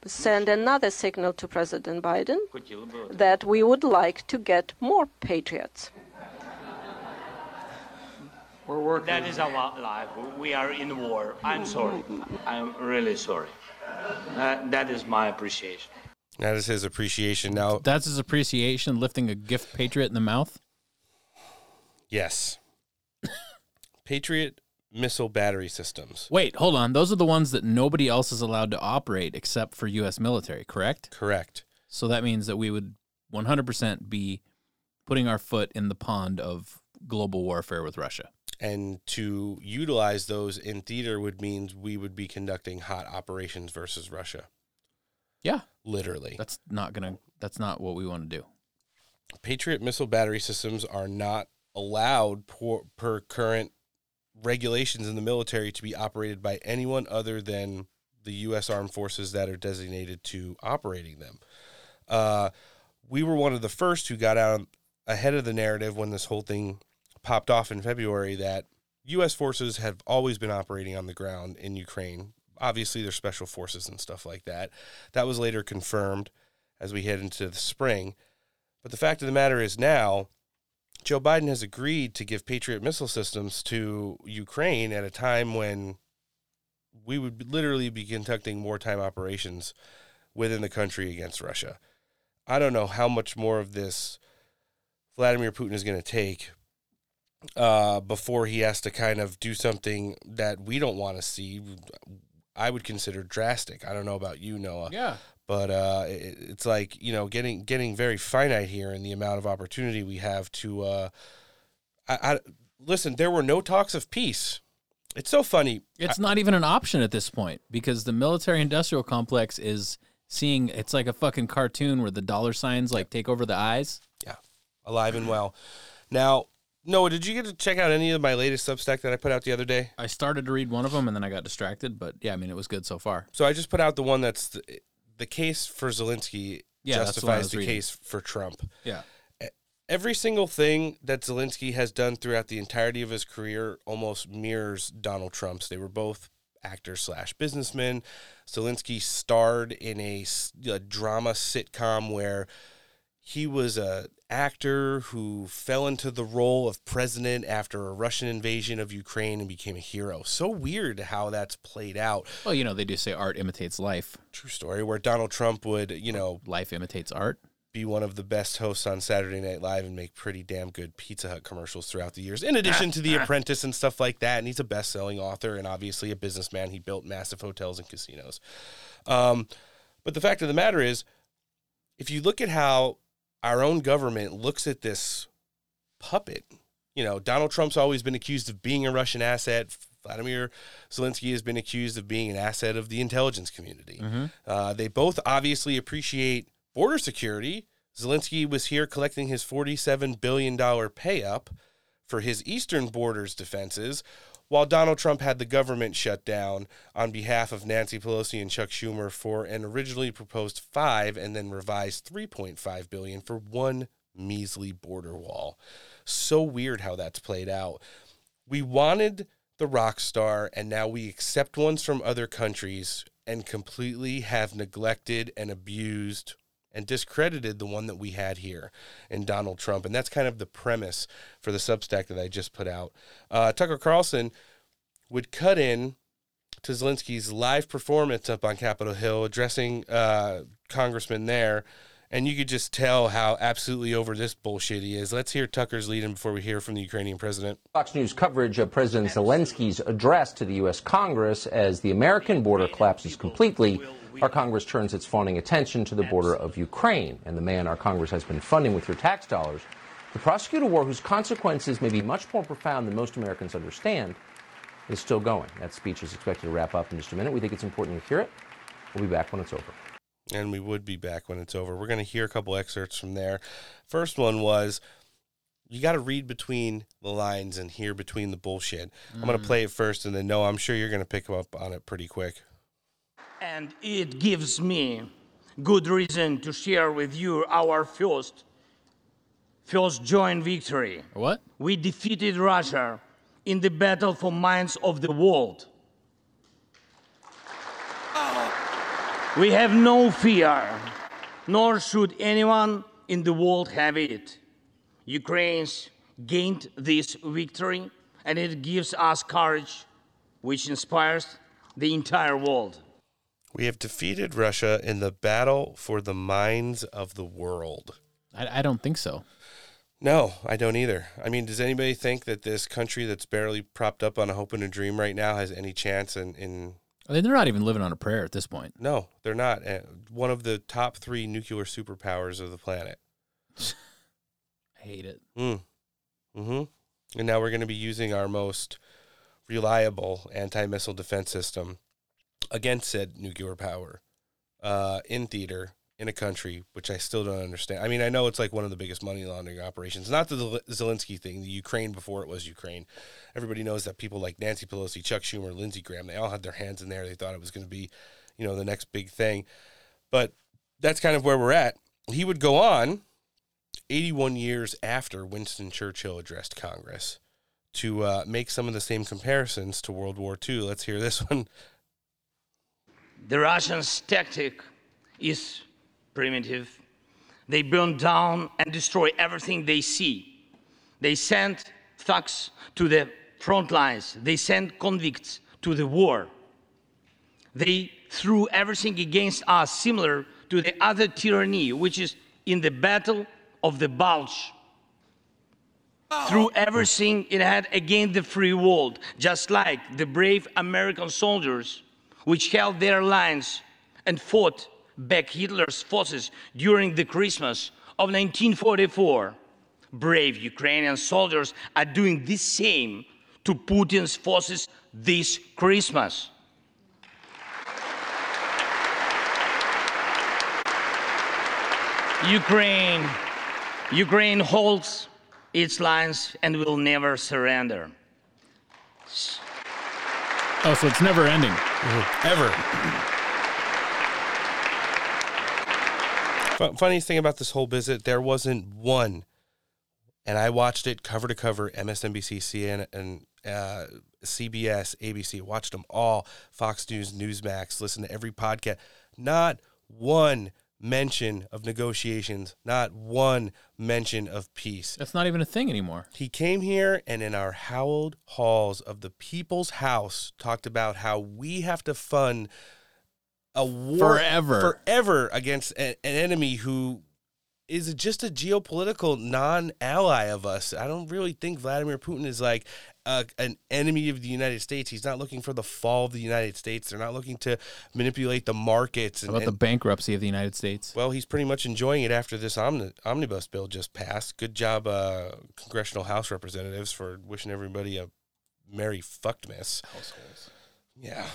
send another signal to President Biden that we would like to get more Patriots. We're working. That is our life. We are in war. I'm sorry. I'm really sorry. Uh, that is my appreciation. That is his appreciation. Now, That's his appreciation, lifting a gift patriot in the mouth. yes. Patriot missile battery systems. Wait, hold on. Those are the ones that nobody else is allowed to operate except for U.S. military, correct? Correct. So that means that we would 100% be putting our foot in the pond of global warfare with Russia. And to utilize those in theater would mean we would be conducting hot operations versus Russia. Yeah. Literally. That's not going to, that's not what we want to do. Patriot missile battery systems are not allowed per, per current regulations in the military to be operated by anyone other than the U.S. Armed Forces that are designated to operating them. Uh, we were one of the first who got out ahead of the narrative when this whole thing popped off in February that U.S. forces have always been operating on the ground in Ukraine. Obviously, they're special forces and stuff like that. That was later confirmed as we head into the spring. But the fact of the matter is now, Joe Biden has agreed to give Patriot missile systems to Ukraine at a time when we would literally be conducting wartime operations within the country against Russia. I don't know how much more of this Vladimir Putin is going to take uh, before he has to kind of do something that we don't want to see. I would consider drastic. I don't know about you, Noah. Yeah. But uh, it, it's like you know, getting getting very finite here in the amount of opportunity we have to. Uh, I, I listen. There were no talks of peace. It's so funny. It's not even an option at this point because the military industrial complex is seeing it's like a fucking cartoon where the dollar signs like take over the eyes. Yeah. Alive and well. Now, Noah, did you get to check out any of my latest Substack that I put out the other day? I started to read one of them and then I got distracted, but yeah, I mean it was good so far. So I just put out the one that's the, case for Zelensky Yeah, the justifies the case for Trump. Yeah. Every single thing that Zelensky has done throughout the entirety of his career almost mirrors Donald Trump's. They were both actors slash businessmen. Zelensky starred in a drama sitcom where he was a actor who fell into the role of president after a Russian invasion of Ukraine and became a hero. So weird how that's played out. Well, you know, they do say art imitates life. True story. Where Donald Trump would, you know, life imitates art. Be one of the best hosts on Saturday Night Live and make pretty damn good Pizza Hut commercials throughout the years, in addition to The Apprentice and stuff like that. And he's a best selling author and obviously a businessman. He built massive hotels and casinos. Um, but the fact of the matter is, if you look at how our own government looks at this puppet, you know, Donald Trump's always been accused of being a Russian asset. Vladimir Zelensky has been accused of being an asset of the intelligence community. Uh, they both obviously appreciate border security. Zelensky was here collecting his $47 billion pay up for his eastern borders defenses, while Donald Trump had the government shut down on behalf of Nancy Pelosi and Chuck Schumer for an originally proposed 5 and then revised 3.5 billion for one measly border wall. So weird how that's played out. We wanted the rock star and now we accept ones from other countries and completely have neglected and abused and discredited the one that we had here in Donald Trump. And that's kind of the premise for the Substack that I just put out. Uh, Tucker Carlson would cut in to Zelensky's live performance up on Capitol Hill, addressing uh, congressmen there. And you could just tell how absolutely over this bullshit he is. Let's hear Tucker's lead in before we hear from the Ukrainian president. Fox News coverage of President Zelensky's address to the U.S. Congress as the American border collapses completely. Our Congress turns its fawning attention to the border of Ukraine and the man our Congress has been funding with your tax dollars to prosecute a war whose consequences may be much more profound than most Americans understand is still going. That speech is expected to wrap up in just a minute. We think it's important to hear it. We'll be back when it's over. And we would be back when it's over. We're going to hear a couple excerpts from there. First one was you got to read between the lines and hear between the bullshit. I'm going to Mm. play it first, and then no, I'm sure you're going to pick up on it pretty quick. And it gives me good reason to share with you our first first joint victory. What? We defeated Russia in the battle for minds of the world. We have no fear, nor should anyone in the world have it. Ukraine's gained this victory, and it gives us courage, which inspires the entire world. We have defeated Russia in the battle for the minds of the world. I, I don't think so. No, I don't either. I mean, does anybody think that this country that's barely propped up on a hope and a dream right now has any chance in, in I mean, they're not even living on a prayer at this point. No, they're not. Uh, One of the top three nuclear superpowers of the planet. I hate it. Mm. hmm And now we're going to be using our most reliable anti-missile defense system against said nuclear power uh, in theater in a country which I still don't understand. I mean, I know it's like one of the biggest money laundering operations. Not the Zel- Zelensky thing, the Ukraine before it was Ukraine. Everybody knows that people like Nancy Pelosi, Chuck Schumer, Lindsey Graham, they all had their hands in there. They thought it was going to be, you know, the next big thing. But that's kind of where we're at. He would go on 81 years after Winston Churchill addressed Congress to uh, make some of the same comparisons to World War II. Let's hear this one. The Russians' tactic is primitive. They burn down and destroy everything they see. They send thugs to the front lines. They send convicts to the war. They threw everything against us, similar to the other tyranny, which is in the Battle of the Bulge. Threw everything it had against the free world, just like the brave American soldiers, which held their lines and fought back Hitler's forces during the Christmas of 1944. Brave Ukrainian soldiers are doing the same to Putin's forces this Christmas. Ukraine, Ukraine holds its lines and will never surrender. Oh, so it's never ending. Ever. Fu- funniest thing about this whole visit, there wasn't one, and I watched it cover to cover, MSNBC, CNN, and uh, CBS, ABC, watched them all, Fox News, Newsmax, listened to every podcast. Not one mention of negotiations, not one mention of peace. That's not even a thing anymore. He came here and in our hallowed halls of the people's house talked about how we have to fund a war Forever. forever against a- an enemy who is just a geopolitical non-ally of us. I don't really think Vladimir Putin is like uh, an enemy of the United States. He's not looking for the fall of the United States. They're not looking to manipulate the markets. How And, about the bankruptcy of the United States? well, he's pretty much enjoying it after this omni- omnibus bill just passed. Good job, uh, congressional House representatives, for wishing everybody a merry fuckmas. Households. Yeah,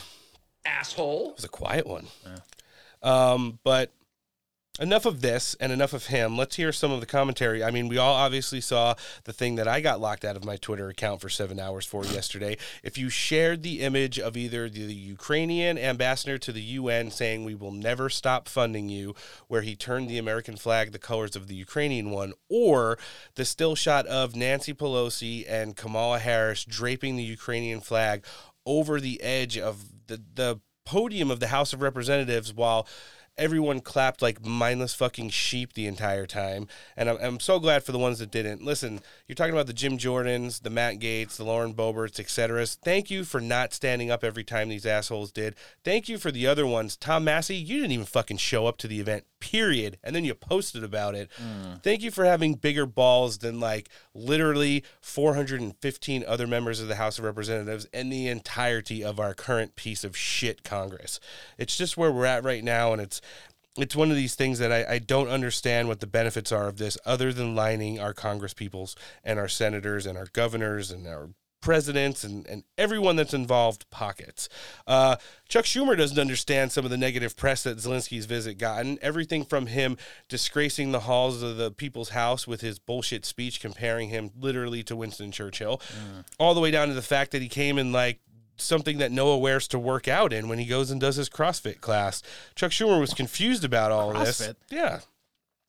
Asshole. it was a quiet one. Um, but enough of this and enough of him. Let's hear some of the commentary. I mean, we all obviously saw the thing that I got locked out of my Twitter account for seven hours for yesterday. If you shared the image of either the Ukrainian ambassador to the UN saying we will never stop funding you, where he turned the American flag the colors of the Ukrainian one, or the still shot of Nancy Pelosi and Kamala Harris draping the Ukrainian flag over the edge of the, the podium of the House of Representatives while everyone clapped like mindless fucking sheep the entire time. And I'm, I'm so glad for the ones that didn't. Listen, you're talking about the Jim Jordans, the Matt Gaetz, the Lauren Boeberts, etc. Thank you for not standing up every time these assholes did. Thank you for the other ones. Tom Massie, you didn't even fucking show up to the event, period. And then you posted about it. Mm. Thank you for having bigger balls than like literally 415 other members of the House of Representatives and the entirety of our current piece of shit Congress. It's just where we're at right now, and it's it's one of these things that I, I don't understand what the benefits are of this other than lining our Congress peoples and our senators and our governors and our presidents and, and everyone that's involved pockets. Uh, Chuck Schumer doesn't understand some of the negative press that Zelensky's visit gotten. Everything from him disgracing the halls of the people's house with his bullshit speech comparing him literally to Winston Churchill, all the way down to the fact that he came in like something that Noah wears to work out in when he goes and does his CrossFit class. Chuck Schumer was confused about all this. Yeah.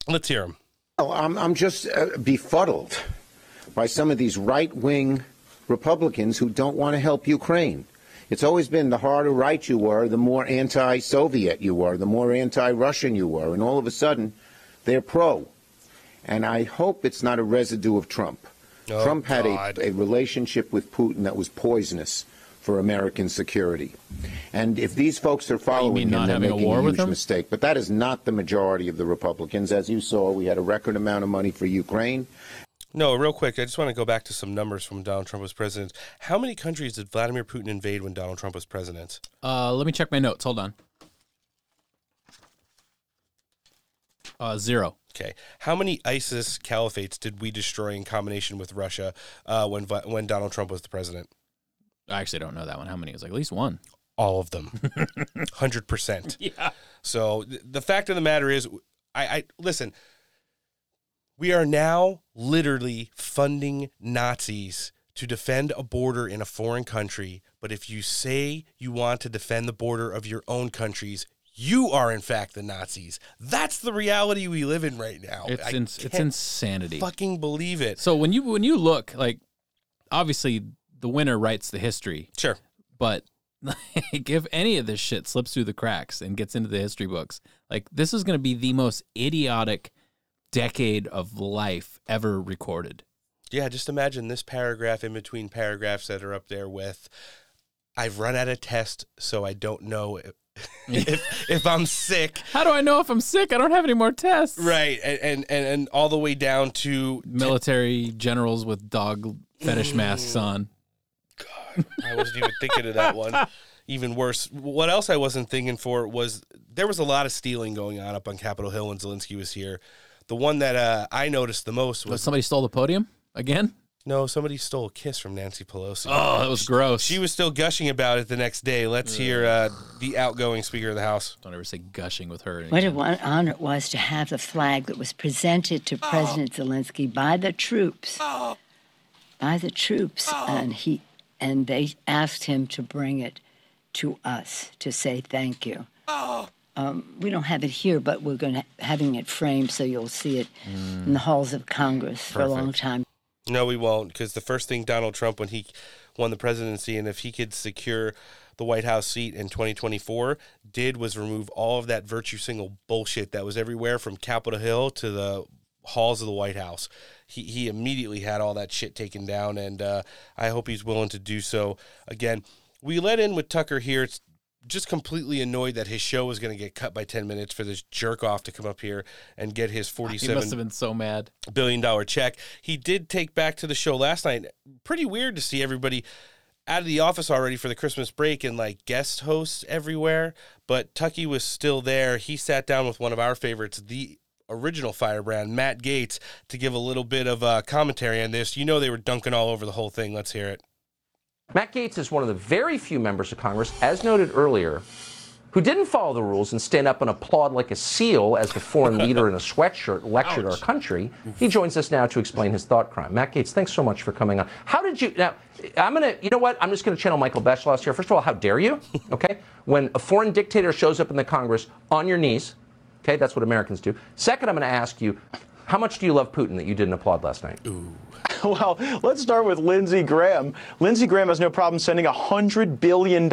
Let's hear him. Oh, I'm, I'm just uh, befuddled by some of these right wing Republicans who don't want to help Ukraine. It's always been the harder right you were, the more anti Soviet you were, the more anti Russian you were. And all of a sudden, they're pro. And I hope it's not a residue of Trump. Oh, Trump had a, a relationship with Putin that was poisonous for American security. And if these folks are following mean him, they're having a making war a huge him? mistake. But that is not the majority of the Republicans. As you saw, we had a record amount of money for Ukraine. No, real quick, I just want to go back to some numbers from Donald Trump was president. How many countries did Vladimir Putin invade when Donald Trump was president? Uh, let me check my notes. Hold on. Uh, zero. Okay. How many ISIS caliphates did we destroy in combination with Russia uh, when when Donald Trump was the president? I actually don't know that one. How many? It was like at least one. All of them. 100%. Yeah. So th- the fact of the matter is, I, I listen. We are now literally funding Nazis to defend a border in a foreign country. But if you say you want to defend the border of your own countries, you are in fact the Nazis. That's the reality we live in right now. It's I ins- it's insanity. Fucking believe it. So when you when you look like, obviously the winner writes the history. Sure. But like, if any of this shit slips through the cracks and gets into the history books, like this is going to be the most idiotic decade of life ever recorded. Yeah, just imagine this paragraph in between paragraphs that are up there with I've run out of test, so I don't know if, if, if I'm sick. How do I know if I'm sick? I don't have any more tests. Right. And and, and, and all the way down to Military generals with dog fetish masks mm. on. I wasn't even thinking of that one. Even worse. What else I wasn't thinking for was there was a lot of stealing going on up on Capitol Hill when Zelensky was here. The one that uh, I noticed the most Was was somebody stole the podium again? no, somebody stole a kiss from Nancy Pelosi. Oh, that was gross. She was still gushing about it the next day. Let's hear uh, the outgoing Speaker of the House. Don't ever say gushing with her. What an honor it was to have the flag that was presented to President Zelensky by the troops, by the troops, and he and they asked him to bring it to us to say thank you. Um, we don't have it here, but we're going to having it framed so you'll see it in the halls of Congress for a long time. No, we won't, because the first thing Donald Trump, when he won the presidency, and if he could secure the White House seat in 2024, did was remove all of that virtue single bullshit that was everywhere from Capitol Hill to the halls of the White House. He, he immediately had all that shit taken down, and uh, I hope he's willing to do so again. We let in with Tucker here. It's just completely annoyed that his show was going to get cut by 10 minutes for this jerk off to come up here and get his He 47 must have been so mad. billion dollar check. He did take back to the show last night. Pretty weird to see everybody out of the office already for the Christmas break and like guest hosts everywhere. But Tucky was still there. He sat down with one of our favorites, the original firebrand, Matt Gaetz, to give a little bit of uh, commentary on this. You know they were dunking all over the whole thing. Let's hear it. Matt Gaetz is one of the very few members of Congress, as noted earlier, who didn't follow the rules and stand up and applaud like a seal as the foreign leader in a sweatshirt lectured our country. He joins us now to explain his thought crime. Matt Gaetz, thanks so much for coming on. How did you now? I'm gonna, you know what? I'm just gonna channel Michael Beschloss here. First of all, how dare you? Okay, when a foreign dictator shows up in the Congress on your knees, okay, that's what Americans do. Second, I'm gonna ask you, how much do you love Putin that you didn't applaud last night? Well, let's start with Lindsey Graham. Lindsey Graham has no problem sending $100 billion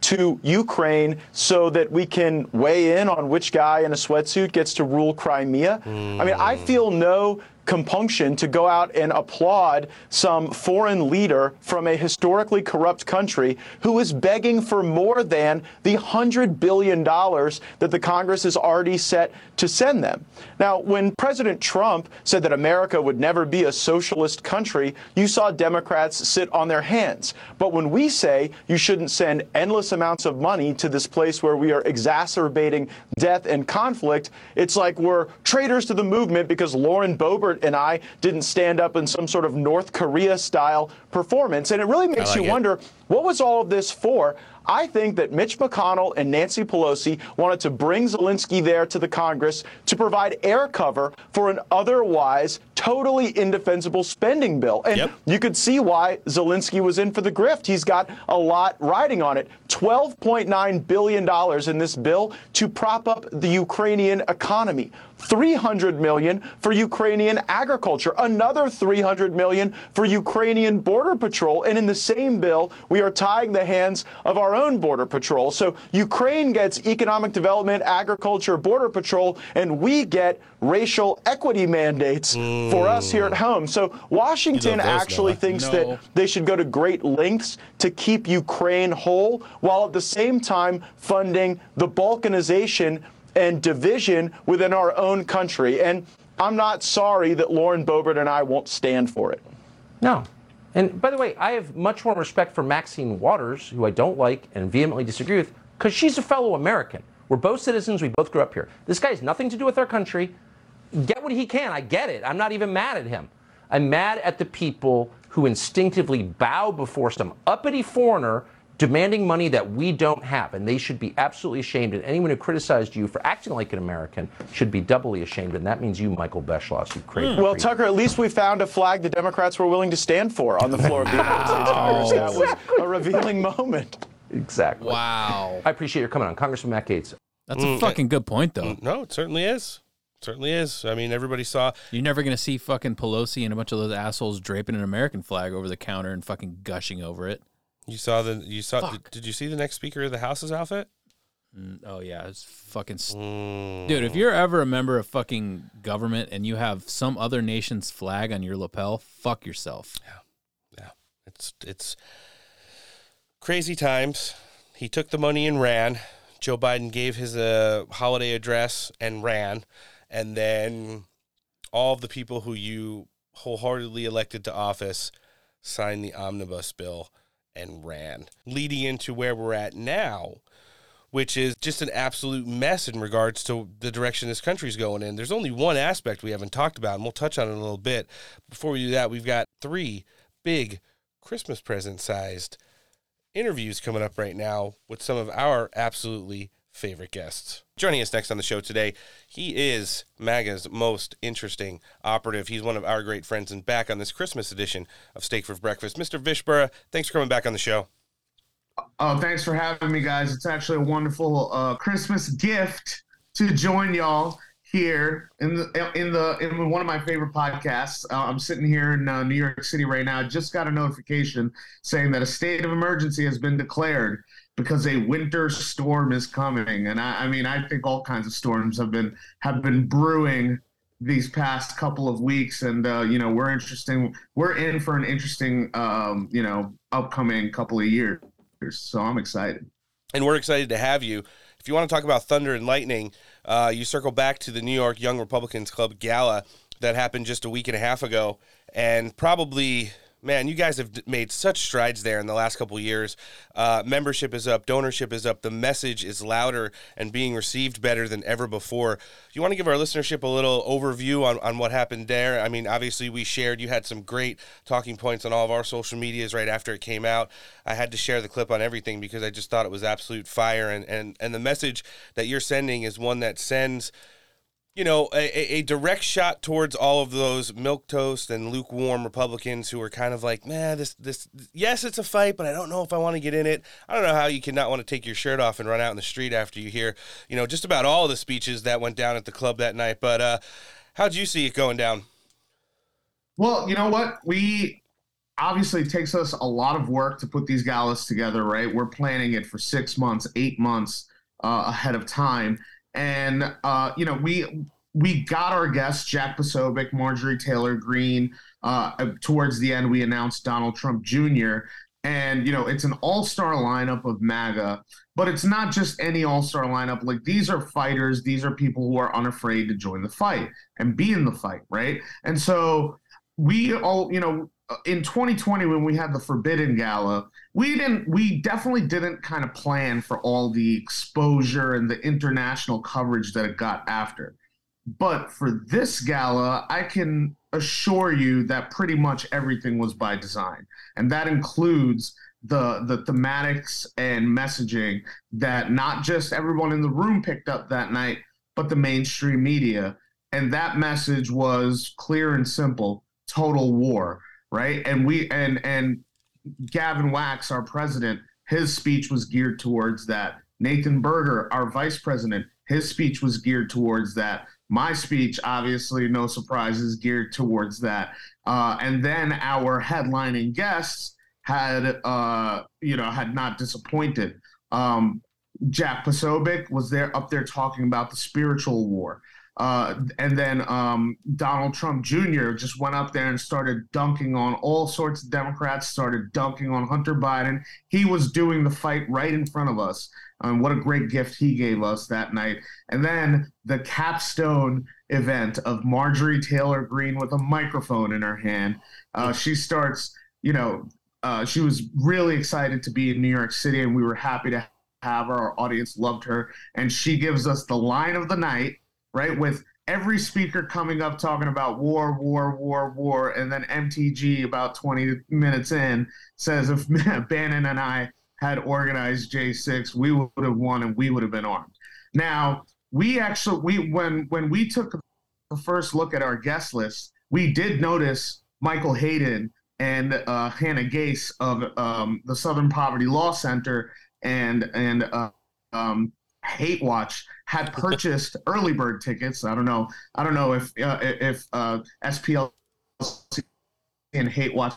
to Ukraine so that we can weigh in on which guy in a sweatsuit gets to rule Crimea. I mean, I hmm. feel no compunction to go out and applaud some foreign leader from a historically corrupt country who is begging for more than the $100 billion that the Congress has already set to send them. Now, when President Trump said that America would never be a socialist country, you saw Democrats sit on their hands. But when we say you shouldn't send endless amounts of money to this place where we are exacerbating death and conflict, it's like we're traitors to the movement because Lauren Boebert and I didn't stand up in some sort of North Korea style performance. And it really makes like you it. wonder what was all of this for? I think that Mitch McConnell and Nancy Pelosi wanted to bring Zelensky there to the Congress to provide air cover for an otherwise totally indefensible spending bill. And you could see why Zelensky was in for the grift. He's got a lot riding on it. $12.9 billion in this bill to prop up the Ukrainian economy. 300 million for Ukrainian agriculture, another 300 million for Ukrainian border patrol, and in the same bill, we are tying the hands of our own border patrol. So Ukraine gets economic development, agriculture, border patrol, and we get racial equity mandates for us here at home. So Washington actually Noah. thinks No. that they should go to great lengths to keep Ukraine whole, while at the same time funding the balkanization and division within our own country. And I'm not sorry that Lauren Boebert and I won't stand for it. No. And by the way, I have much more respect for Maxine Waters, who I don't like and vehemently disagree with, because she's a fellow American. We're both citizens. We both grew up here. This guy has nothing to do with our country. Get what he can. I get it. I'm not even mad at him. I'm mad at the people who instinctively bow before some uppity foreigner demanding money that we don't have. And they should be absolutely ashamed. And anyone who criticized you for acting like an American should be doubly ashamed. And that means you, Michael Beschloss, you crazy. Well. Tucker, at least we found a flag the Democrats were willing to stand for on the floor of the United States Congress. That was a revealing moment. Exactly. Wow. I appreciate your coming on. Congressman Matt Gaetz. That's a Mm, fucking good point, though. No, it certainly is. Certainly is. I mean, everybody saw. You're never gonna see fucking Pelosi and a bunch of those assholes draping an American flag over the counter and fucking gushing over it. You saw the. You saw. Did, did you see the next Speaker of the House's outfit? Mm, oh yeah, it's fucking. St- Mm. Dude, if you're ever a member of fucking government and you have some other nation's flag on your lapel, fuck yourself. Yeah, yeah. It's it's crazy times. He took the money and ran. Joe Biden gave his uh, holiday address and ran, and then all of the people who you wholeheartedly elected to office signed the omnibus bill and ran, leading into where we're at now, which is just an absolute mess in regards to the direction this country's going in. There's only one aspect we haven't talked about, and we'll touch on it a little bit. Before we do that, we've got three big Christmas present sized interviews coming up right now with some of our absolutely favorite guests. Joining us next on the show today, he is MAGA's most interesting operative. He's one of our great friends and back on this Christmas edition of Steak for Breakfast. Mr. Vish Burra, thanks for coming back on the show. Oh, thanks for having me, guys. It's actually a wonderful uh, Christmas gift to join y'all here in the in the in one of my favorite podcasts. Uh, I'm sitting here in uh, New York City right now. I just got a notification saying that a state of emergency has been declared because a winter storm is coming. And I, I mean, I think all kinds of storms have been have been brewing these past couple of weeks, and uh, you know, we're interesting. We're in for an interesting, um, you know, upcoming couple of years. So I'm excited. And we're excited to have you. If you want to talk about thunder and lightning, uh, you circle back to the New York Young Republicans Club Gala that happened just a week and a half ago. And probably, man, you guys have made such strides there in the last couple years. Uh, membership is up, donorship is up, the message is louder and being received better than ever before. You want to give our listenership a little overview on, on what happened there? I mean, obviously, we shared, you had some great talking points on all of our social medias right after it came out. I had to share the clip on everything because I just thought it was absolute fire. And, and, and the message that you're sending is one that sends you know, a, a- direct shot towards all of those milk toast and lukewarm Republicans who are kind of like, man, this this yes, it's a fight, but I don't know if I want to get in it. I don't know how you cannot want to take your shirt off and run out in the street after you hear, you know, just about all the speeches that went down at the club that night. But uh, how'd you see it going down? Well, you know what? We obviously takes us a lot of work to put these galas together, right? We're planning it for six months, eight months uh, ahead of time, and uh, you know we we got our guests Jack Posobiec, Marjorie Taylor Greene. Uh, towards the end, we announced Donald Trump Jr. And you know it's an all-star lineup of MAGA, but it's not just any all-star lineup. Like these are fighters, these are people who are unafraid to join the fight and be in the fight, right? And so we all, you know, Uh, in 2020 when we had the Forbidden Gala, we didn't, we definitely didn't kind of plan for all the exposure and the international coverage that it got after. But for this gala, I can assure you that pretty much everything was by design. And that includes the the thematics and messaging that not just everyone in the room picked up that night, but the mainstream media. And that message was clear and simple, total war, right? And we and and Gavin Wax, our president, his speech was geared towards that. Nathan Berger, our vice president, his speech was geared towards that. My speech, obviously, no surprises, geared towards that. Uh, and then our headlining guests had, uh, you know, had not disappointed. Um, Jack Posobiec was there up there talking about the spiritual war. Uh, and then um, Donald Trump Jr. just went up there and started dunking on all sorts of Democrats, started dunking on Hunter Biden. He was doing the fight right in front of us. Um, what a great gift he gave us that night. And then the capstone event of Marjorie Taylor Greene with a microphone in her hand. Uh, she starts, you know, uh, she was really excited to be in New York City, and we were happy to have her. Our audience loved her. And she gives us the line of the night, right? With every speaker coming up talking about war, war, war, war. And then MTG, about 20 minutes in, says if Bannon and I had organized J6, we would have won and we would have been armed. Now, we actually we when when we took the first look at our guest list, we did notice Michael Hayden and uh, Hannah Gais of um, the Southern Poverty Law Center and and uh, um, Hate Watch had purchased early bird tickets. I don't know. I don't know if uh, if uh, SPL and Hate Watch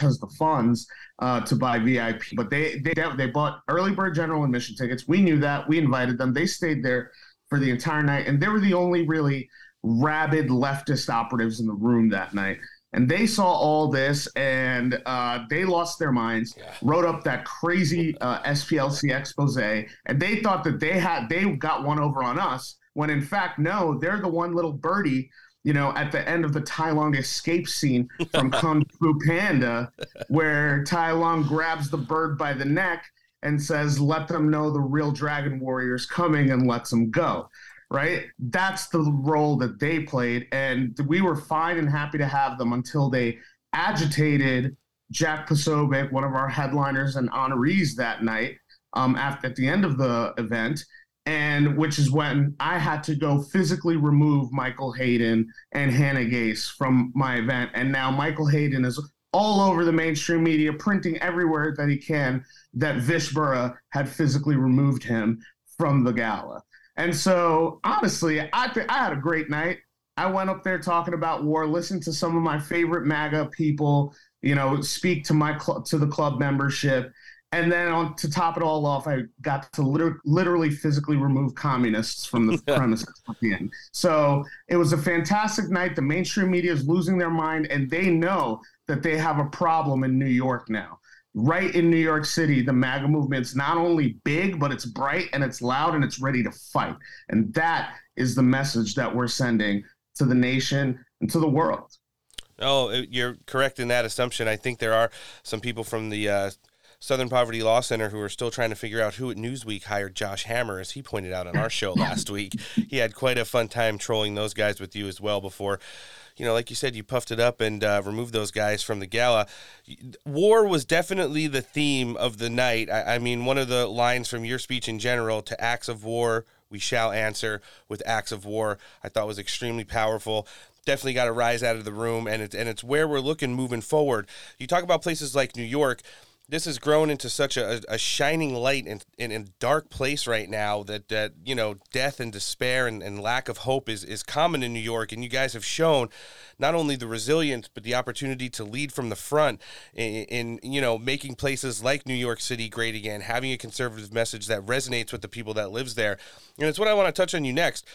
has the funds uh, to buy VIP. But they they they bought early bird general admission tickets. We knew that. We invited them. They stayed there for the entire night, and they were the only really rabid leftist operatives in the room that night. And they saw all this, and uh, they lost their minds. Yeah. Wrote up that crazy uh, SPLC expose, and they thought that they had they got one over on us. When in fact, no, they're the one little birdie you know, at the end of the Tai Lung escape scene from Kung Fu Panda, where Tai Lung grabs the bird by the neck and says, "Let them know the real Dragon Warrior's coming," and lets them go. Right? That's the role that they played, and we were fine and happy to have them until they agitated Jack Posobiec, one of our headliners and honorees that night, um, at, the end of the event and which is when I had to go physically remove Michael Hayden and Hannah Gais from my event. And now Michael Hayden is all over the mainstream media, printing everywhere that he can that Vish Burra had physically removed him from the gala. And so, honestly, I, th- I had a great night. I went up there talking about war, listened to some of my favorite MAGA people, you know, speak to my cl- to the club membership, and then on to top it all off, I got to liter- literally physically remove communists from the premises at the end. So it was a fantastic night. The mainstream media is losing their mind, and they know that they have a problem in New York now. Right in New York City, the MAGA movement's not only big, but it's bright and it's loud and it's ready to fight. And that is the message that we're sending to the nation and to the world. Oh, you're correct in that assumption. I think there are some people from the uh, Southern Poverty Law Center who are still trying to figure out who at Newsweek hired Josh Hammer, as he pointed out on our show last week. He had quite a fun time trolling those guys with you as well before. You know, like you said, you puffed it up and uh, removed those guys from the gala. War was definitely the theme of the night. I, I mean, one of the lines from your speech in general to acts of war, we shall answer with acts of war, I thought was extremely powerful definitely got to rise out of the room and it's and it's where we're looking moving forward. You talk about places like New York this has grown into such a, a shining light in, in, in, dark place right now that, that you know death and despair and, and lack of hope is, is common in New York. And you guys have shown not only the resilience but the opportunity to lead from the front in, in you know making places like New York City great again having a conservative message that resonates with the people that lives there. And it's what I want to touch on you next.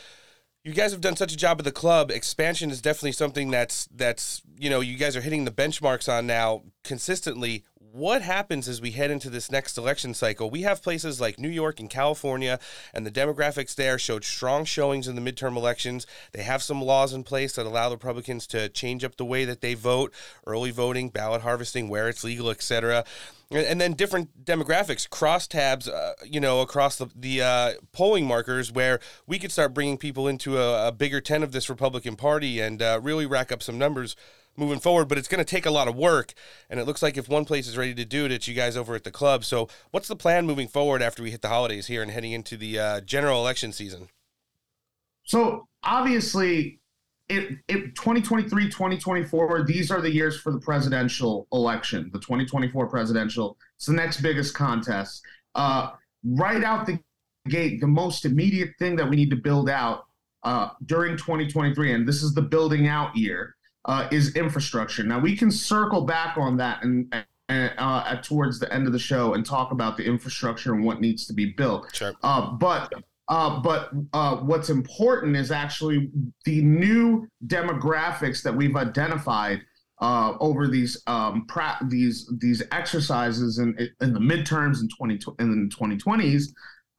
You guys have done such a job at the club. Expansion is definitely something that's that's you know you guys are hitting the benchmarks on now consistently what happens as we head into this next election cycle? We have places like New York and California, and the demographics there showed strong showings in the midterm elections. They have some laws in place that allow Republicans to change up the way that they vote, early voting, ballot harvesting, where it's legal, etc. And then different demographics, crosstabs, uh, you know, across the, the uh, polling markers, where we could start bringing people into a, a bigger tent of this Republican Party and uh, really rack up some numbers moving forward, but it's going to take a lot of work. And it looks like if one place is ready to do it, it's you guys over at the club. So, what's the plan moving forward after we hit the holidays here and heading into the uh, general election season? So, obviously, it, it 2023, 2024, these are the years for the presidential election, the 2024 presidential. It's the next biggest contest. Uh, right out the gate, the most immediate thing that we need to build out uh, during 2023, and this is the building out year, uh, is infrastructure. Now we can circle back on that and, and uh, towards the end of the show and talk about the infrastructure and what needs to be built. Sure. Uh, but uh, but uh, what's important is actually the new demographics that we've identified uh, over these um, pra- these these exercises in, in the midterms in 20 in the 2020s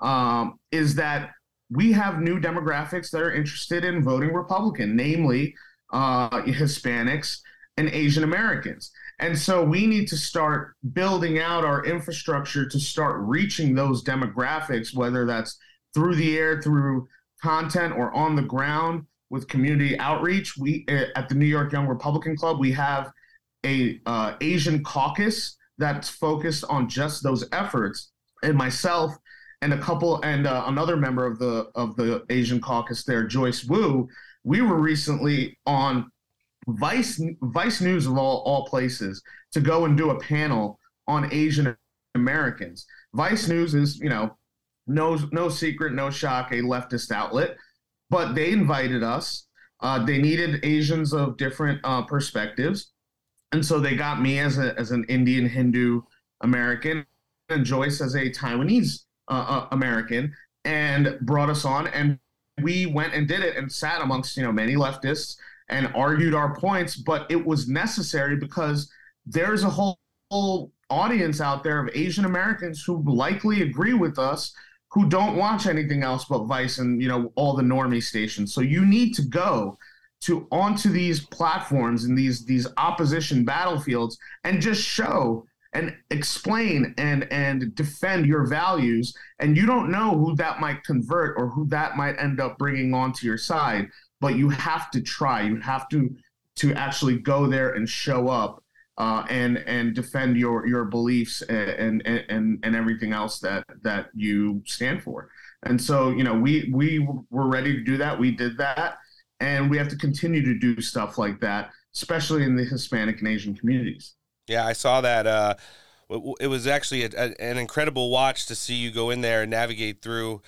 um, is that we have new demographics that are interested in voting Republican, namely uh, Hispanics, and Asian Americans. And so we need to start building out our infrastructure to start reaching those demographics, whether that's through the air, through content, or on the ground with community outreach. We eh, at the New York Young Republican Club we have a uh, Asian caucus that's focused on just those efforts. And myself and a couple and uh, another member of the of the Asian caucus there, Joyce Wu, we were recently on Vice Vice News of all, all places to go and do a panel on Asian Americans. Vice News is, you know, no no secret, no shock, a leftist outlet, but they invited us. Uh, they needed Asians of different uh, perspectives, and so they got me as a as an Indian Hindu American and Joyce as a Taiwanese uh, uh American, and brought us on and we went and did it and sat amongst you know many leftists and argued our points but it was necessary because there's a whole, whole audience out there of asian americans who likely agree with us who don't watch anything else but vice and you know all the normie stations. So you need to go to onto these platforms and these these opposition battlefields and just show and explain and and defend your values and you don't know who that might convert or who that might end up bringing onto your side but you have to try. You have to to actually go there and show up uh, and and defend your your beliefs and, and and and everything else that that you stand for. And so you know we we were ready to do that. We did that and we have to continue to do stuff like that especially in the hispanic and asian communities yeah, I saw that. Uh, it was actually a, a, an incredible watch to see you go in there and navigate through.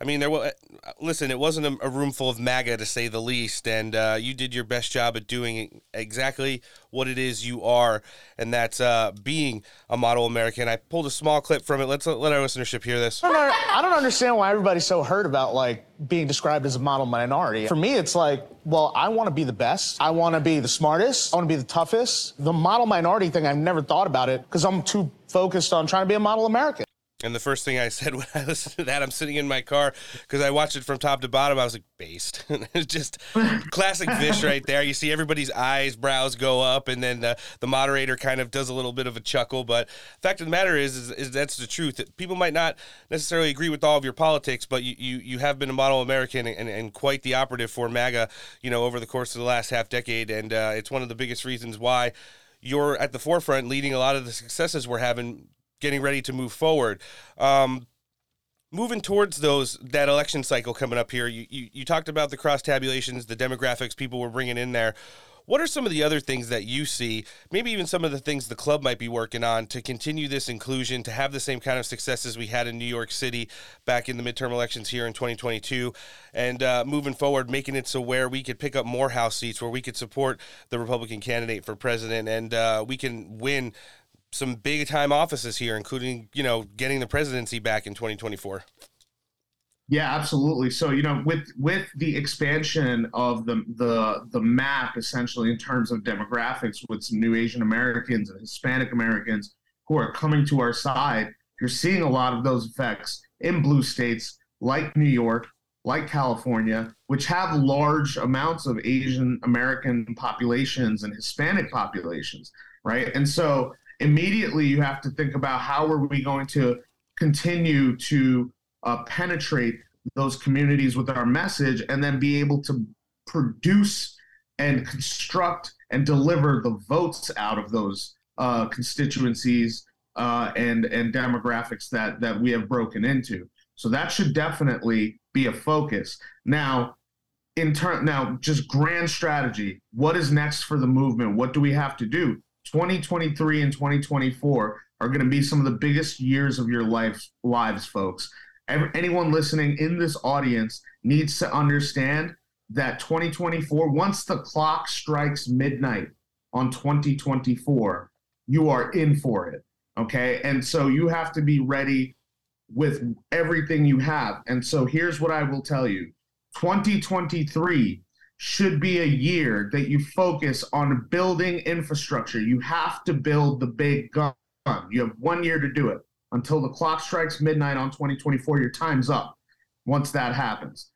I mean, there was listen. It wasn't a, a room full of MAGA to say the least, and uh, you did your best job at doing exactly what it is you are, and that's uh, being a model American. I pulled a small clip from it. Let's let our listenership hear this. I don't, I don't understand why everybody's so hurt about like being described as a model minority. For me, it's like, well, I want to be the best. I want to be the smartest. I want to be the toughest. The model minority thing, I've never thought about it because I'm too focused on trying to be a model American. And the first thing I said when I listened to that, I'm sitting in my car because I watched it from top to bottom. I was like, based. it's just classic Vish right there. You see everybody's eyes, brows go up, and then the, the moderator kind of does a little bit of a chuckle. But the fact of the matter is, is, is that's the truth. People might not necessarily agree with all of your politics, but you, you, you have been a model American and, and quite the operative for MAGA, you know, over the course of the last half decade. And uh, it's one of the biggest reasons why you're at the forefront leading a lot of the successes we're having getting ready to move forward. Um, moving towards those that election cycle coming up here, you, you, you talked about the cross tabulations, the demographics people were bringing in there. What are some of the other things that you see, maybe even some of the things the club might be working on to continue this inclusion, to have the same kind of success as we had in New York City back in the midterm elections here in 2022, and uh, moving forward, making it so where we could pick up more House seats, where we could support the Republican candidate for president, and uh, we can win some big time offices here, including, you know, getting the presidency back in 2024? Yeah, absolutely. So you know, with with the expansion of the the the map, essentially in terms of demographics, with some new Asian Americans and Hispanic Americans who are coming to our side, you're seeing a lot of those effects in blue states like New York, like California, which have large amounts of Asian American populations and Hispanic populations, right? And so immediately you have to think about how are we going to continue to uh, penetrate those communities with our message and then be able to produce and construct and deliver the votes out of those uh, constituencies uh, and and demographics that that we have broken into. So that should definitely be a focus. Now, in turn, now just grand strategy. What is next for the movement? What do we have to do? 2023 and 2024 are going to be some of the biggest years of your life lives, folks anyone listening in this audience needs to understand that 2024, once the clock strikes midnight on 2024, you are in for it. Okay. And so you have to be ready with everything you have. And so here's what I will tell you 2023 should be a year that you focus on building infrastructure. You have to build the big gun. You have one year to do it until the clock strikes midnight on 2024. Your time's up once that happens.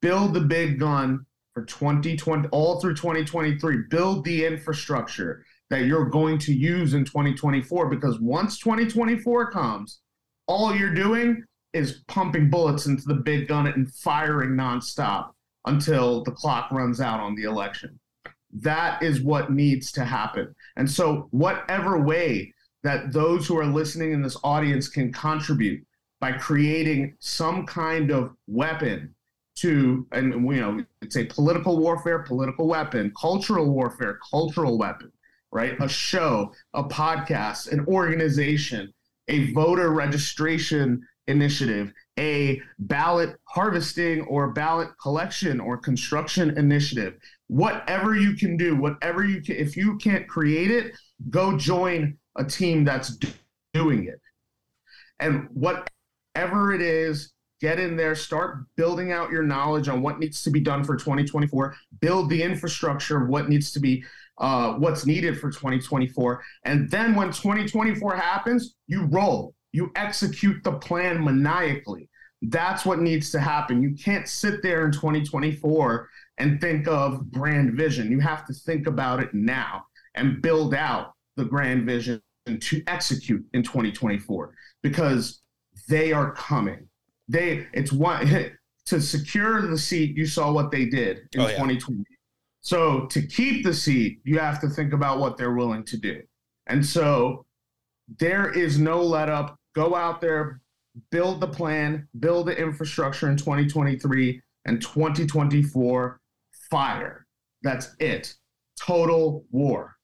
Build the big gun for 2020, all through 2023. Build the infrastructure that you're going to use in 2024 because once 2024 comes, all you're doing is pumping bullets into the big gun and firing nonstop until the clock runs out on the election. That is what needs to happen. And so, whatever way that those who are listening in this audience can contribute by creating some kind of weapon to and you know it's a political warfare political weapon cultural warfare cultural weapon right a show a podcast an organization a voter registration initiative a ballot harvesting or ballot collection or construction initiative whatever you can do whatever you can if you can't create it go join a team that's doing it. And whatever it is, get in there, start building out your knowledge on what needs to be done for 2024, build the infrastructure of what needs to be uh, what's needed for 2024. And then when 2024 happens, you roll, you execute the plan maniacally. That's what needs to happen. You can't sit there in 2024 and think of brand vision. You have to think about it now and build out the grand vision to execute in 2024 because they are coming. They it's one to secure the seat. You saw what they did in oh, yeah. 2020. So to keep the seat, you have to think about what they're willing to do. And so there is no let up. Go out there, build the plan, build the infrastructure in 2023 and 2024. Fire. That's it. Total war.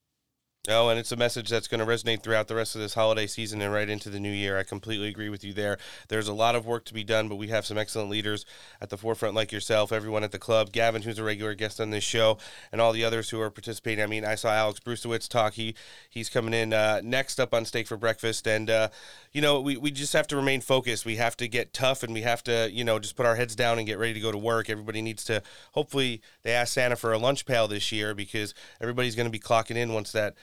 Oh, and it's a message that's going to resonate throughout the rest of this holiday season and right into the new year. I completely agree with you there. There's a lot of work to be done, but we have some excellent leaders at the forefront, like yourself, everyone at the club, Gavin, who's a regular guest on this show, and all the others who are participating. I mean, I saw Alex Bruesewitz talk. He he's coming in uh, next up on Steak for Breakfast, and uh, you know we we just have to remain focused. We have to get tough, and we have to you know just put our heads down and get ready to go to work. Everybody needs to. Hopefully, they ask Santa for a lunch pail this year because everybody's going to be clocking in once that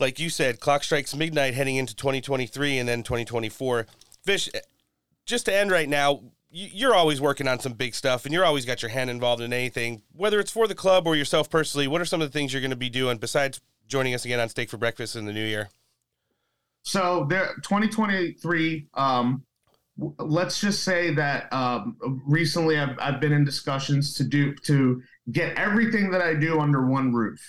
like you said, clock strikes midnight heading into 2023 and then 2024. Vish, just to end right now, you're always working on some big stuff and you're always got your hand involved in anything, whether it's for the club or yourself personally. What are some of the things you're going to be doing besides joining us again on Steak for Breakfast in the new year? So there, 2023. Um, let's just say that um, recently I've, I've been in discussions to do to get everything that I do under one roof.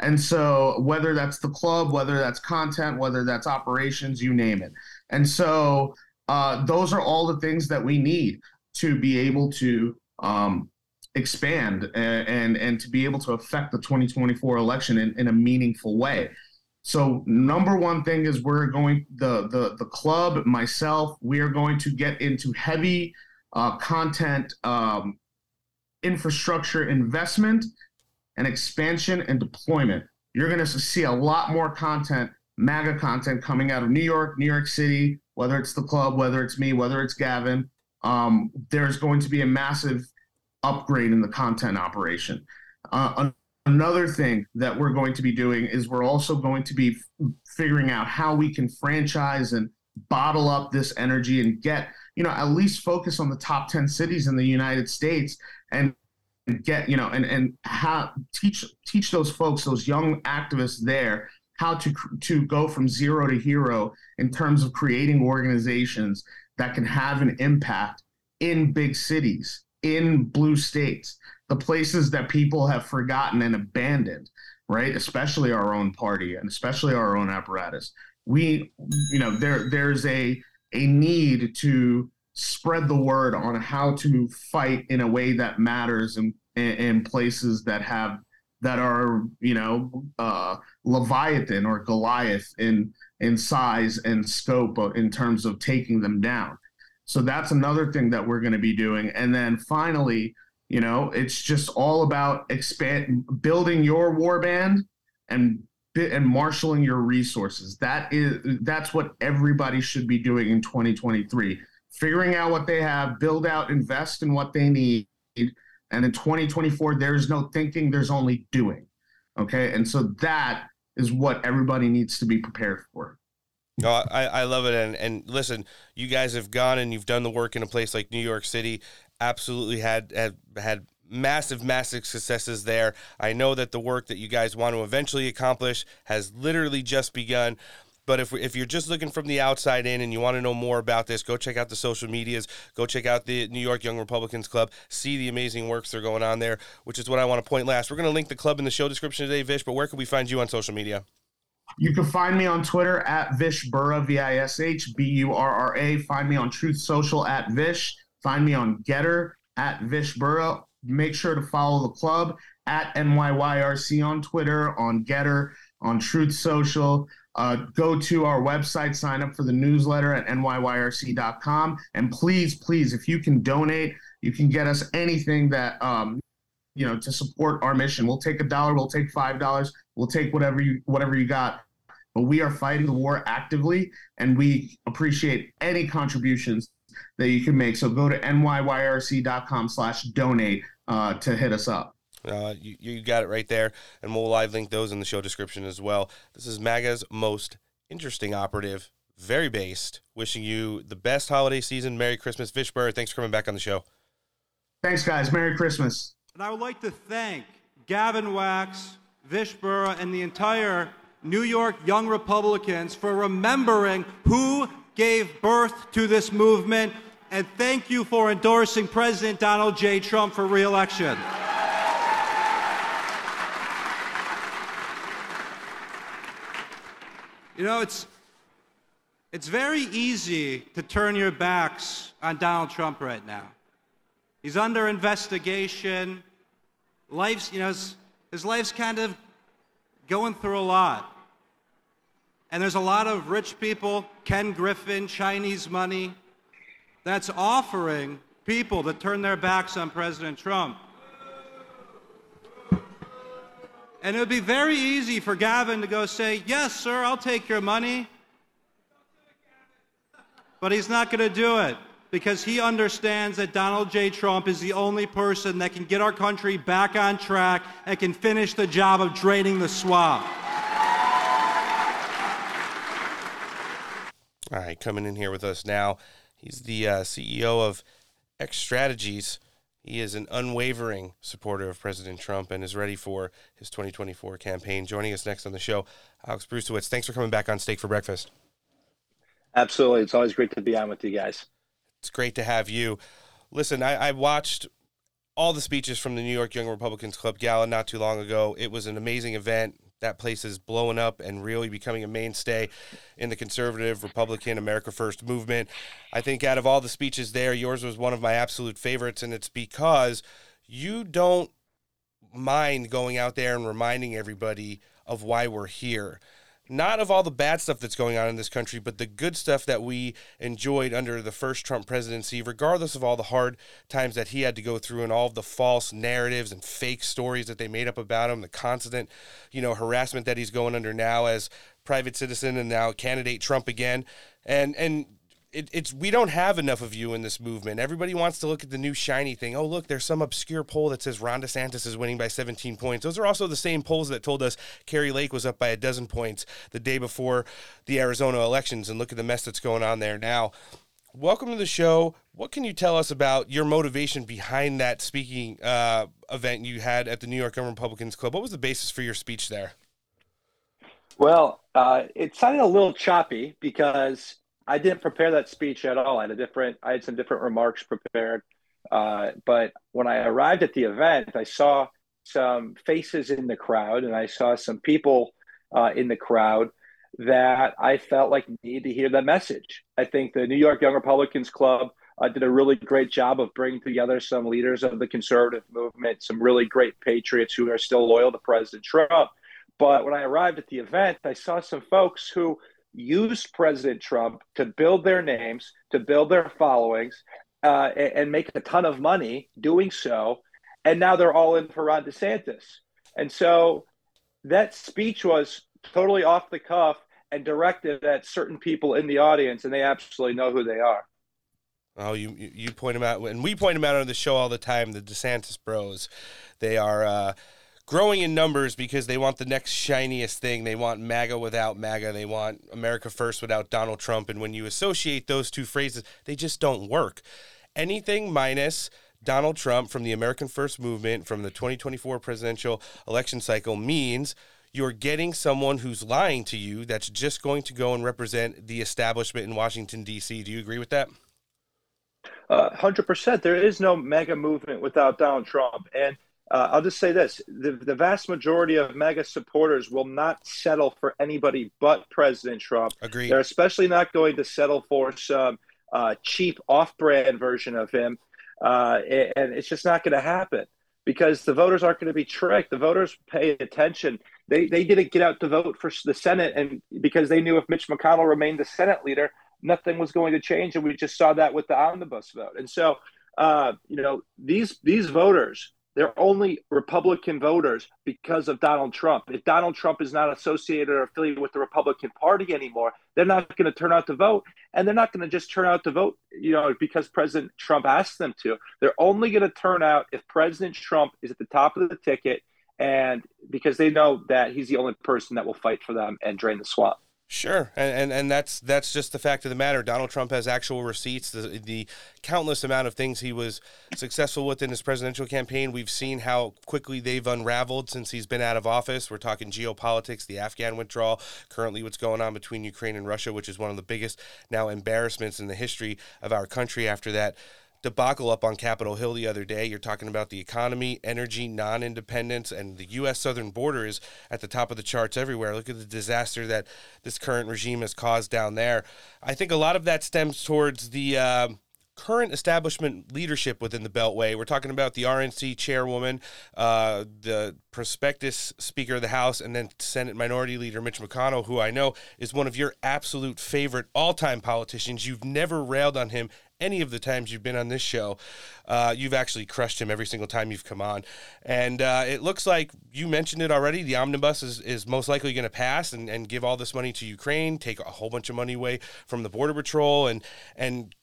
And so, whether that's the club, whether that's content, whether that's operations, you name it. And so, uh, those are all the things that we need to be able to um, expand and, and, and to be able to affect the 2024 election in, in a meaningful way. So number one thing is we're going the the the club myself we are going to get into heavy uh, content um, infrastructure investment and expansion and deployment. You're going to see a lot more content, MAGA content coming out of New York, New York City, whether it's the club, whether it's me, whether it's Gavin. Um, there's going to be a massive upgrade in the content operation. Uh, another thing that we're going to be doing is we're also going to be f- figuring out how we can franchise and bottle up this energy and get you know at least focus on the top 10 cities in the united states and get you know and and how teach teach those folks those young activists there how to to go from zero to hero in terms of creating organizations that can have an impact in big cities in blue states the places that people have forgotten and abandoned right? Especially our own party and especially our own apparatus. We you know there there's a a need to spread the word on how to fight in a way that matters in, in places that have that are you know uh, Leviathan or Goliath in in size and scope in terms of taking them down. So that's another thing that we're going to be doing. And then finally, you know, it's just all about expand building your warband and and marshaling your resources. That is that's what everybody should be doing in 2023 figuring out what they have, build out, invest in what they need. And in 2024, there's no thinking, there's only doing. Okay. And so that is what everybody needs to be prepared for. Oh, I, I love it. And, and listen, you guys have gone and you've done the work in a place like New York City. Absolutely had, had, had massive, massive successes there. I know that the work that you guys want to eventually accomplish has literally just begun. But if, if you're just looking from the outside in and you want to know more about this, go check out the social medias. Go check out the New York Young Republicans Club. See the amazing works that are going on there, which is what I want to point last. We're going to link the club in the show description today, Vish, but where can we find you on social media? You can find me on Twitter at Vish Burra, V I S H B U R R A. Find me on Truth Social at Vish. Find me on Gettr at Vish Burra. Make sure to follow the club at NYYRC on Twitter, on Gettr, on Truth Social. Uh, go to our website, sign up for the newsletter at nyyrc.com. And please, please, if you can donate, you can get us anything that, um, you know, to support our mission. We'll take a dollar, we'll take $5, we'll take whatever you, whatever you got. But we are fighting the war actively, and we appreciate any contributions that you can make. So go to nyyrc.com slash donate uh, to hit us up. Uh, you, you got it right there, and we'll live link those in the show description as well. This is MAGA's most interesting operative, very based. Wishing you the best holiday season. Merry Christmas, Vish Burra. Thanks for coming back on the show. Thanks, guys. Merry Christmas. And I would like to thank Gavin Wax, Vish Burra, and the entire New York Young Republicans for remembering who gave birth to this movement. And thank you for endorsing President Donald J. Trump for reelection. You know, it's, it's very easy to turn your backs on Donald Trump right now. He's under investigation. Life's, you know, his, his life's kind of going through a lot. And there's a lot of rich people, Ken Griffin, Chinese money, that's offering people to turn their backs on President Trump. And it would be very easy for Gavin to go say, Yes, sir, I'll take your money. But he's not going to do it because he understands that Donald J. Trump is the only person that can get our country back on track and can finish the job of draining the swamp. All right, coming in here with us now, he's the uh, CEO of X Strategies. He is an unwavering supporter of President Trump and is ready for his 2024 campaign. Joining us next on the show, Alex Bruesewitz. Thanks for coming back on Steak for Breakfast. Absolutely. It's always great to be on with you guys. It's great to have you. Listen, I, I watched all the speeches from the New York Young Republicans Club Gala not too long ago. It was an amazing event that place is blowing up and really becoming a mainstay in the conservative Republican America First movement. I think out of all the speeches there, yours was one of my absolute favorites, and it's because you don't mind going out there and reminding everybody of why we're here. Not of all the bad stuff that's going on in this country, but the good stuff that we enjoyed under the first Trump presidency, regardless of all the hard times that he had to go through and all of the false narratives and fake stories that they made up about him, the constant, you know, harassment that he's going under now as private citizen and now candidate Trump again. And and it, it's we don't have enough of you in this movement. Everybody wants to look at the new shiny thing. Oh, look, there's some obscure poll that says Ron DeSantis is winning by 17 points. Those are also the same polls that told us Kari Lake was up by a dozen points the day before the Arizona elections. And look at the mess that's going on there now. Welcome to the show. What can you tell us about your motivation behind that speaking uh, event you had at the New York Republicans Club? What was the basis for your speech there? Well, uh, it sounded a little choppy because I didn't prepare that speech at all. I had a different, I had some different remarks prepared. Uh, but when I arrived at the event, I saw some faces in the crowd and I saw some people uh, in the crowd that I felt like needed to hear that message. I think the New York Young Republicans Club uh, did a really great job of bringing together some leaders of the conservative movement, some really great patriots who are still loyal to President Trump. But when I arrived at the event, I saw some folks who used President Trump to build their names, to build their followings, uh, and, and, make a ton of money doing so. And now they're all in for Ron DeSantis. And so that speech was totally off the cuff and directed at certain people in the audience, and they absolutely know who they are. Oh, you you point them out, and we point them out on the show all the time. The DeSantis Bros, they are. Uh, growing in numbers because they want the next shiniest thing. They want MAGA without MAGA. They want America first without Donald Trump. And when you associate those two phrases, they just don't work. Anything minus Donald Trump from the American First Movement from the 2024 presidential election cycle means you're getting someone who's lying to you that's just going to go and represent the establishment in Washington, D.C. Do you agree with that? Uh, 100%. There is no MAGA movement without Donald Trump. And uh, I'll just say this the, the vast majority of MAGA supporters will not settle for anybody but President Trump. Agreed. They're especially not going to settle for some uh, cheap off brand version of him. Uh, and it's just not going to happen because the voters aren't going to be tricked. The voters pay attention. They, they didn't get out to vote for the Senate, and because they knew if Mitch McConnell remained the Senate leader, nothing was going to change. And we just saw that with the omnibus vote. And so, uh, you know, these these voters they're only Republican voters because of Donald Trump. If Donald Trump is not associated or affiliated with the Republican Party anymore, they're not going to turn out to vote. And they're not going to just turn out to vote, you know, because President Trump asked them to. They're only going to turn out if President Trump is at the top of the ticket and because they know that he's the only person that will fight for them and drain the swamp. Sure, and, and and that's that's just the fact of the matter. Donald Trump has actual receipts. The the countless amount of things he was successful with in his presidential campaign. We've seen how quickly they've unraveled since he's been out of office. We're talking geopolitics, the Afghan withdrawal, currently what's going on between Ukraine and Russia, which is one of the biggest now embarrassments in the history of our country. After that debacle up on Capitol Hill the other day. You're talking about the economy, energy, non independence, and the U.S. southern border is at the top of the charts everywhere. Look at the disaster that this current regime has caused down there. I think a lot of that stems towards the. Uh, current establishment leadership within the Beltway. We're talking about the RNC chairwoman, uh, the prospectus Speaker of the House, and then Senate Minority Leader Mitch McConnell, who I know is one of your absolute favorite all time politicians. You've never railed on him any of the times you've been on this show. Uh, you've actually crushed him every single time you've come on. And uh, it looks like you mentioned it already. The omnibus is, is most likely going to pass and, and give all this money to Ukraine, take a whole bunch of money away from the Border Patrol, and, and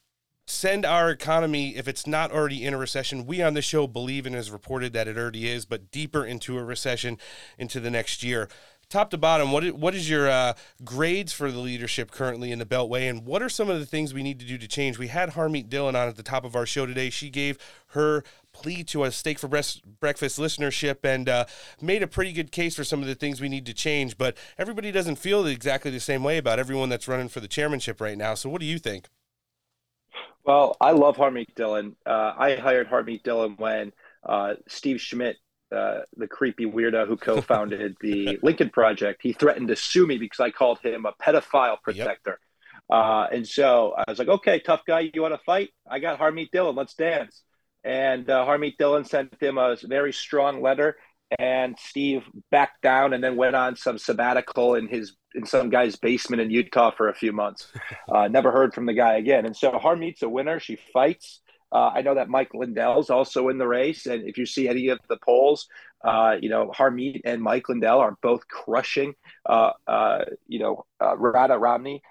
send our economy, if it's not already in a recession, we on the show believe and has reported that it already is, but deeper into a recession into the next year top to bottom, what is, what is your uh, grades for the leadership currently in the Beltway, and what are some of the things we need to do to change? We had Harmeet Dhillon on at the top of our show today. She gave her plea to a steak for breakfast listenership and uh, made a pretty good case for some of the things we need to change. But everybody doesn't feel exactly the same way about everyone that's running for the chairmanship right now. So, what do you think? Well, I love Harmeet Dhillon. Uh, I hired Harmeet Dhillon when uh, Steve Schmidt uh, the creepy weirdo who co-founded the Lincoln Project, he threatened to sue me because I called him a pedophile protector. Yep. Uh, and so I was like, okay, tough guy, you want to fight? I got Harmeet Dhillon, let's dance. and uh, Harmeet Dhillon sent him a very strong letter, and Steve backed down and then went on some sabbatical in his in some guy's basement in Utah for a few months. Uh, never heard from the guy again. And so Harmeet's a winner. She fights. Uh, I know that Mike Lindell's also in the race, and if you see any of the polls, uh, you know Harmeet and Mike Lindell are both crushing. Uh, uh, you know Ronna Romney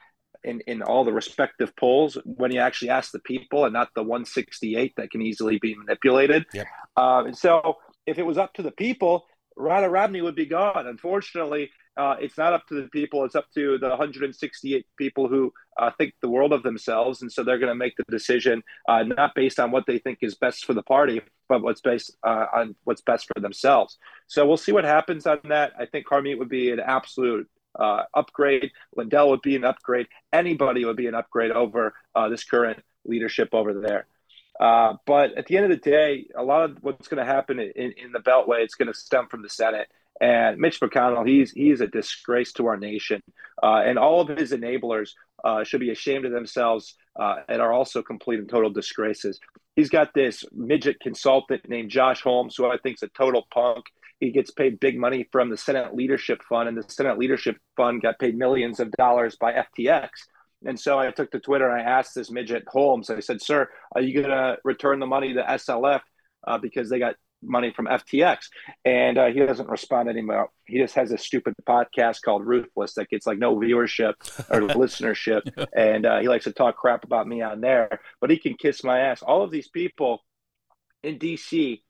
in, in all the respective polls when you actually ask the people and not the 168 that can easily be manipulated. Yep. Uh, and so if it was up to the people, Ronna Romney would be gone. Unfortunately, uh, it's not up to the people. It's up to the 168 people who uh, think the world of themselves. And so they're going to make the decision uh, not based on what they think is best for the party, but what's based uh, on what's best for themselves. So we'll see what happens on that. I think Harmeet would be an absolute uh, upgrade. Lindell would be an upgrade. Anybody would be an upgrade over uh, this current leadership over there. Uh, but at the end of the day, a lot of what's going to happen in, in the Beltway, it's going to stem from the Senate. And Mitch McConnell, he's he's a disgrace to our nation, uh, and all of his enablers uh, should be ashamed of themselves uh, and are also complete and total disgraces. He's got this midget consultant named Josh Holmes, who I think is a total punk. He gets paid big money from the Senate Leadership Fund, and the Senate Leadership Fund got paid millions of dollars by FTX. And so I took to Twitter and I asked this midget Holmes, I said, Sir, are you going to return the money to SLF uh, because they got money from FTX? And uh, he doesn't respond anymore. He just has a stupid podcast called Ruthless that gets like no viewership or listenership. And uh, he likes to talk crap about me on there, but he can kiss my ass. All of these people in DC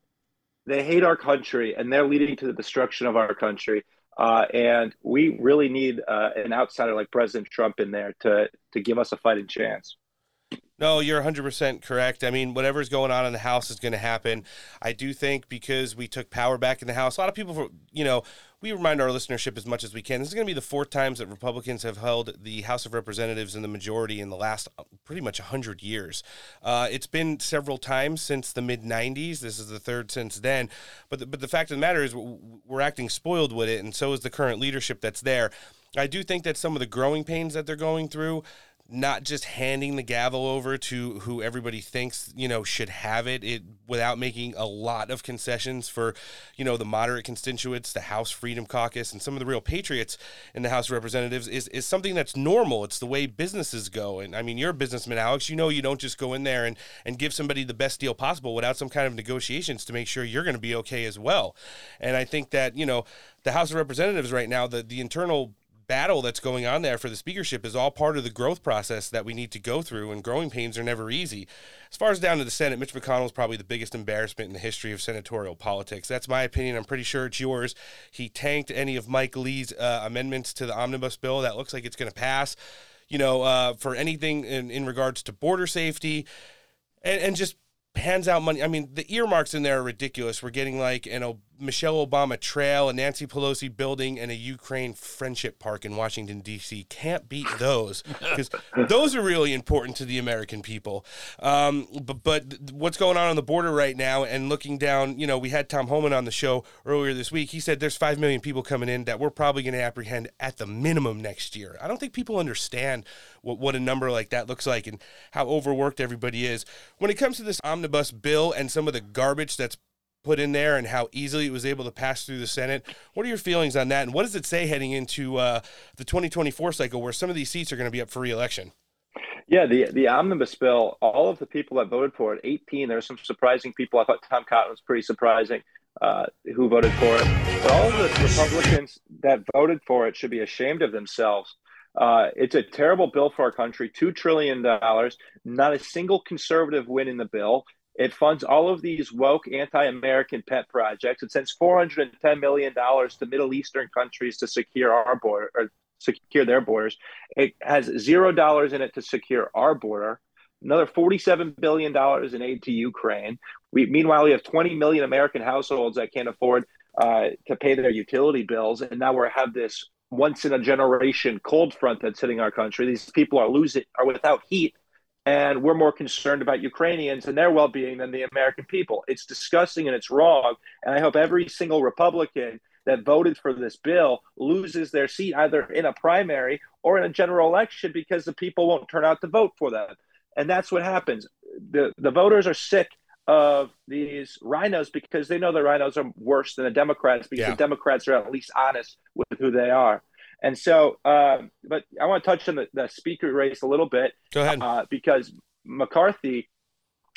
they hate our country and they're leading to the destruction of our country. Uh, and we really need uh, an outsider like President Trump in there to to give us a fighting chance. No, you're 100% correct. I mean, whatever's going on in the House is going to happen. I do think because we took power back in the House, a lot of people, you know, we remind our listenership as much as we can. This is going to be the fourth times that Republicans have held the House of Representatives in the majority in the last uh, pretty much 100 years. Uh, it's been several times since the mid 90s. This is the third since then. But the, but the fact of the matter is, we're acting spoiled with it, and so is the current leadership that's there. I do think that some of the growing pains that they're going through not just handing the gavel over to who everybody thinks you know should have it, it without making a lot of concessions for you know the moderate constituents, the House Freedom Caucus, and some of the real patriots in the House of Representatives is is something that's normal. It's the way businesses go, and I mean you're a businessman, Alex. You know you don't just go in there and and give somebody the best deal possible without some kind of negotiations to make sure you're going to be okay as well. And I think that you know the House of Representatives right now, the the internal battle that's going on there for the speakership is all part of the growth process that we need to go through, and growing pains are never easy. As far as down to the Senate, Mitch McConnell is probably the biggest embarrassment in the history of senatorial politics. That's my opinion. I'm pretty sure it's yours. He tanked any of Mike Lee's uh, amendments to the omnibus bill. That looks like it's going to pass. You know, uh, for anything in, in regards to border safety and, and just hands out money. I mean, the earmarks in there are ridiculous. We're getting like an Michelle Obama trail, a Nancy Pelosi building, and a Ukraine friendship park in Washington, D.C. Can't beat those because those are really important to the American people. Um, but, but what's going on on the border right now and looking down, you know, we had Tom Homan on the show earlier this week. He said there's 5 million people coming in that we're probably going to apprehend at the minimum next year. I don't think people understand what, what a number like that looks like and how overworked everybody is. When it comes to this omnibus bill and some of the garbage that's put in there and how easily it was able to pass through the Senate. What are your feelings on that? And what does it say heading into uh, the 2024 cycle where some of these seats are going to be up for reelection? Yeah, the the omnibus bill. All of the people that voted for it, 18. There were some surprising people. I thought Tom Cotton was pretty surprising, uh, who voted for it. But all of the Republicans that voted for it should be ashamed of themselves. Uh, it's a terrible bill for our country. Two trillion dollars. Not a single conservative win in the bill. It funds all of these woke anti-American pet projects. It sends 410 million dollars to Middle Eastern countries to secure our border or secure their borders. It has zero dollars in it to secure our border. Another 47 billion dollars in aid to Ukraine. We meanwhile we have 20 million American households that can't afford uh, to pay their utility bills, and now we have this once in a generation cold front that's hitting our country. These people are losing are without heat and we're more concerned about Ukrainians and their well being than the American people. It's disgusting and it's wrong. And I hope every single Republican that voted for this bill loses their seat either in a primary or in a general election because the people won't turn out to vote for them. And that's what happens. The, the voters are sick of these rhinos because they know the rhinos are worse than the Democrats because Yeah. the Democrats are at least honest with who they are. And so, um, but I want to touch on the, the speaker race a little bit. Go ahead. Uh, because McCarthy,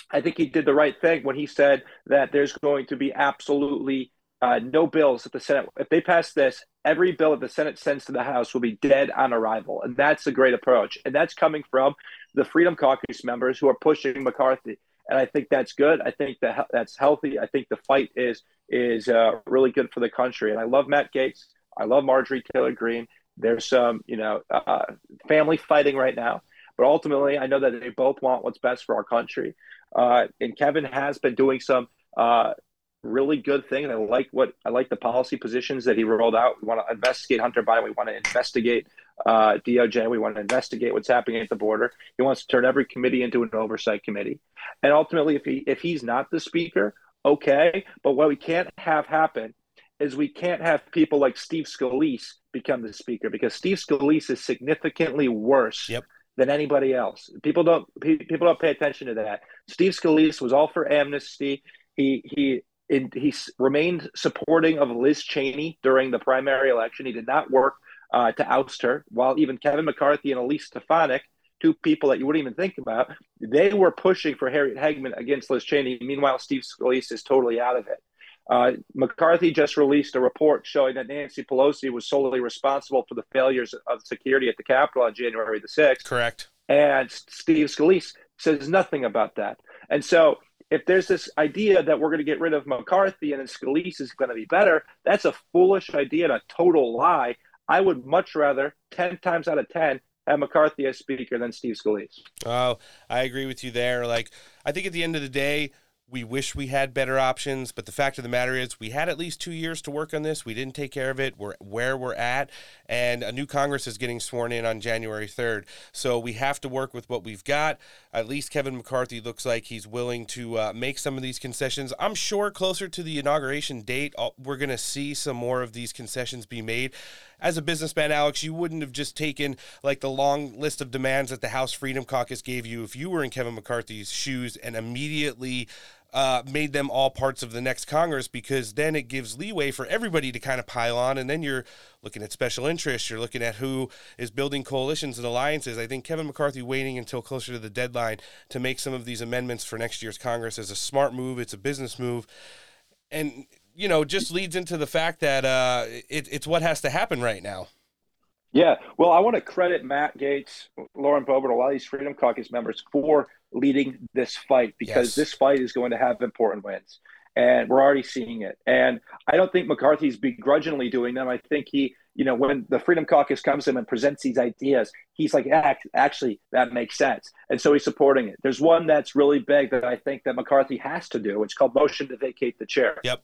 I think he did the right thing when he said that there's going to be absolutely uh, no bills at the Senate. If they pass this, every bill that the Senate sends to the House will be dead on arrival. And that's a great approach. And that's coming from the Freedom Caucus members who are pushing McCarthy. And I think that's good. I think that that's healthy. I think the fight is is uh, really good for the country. And I love Matt Gaetz. I love Marjorie Taylor Greene. There's some, you know, uh, family fighting right now. But ultimately, I know that they both want what's best for our country. Uh, and Kevin has been doing some uh, really good thing. And I like what I like the policy positions that he rolled out. We want to investigate Hunter Biden. We want to investigate uh, DOJ. We want to investigate what's happening at the border. He wants to turn every committee into an oversight committee. And ultimately, if he if he's not the speaker, okay. But what we can't have happen is we can't have people like Steve Scalise become the speaker because Steve Scalise is significantly worse than anybody else. People don't people don't pay attention to that. Steve Scalise was all for amnesty. He he in, he remained supporting of Liz Cheney during the primary election. He did not work uh, to oust her, while even Kevin McCarthy and Elise Stefanik, two people that you wouldn't even think about, they were pushing for Harriet Hageman against Liz Cheney. Meanwhile, Steve Scalise is totally out of it. Uh, McCarthy just released a report showing that Nancy Pelosi was solely responsible for the failures of security at the Capitol on January the 6th. Correct. And Steve Scalise says nothing about that. And so if there's this idea that we're going to get rid of McCarthy and then Scalise is going to be better, that's a foolish idea and a total lie. I would much rather, 10 times out of 10, have McCarthy as speaker than Steve Scalise. Oh, I agree with you there. Like, I think at the end of the day, we wish we had better options, but the fact of the matter is, we had at least two years to work on this. We didn't take care of it. We're where we're at, and a new Congress is getting sworn in on January 3rd. So we have to work with what we've got. At least Kevin McCarthy looks like he's willing to uh, make some of these concessions. I'm sure closer to the inauguration date, uh, we're going to see some more of these concessions be made as a businessman, Alex, you wouldn't have just taken like the long list of demands that the House Freedom Caucus gave you if you were in Kevin McCarthy's shoes and immediately uh, made them all parts of the next Congress because then it gives leeway for everybody to kind of pile on. And then you're looking at special interests, you're looking at who is building coalitions and alliances. I think Kevin McCarthy waiting until closer to the deadline to make some of these amendments for next year's Congress is a smart move, it's a business move. And you know, just leads into the fact that uh, it, it's what has to happen right now. Yeah, well, I want to credit Matt Gaetz, Lauren Boebert, a lot of these Freedom Caucus members for leading this fight because Yes. this fight is going to have important wins, and we're already seeing it. And I don't think McCarthy's begrudgingly doing them. I think he, you know, when the Freedom Caucus comes to him and presents these ideas, he's like, "Act- actually, that makes sense, and so he's supporting it. There's one that's really big that I think that McCarthy has to do. It's called motion to vacate the chair. Yep.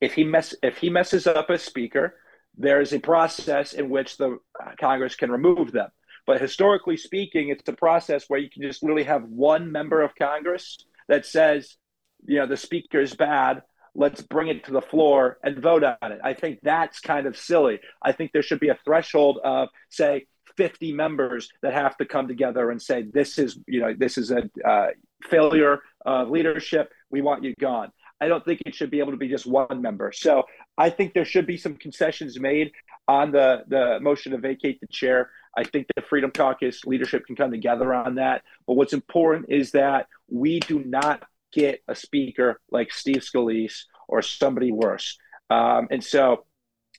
If he mess if he messes up as speaker, there is a process in which the uh, Congress can remove them. But historically speaking, it's a process where you can just literally have one member of Congress that says, you know, the speaker is bad. Let's bring it to the floor and vote on it. I think that's kind of silly. I think there should be a threshold of, say, 50 members that have to come together and say, this is, you know, this is a uh, failure of leadership. We want you gone. I don't think it should be able to be just one member. So I think there should be some concessions made on the, the motion to vacate the chair. I think the Freedom Caucus leadership can come together on that. But what's important is that we do not get a speaker like Steve Scalise or somebody worse. Um, and so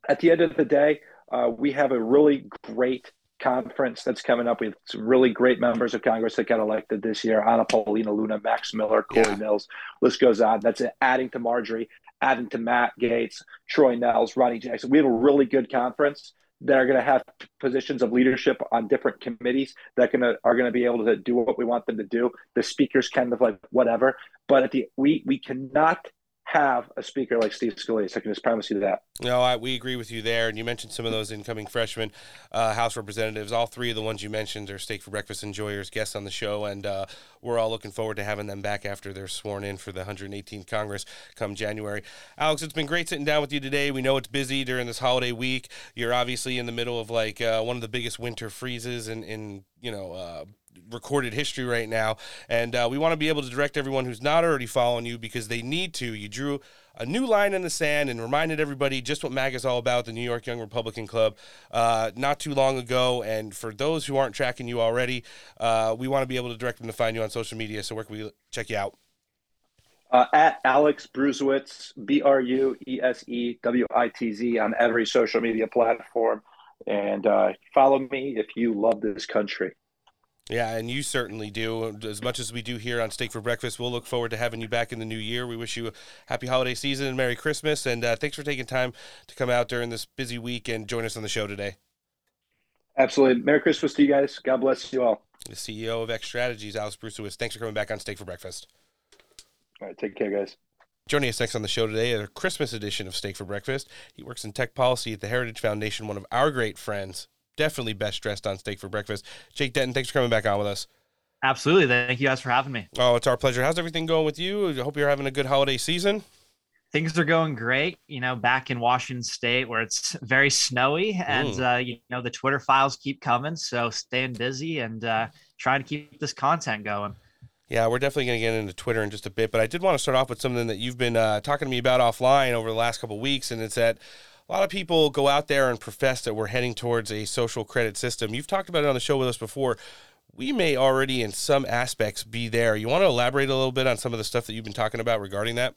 at the end of the day, uh, we have a really great conference that's coming up. We have some really great members of Congress that got elected this year Anna Paulina Luna, Max Miller, Corey Mills. List goes on. That's adding to Marjorie, adding to Matt Gaetz, Troy Nehls, Ronny Jackson. We have a really good conference that are going to have positions of leadership on different committees that gonna, are going to be able to do what we want them to do. The speakers kind of like whatever, but at the we we cannot have a speaker like Steve Scalise. I can just promise you that. No, I, we agree with you there. And you mentioned some of those incoming freshmen uh, House representatives. All three of the ones you mentioned are Steak for Breakfast enjoyers, guests on the show, and uh, we're all looking forward to having them back after they're sworn in for the 118th Congress come January. Alex, it's been great sitting down with you today. We know it's busy during this holiday week. You're obviously in the middle of like uh, one of the biggest winter freezes in, in you know uh, recorded history right now. And uh, we want to be able to direct everyone who's not already following you because they need to. You drew a new line in the sand and reminded everybody just what MAG is all about, the New York Young Republican Club, uh, not too long ago. And for those who aren't tracking you already, uh, we want to be able to direct them to find you on social media. So where can we check you out? Uh, at Alex Bruesewitz, B R U E S E W I T Z, on every social media platform. And uh, follow me if you love this country. Yeah, and you certainly do. As much as we do here on Steak for Breakfast, we'll look forward to having you back in the new year. We wish you a happy holiday season and Merry Christmas. And uh, thanks for taking time to come out during this busy week and join us on the show today. Absolutely. Merry Christmas to you guys. God bless you all. The CEO of X Strategies, Alex Bruesewitz. Thanks for coming back on Steak for Breakfast. All right, take care, guys. Joining us next on the show today, a Christmas edition of Steak for Breakfast. He works in tech policy at the Heritage Foundation, one of our great friends. Definitely best dressed on Steak for Breakfast. Jake Denton, thanks for coming back on with us. Absolutely. Thank you guys for having me. Oh, it's our pleasure. How's everything going with you? I hope you're having a good holiday season. Things are going great. You know, back in Washington State where it's very snowy, and Mm. uh, you know the Twitter files keep coming. So staying busy and uh, trying to keep this content going. Yeah, we're definitely going to get into Twitter in just a bit, but I did want to start off with something that you've been uh, talking to me about offline over the last couple of weeks, and it's that a lot of people go out there and profess that we're heading towards a social credit system. You've talked about it on the show with us before. We may already, in some aspects, be there. You want to elaborate a little bit on some of the stuff that you've been talking about regarding that?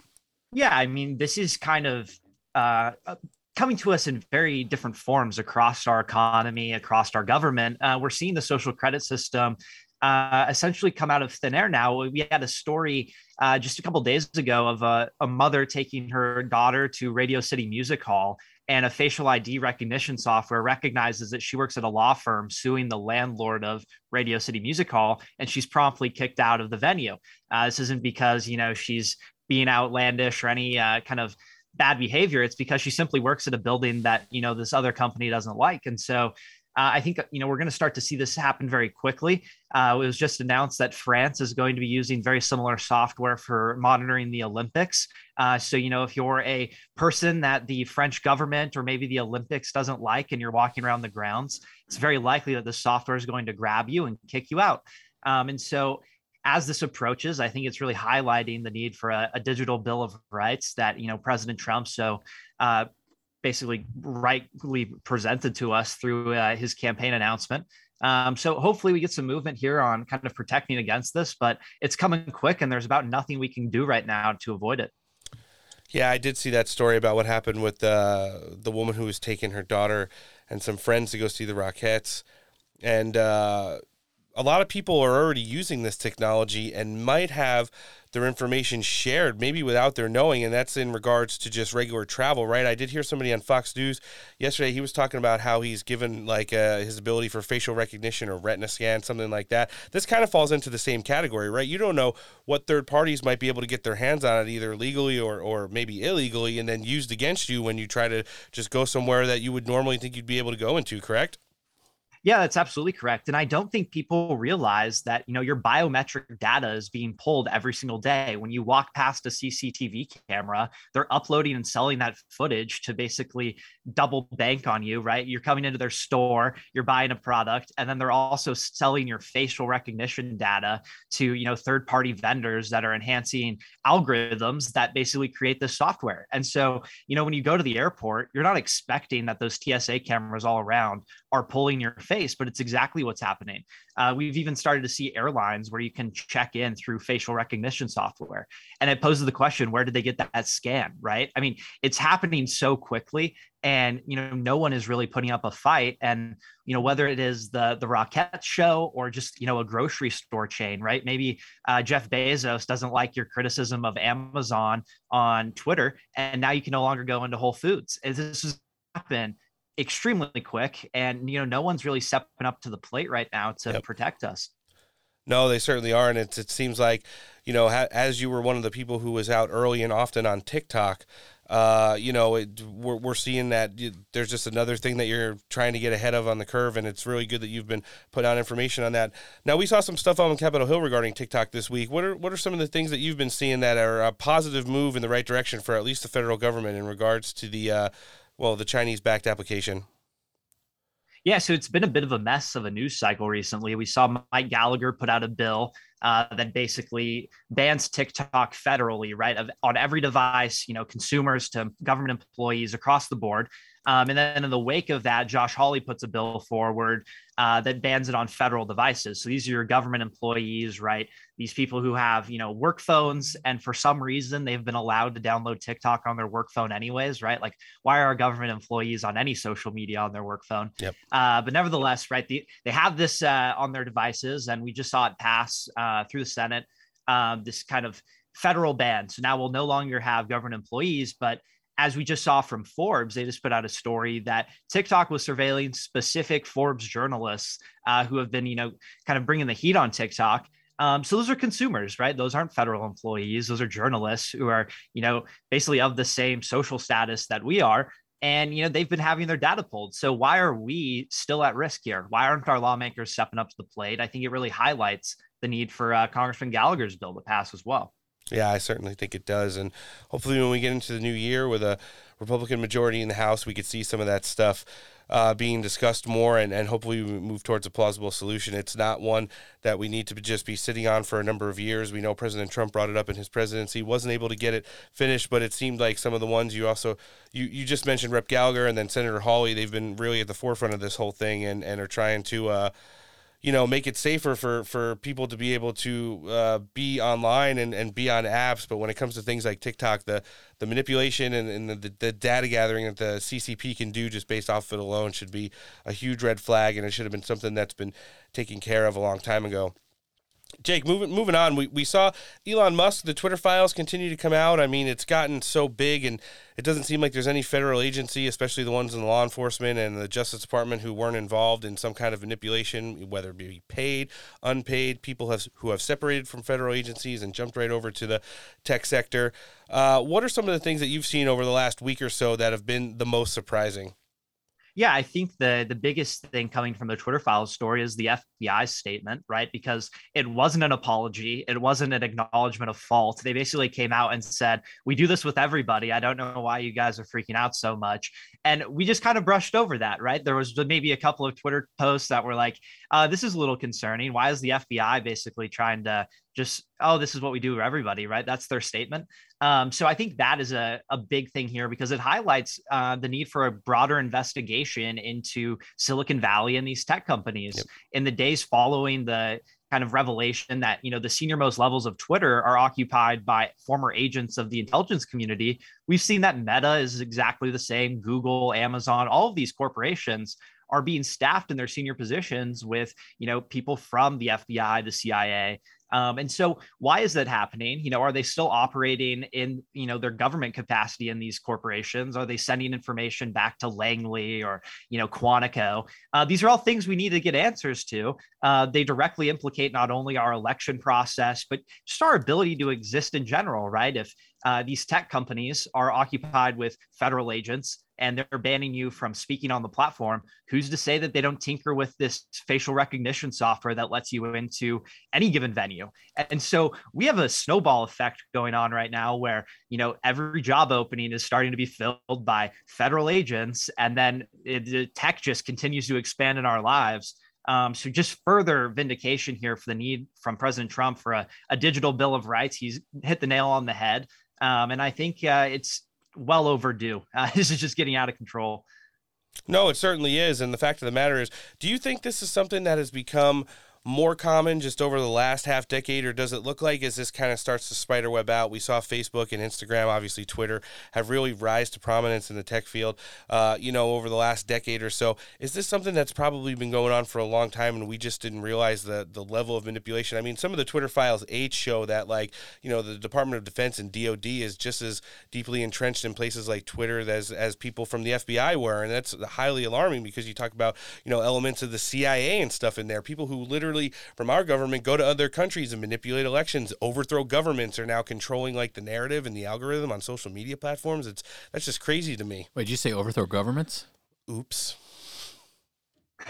Yeah, I mean, this is kind of uh, uh, coming to us in very different forms across our economy, across our government. Uh, we're seeing the social credit system uh, essentially come out of thin air now. We had a story uh, just a couple days ago of a, a mother taking her daughter to Radio City Music Hall, and a facial ID recognition software recognizes that she works at a law firm suing the landlord of Radio City Music Hall, and she's promptly kicked out of the venue. Uh, this isn't because you know she's being outlandish or any uh, kind of bad behavior. It's because she simply works at a building that you know this other company doesn't like, and so. Uh, I think you know we're going to start to see this happen very quickly. Uh, it was just announced that France is going to be using very similar software for monitoring the Olympics. Uh, so you know if you're a person that the French government or maybe the Olympics doesn't like, and you're walking around the grounds, it's very likely that the software is going to grab you and kick you out. Um, and so as this approaches, I think it's really highlighting the need for a, a digital bill of rights that you know President Trump so uh, basically rightly presented to us through uh, his campaign announcement. Um, so hopefully we get some movement here on kind of protecting against this, but it's coming quick, and there's about nothing we can do right now to avoid it. Yeah, I did see that story about what happened with uh, the woman who was taking her daughter and some friends to go see the Rockettes. And uh, a lot of people are already using this technology and might have their information shared, maybe without their knowing. And that's in regards to just regular travel, right? I did hear somebody on Fox News yesterday. He was talking about how he's given like uh, his ability for facial recognition or retina scan, something like that. This kind of falls into the same category, right? You don't know what third parties might be able to get their hands on it, either legally or, or maybe illegally, and then used against you when you try to just go somewhere that you would normally think you'd be able to go into, correct? Yeah, that's absolutely correct. And I don't think people realize that, you know, your biometric data is being pulled every single day. When you walk past a CCTV camera, they're uploading and selling that footage to basically double bank on you, right? You're coming into their store, you're buying a product, and then they're also selling your facial recognition data to, you know, third-party vendors that are enhancing algorithms that basically create this software. And so, you know, when you go to the airport, you're not expecting that those TSA cameras all around are pulling your face, but it's exactly what's happening. Uh, we've even started to see airlines where you can check in through facial recognition software. And it poses the question where did they get that scan, right? I mean, it's happening so quickly and you know no one is really putting up a fight and you know whether it is the the rocket show or just you know a grocery store chain right maybe uh, jeff bezos doesn't like your criticism of amazon on twitter and now you can no longer go into whole foods this has happened extremely quick and you know no one's really stepping up to the plate right now to Yep. protect us No, they certainly are, and it, it seems like you know, ha- as you were one of the people who was out early and often on TikTok, uh, you know, it, we're we're seeing that you, there's just another thing that you're trying to get ahead of on the curve, and it's really good that you've been putting out information on that. Now, we saw some stuff on Capitol Hill regarding TikTok this week. What are what are some of the things that you've been seeing that are a positive move in the right direction for at least the federal government in regards to the uh, well, the Chinese backed application? Yeah, so it's been a bit of a mess of a news cycle recently. We saw Mike Gallagher put out a bill uh, that basically bans TikTok federally, right, of, on every device, you know, consumers to government employees across the board. Um, and then in the wake of that, Josh Hawley puts a bill forward uh, that bans it on federal devices. So these are your government employees, right? These people who have, you know, work phones, and for some reason they've been allowed to download TikTok on their work phone anyways, right? Like, why are government employees on any social media on their work phone? Yep. Uh, but nevertheless, right, the, they have this uh, on their devices, and we just saw it pass uh, through the Senate. Um, this kind of federal ban. So now we'll no longer have government employees, but as we just saw from Forbes, they just put out a story that TikTok was surveilling specific Forbes journalists uh, who have been, you know, kind of bringing the heat on TikTok. Um, so those are consumers, right? Those aren't federal employees. Those are journalists who are, you know, basically of the same social status that we are. And, you know, they've been having their data pulled. So why are we still at risk here? Why aren't our lawmakers stepping up to the plate? I think it really highlights the need for uh, Congressman Gallagher's bill to pass as well. Yeah, I certainly think it does. And hopefully, when we get into the new year with a Republican majority in the House, we could see some of that stuff uh, being discussed more and, and hopefully we move towards a plausible solution. It's not one that we need to just be sitting on for a number of years. We know President Trump brought it up in his presidency, wasn't able to get it finished, but it seemed like some of the ones you also you, you just mentioned Rep Gallagher and then Senator Hawley, they've been really at the forefront of this whole thing and, and are trying to uh, you know make it safer for for people to be able to uh, be online and, and be on apps. But when it comes to things like tiktok the the manipulation and, and the, the data gathering that the ccp can do just based off of it alone should be a huge red flag and it should have been something that's been taken care of a long time ago Jake, moving moving on, we, we saw Elon Musk, the Twitter files continue to come out. I mean, it's gotten so big, and it doesn't seem like there's any federal agency, especially the ones in the law enforcement and the Justice Department, who weren't involved in some kind of manipulation, whether it be paid, unpaid. People have who have separated from federal agencies and jumped right over to the tech sector. Uh, what are some of the things that you've seen over the last week or so that have been the most surprising? Yeah, I think the the biggest thing coming from the Twitter files story is the FBI statement, right? Because it wasn't an apology, it wasn't an acknowledgement of fault. They basically came out and said, "We do this with everybody. I don't know why you guys are freaking out so much." And we just kind of brushed over that, right? There was maybe a couple of Twitter posts that were like, uh, "This is a little concerning. Why is the FBI basically trying to just oh this is what we do for everybody right that's their statement um, so i think that is a, a big thing here because it highlights uh, the need for a broader investigation into silicon valley and these tech companies yep. in the days following the kind of revelation that you know the senior most levels of twitter are occupied by former agents of the intelligence community we've seen that meta is exactly the same google amazon all of these corporations are being staffed in their senior positions with you know people from the FBI, the CIA, um, and so, why is that happening? You know, are they still operating in you know their government capacity in these corporations? Are they sending information back to Langley or you know Quantico? Uh, these are all things we need to get answers to. Uh, they directly implicate not only our election process, but just our ability to exist in general. Right? If uh, these tech companies are occupied with federal agents and they're banning you from speaking on the platform, who's to say that they don't tinker with this facial recognition software that lets you into any given venue? And so we have a snowball effect going on right now where, you know, every job opening is starting to be filled by federal agents. And then it, the tech just continues to expand in our lives. Um, so just further vindication here for the need from President Trump for a, a digital bill of rights. He's hit the nail on the head. Um, and I think uh, it's well overdue. Uh, this is just getting out of control. No, it certainly is. And the fact of the matter is, do you think this is something that has become more common just over the last half decade, or does it look like as this kind of starts to spiderweb out? We saw Facebook and Instagram, obviously Twitter, have really rise to prominence in the tech field, uh, you know, over the last decade or so. Is this something that's probably been going on for a long time, and we just didn't realize the the level of manipulation? I mean, some of the Twitter files age show that, like, you know, the Department of Defense and DoD is just as deeply entrenched in places like Twitter as as people from the FBI were, and that's highly alarming because you talk about you know elements of the CIA and stuff in there, people who literally literally from our government go to other countries and manipulate elections, overthrow governments, are now controlling like the narrative and the algorithm on social media platforms. It's that's just crazy to me. Wait, did you say overthrow governments? Oops.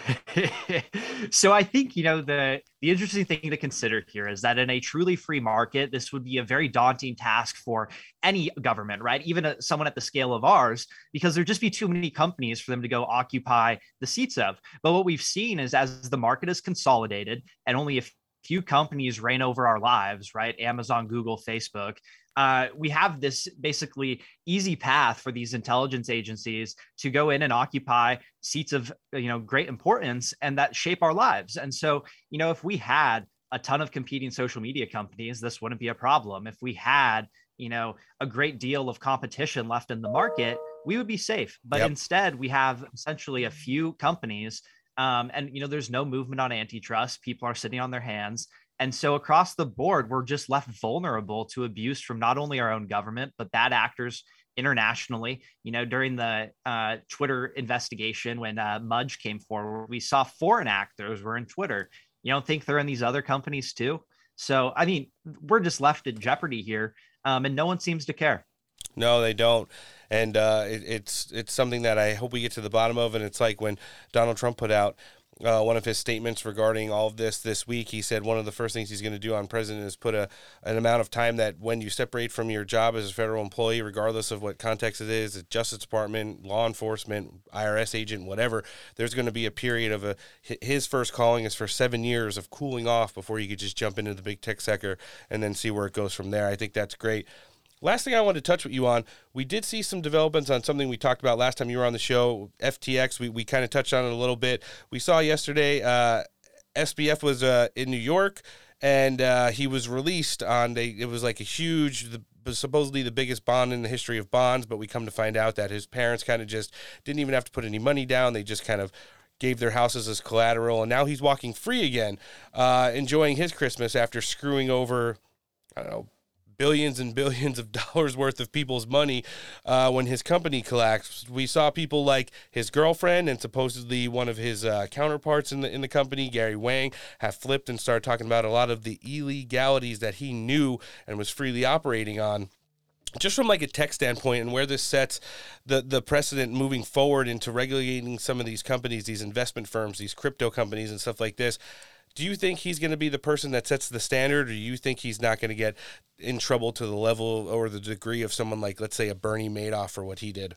so I think you know the the interesting thing to consider here is that in a truly free market, this would be a very daunting task for any government, right? Even a, someone at the scale of ours, because there'd just be too many companies for them to go occupy the seats of. But what we've seen is as the market is consolidated and only a few companies reign over our lives, right? Amazon, Google, Facebook uh, we have this basically easy path for these intelligence agencies to go in and occupy seats of you know great importance and that shape our lives. And so you know if we had a ton of competing social media companies this wouldn't be a problem. If we had you know a great deal of competition left in the market we would be safe. But yep. instead we have essentially a few companies um, and you know there's no movement on antitrust. People are sitting on their hands and so across the board, we're just left vulnerable to abuse from not only our own government, but bad actors internationally. You know, during the uh, Twitter investigation, when uh, Mudge came forward, we saw foreign actors were in Twitter. You don't think they're in these other companies too? So, I mean, we're just left in jeopardy here, um, and no one seems to care. No, they don't, and uh, it, it's it's something that I hope we get to the bottom of. And it's like when Donald Trump put out uh, one of his statements regarding all of this this week. He said one of the first things he's going to do on president is put a an amount of time that when you separate from your job as a federal employee, regardless of what context it is, the Justice Department, law enforcement, IRS agent, whatever, there's going to be a period of a his first calling is for seven years of cooling off before you could just jump into the big tech sector and then see where it goes from there. I think that's great. Last thing I wanted to touch with you on, we did see some developments on something we talked about last time you were on the show, FTX. We, we kind of touched on it a little bit. We saw yesterday uh, SBF was uh, in New York and uh, he was released on, they, it was like a huge, the, supposedly the biggest bond in the history of bonds, but we come to find out that his parents kind of just didn't even have to put any money down. They just kind of gave their houses as collateral, and now he's walking free again, uh, enjoying his Christmas after screwing over, I don't know, billions and billions of dollars worth of people's money uh, when his company collapsed. We saw people like his girlfriend and supposedly one of his uh, counterparts in the in the company, Gary Wang, have flipped and started talking about a lot of the illegalities that he knew and was freely operating on just from like a tech standpoint and where this sets the the precedent moving forward into regulating some of these companies these investment firms these crypto companies and stuff like this do you think he's going to be the person that sets the standard, or do you think he's not going to get in trouble to the level or the degree of someone like, let's say, a Bernie Madoff for what he did?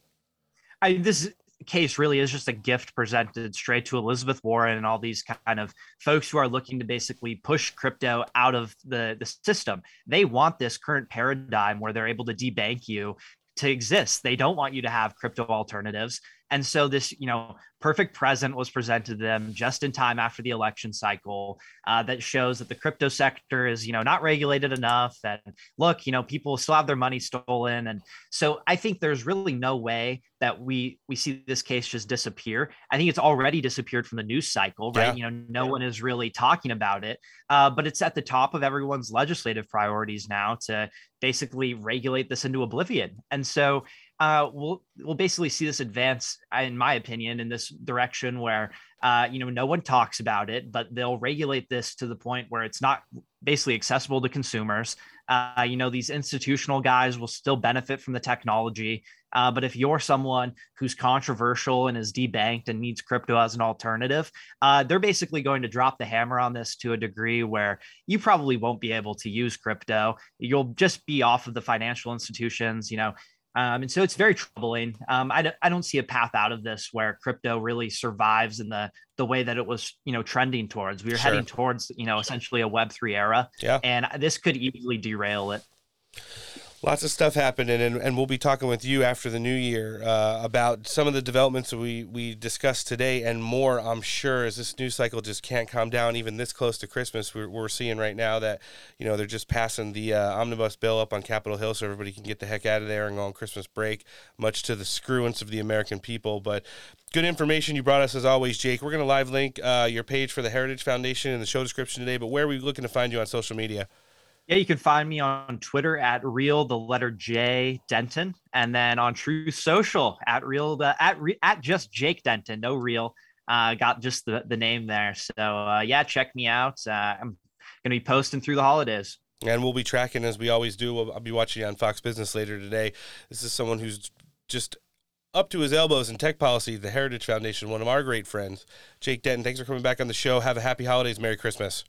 I this case really is just a gift presented straight to Elizabeth Warren and all these kind of folks who are looking to basically push crypto out of the, the system. They want this current paradigm where they're able to debank you to exist. They don't want you to have crypto alternatives. And so this, you know, perfect present was presented to them just in time after the election cycle uh, that shows that the crypto sector is, you know, not regulated enough. That look, you know, people still have their money stolen, and so I think there's really no way that we we see this case just disappear. I think it's already disappeared from the news cycle, right? Yeah. You know, no one is really talking about it, uh, but it's at the top of everyone's legislative priorities now to basically regulate this into oblivion. And so uh, we'll we'll basically see this advance, in my opinion, in this direction where uh, you know no one talks about it, but they'll regulate this to the point where it's not basically accessible to consumers. Uh, you know, these institutional guys will still benefit from the technology, uh, but if you're someone who's controversial and is debanked and needs crypto as an alternative, uh, they're basically going to drop the hammer on this to a degree where you probably won't be able to use crypto. You'll just be off of the financial institutions. You know, um, and so it's very troubling. Um, I, d- I don't see a path out of this where crypto really survives in the the way that it was, you know, trending towards. We were sure. heading towards, you know, essentially a Web three era. Yeah. And this could easily derail it. Lots of stuff happening, and, and we'll be talking with you after the new year uh, about some of the developments that we, we discussed today and more, I'm sure, as this news cycle just can't calm down even this close to Christmas. We're, we're seeing right now that, you know, they're just passing the uh, omnibus bill up on Capitol Hill so everybody can get the heck out of there and go on Christmas break, much to the screwance of the American people. But good information you brought us as always, Jake. We're going to live link uh, your page for the Heritage Foundation in the show description today, but where are we looking to find you on social media? Yeah, you can find me on Twitter at real the letter J Denton, and then on Truth Social at real the at re, at just Jake Denton, no real. Uh, got just the the name there. So uh, yeah, check me out. Uh, I'm gonna be posting through the holidays. And we'll be tracking as we always do. I'll be watching you on Fox Business later today. This is someone who's just up to his elbows in tech policy, the Heritage Foundation, one of our great friends. Jake Denton, thanks for coming back on the show. Have a happy holidays. Merry Christmas.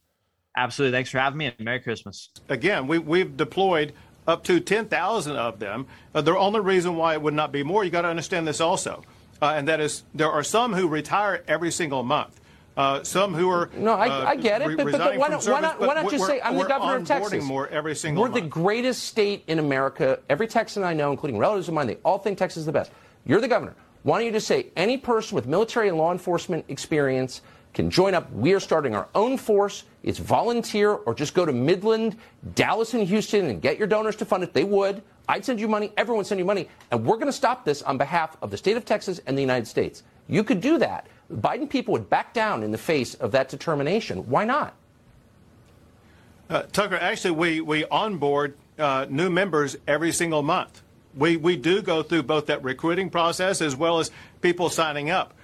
Absolutely. Thanks for having me and Merry Christmas. Again, we, we've deployed up to 10,000 of them. Uh, the only reason why it would not be more, you got to understand this also, uh, and that is there are some who retire every single month. Uh, some who are no, I, uh, I get it, re- but, but, but why, from not, service, why not? but Why not just say I'm the we're governor of onboarding Texas? more every single We're the greatest state in America. Every Texan I know, including relatives of mine, they all think Texas is the best. You're the governor. Why don't you just say any person with military and law enforcement experience can join up? We are starting our own force. It's volunteer, or just go to Midland, Dallas, and Houston and get your donors to fund it. They would. I'd send you money. Everyone send you money. And we're going to stop this on behalf of the state of Texas and the United States. You could do that. Biden people would back down in the face of that determination. Why not? Uh, Tucker, actually, we, we onboard uh, new members every single month. We, we do go through both that recruiting process as well as people signing up.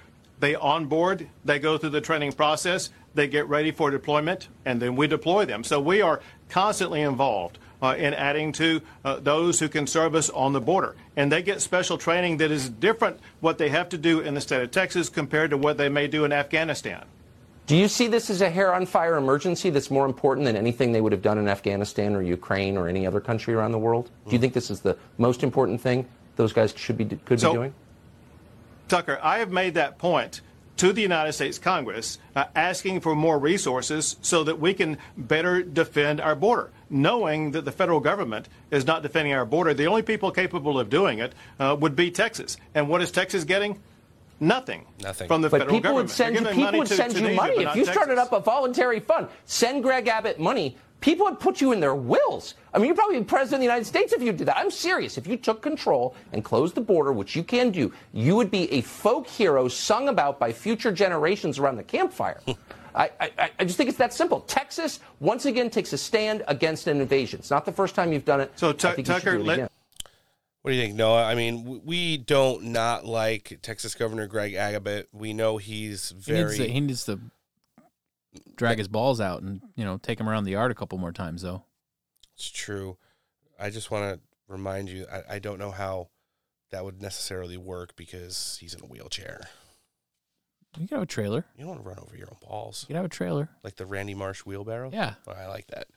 They onboard, they go through the training process, they get ready for deployment, and then we deploy them. So we are constantly involved uh, in adding to uh, those who can serve us on the border. And they get special training that is different what they have to do in the state of Texas compared to what they may do in Afghanistan. Do you see this as a hair on fire emergency that's more important than anything they would have done in Afghanistan or Ukraine or any other country around the world? Do you think this is the most important thing those guys should be could So- be doing? Tucker, I have made that point to the United States Congress, uh, asking for more resources so that we can better defend our border, knowing that the federal government is not defending our border. The only people capable of doing it uh, would be Texas. And what is Texas getting? Nothing. Nothing. From the but federal people government. would send you people money would to send you Tunisia, money but if you Texas. started up a voluntary fund. Send Greg Abbott money. People would put you in their wills. I mean, you'd probably be president of the United States if you did that. I'm serious. If you took control and closed the border, which you can do, you would be a folk hero sung about by future generations around the campfire. I, I, I just think it's that simple. Texas once again takes a stand against an invasion. It's not the first time you've done it. So I Tu- think you should Tucker, do it let- What do you think, Noah? I mean, we don't not like Texas Governor Greg Abbott. We know he's He needs, very. to, he needs to drag his balls out and you know take him around the yard a couple more times though. It's true. I just want to remind you. I, I don't know how that would necessarily work because he's in a wheelchair. You can have a trailer. You don't want to run over your own balls. You can have a trailer. Like the Randy Marsh wheelbarrow? Yeah. Oh, I like that.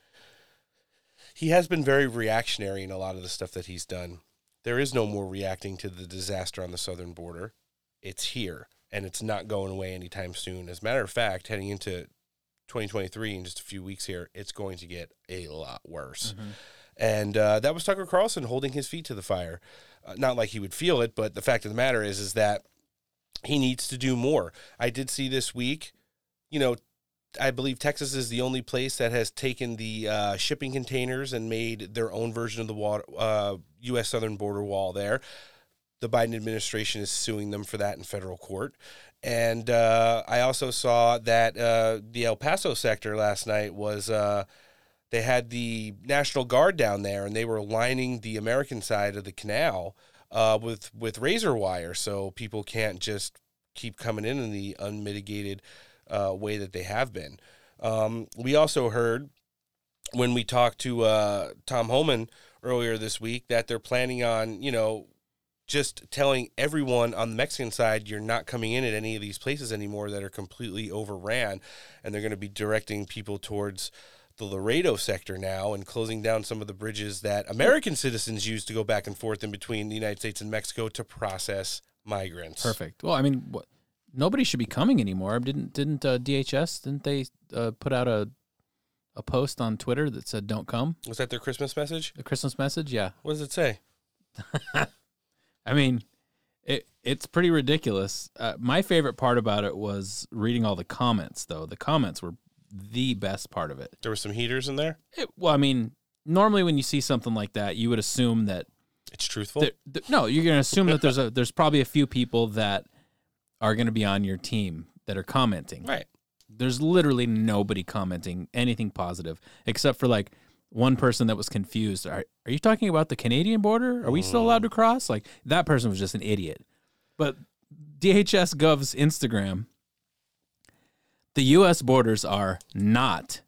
He has been very reactionary in a lot of the stuff that he's done. There is no more reacting to the disaster on the southern border. It's here, and it's not going away anytime soon. As a matter of fact, heading into 2023 in just a few weeks here, it's going to get a lot worse. And uh, that was Tucker Carlson holding his feet to the fire. Uh, not like he would feel it, but the fact of the matter is, is that he needs to do more. I did see this week, you know, I believe Texas is the only place that has taken the uh, shipping containers and made their own version of the water, uh, U.S. southern border wall there. The Biden administration is suing them for that in federal court. And uh, I also saw that uh, the El Paso sector last night was uh, they had the National Guard down there, and they were lining the American side of the canal uh, with with razor wire, so people can't just keep coming in in the unmitigated uh, way that they have been. Um, we also heard when we talked to uh, Tom Homan earlier this week that they're planning on, you know, just telling everyone on the Mexican side you're not coming in at any of these places anymore that are completely overran, and they're going to be directing people towards the Laredo sector now and closing down some of the bridges that American citizens use to go back and forth in between the United States and Mexico to process migrants. Perfect. Well, I mean, what, nobody should be coming anymore. Didn't didn't uh, DHS didn't they uh, put out a a post on Twitter that said "Don't come"? Was that their Christmas message? The Christmas message, yeah. What does it say? I mean, it it's pretty ridiculous. Uh, my favorite part about it was reading all the comments, though. The comments were the best part of it. There were some heaters in there. It, well, I mean, normally when you see something like that, you would assume that It's truthful. th- no, you're going to assume that there's a there's probably a few people that are going to be on your team that are commenting. Right. There's literally nobody commenting anything positive except for like one person that was confused. Are are you talking about the Canadian border? Are we still allowed to cross? Like that person was just an idiot. But DHS Gov's Instagram, the U.S. borders are not,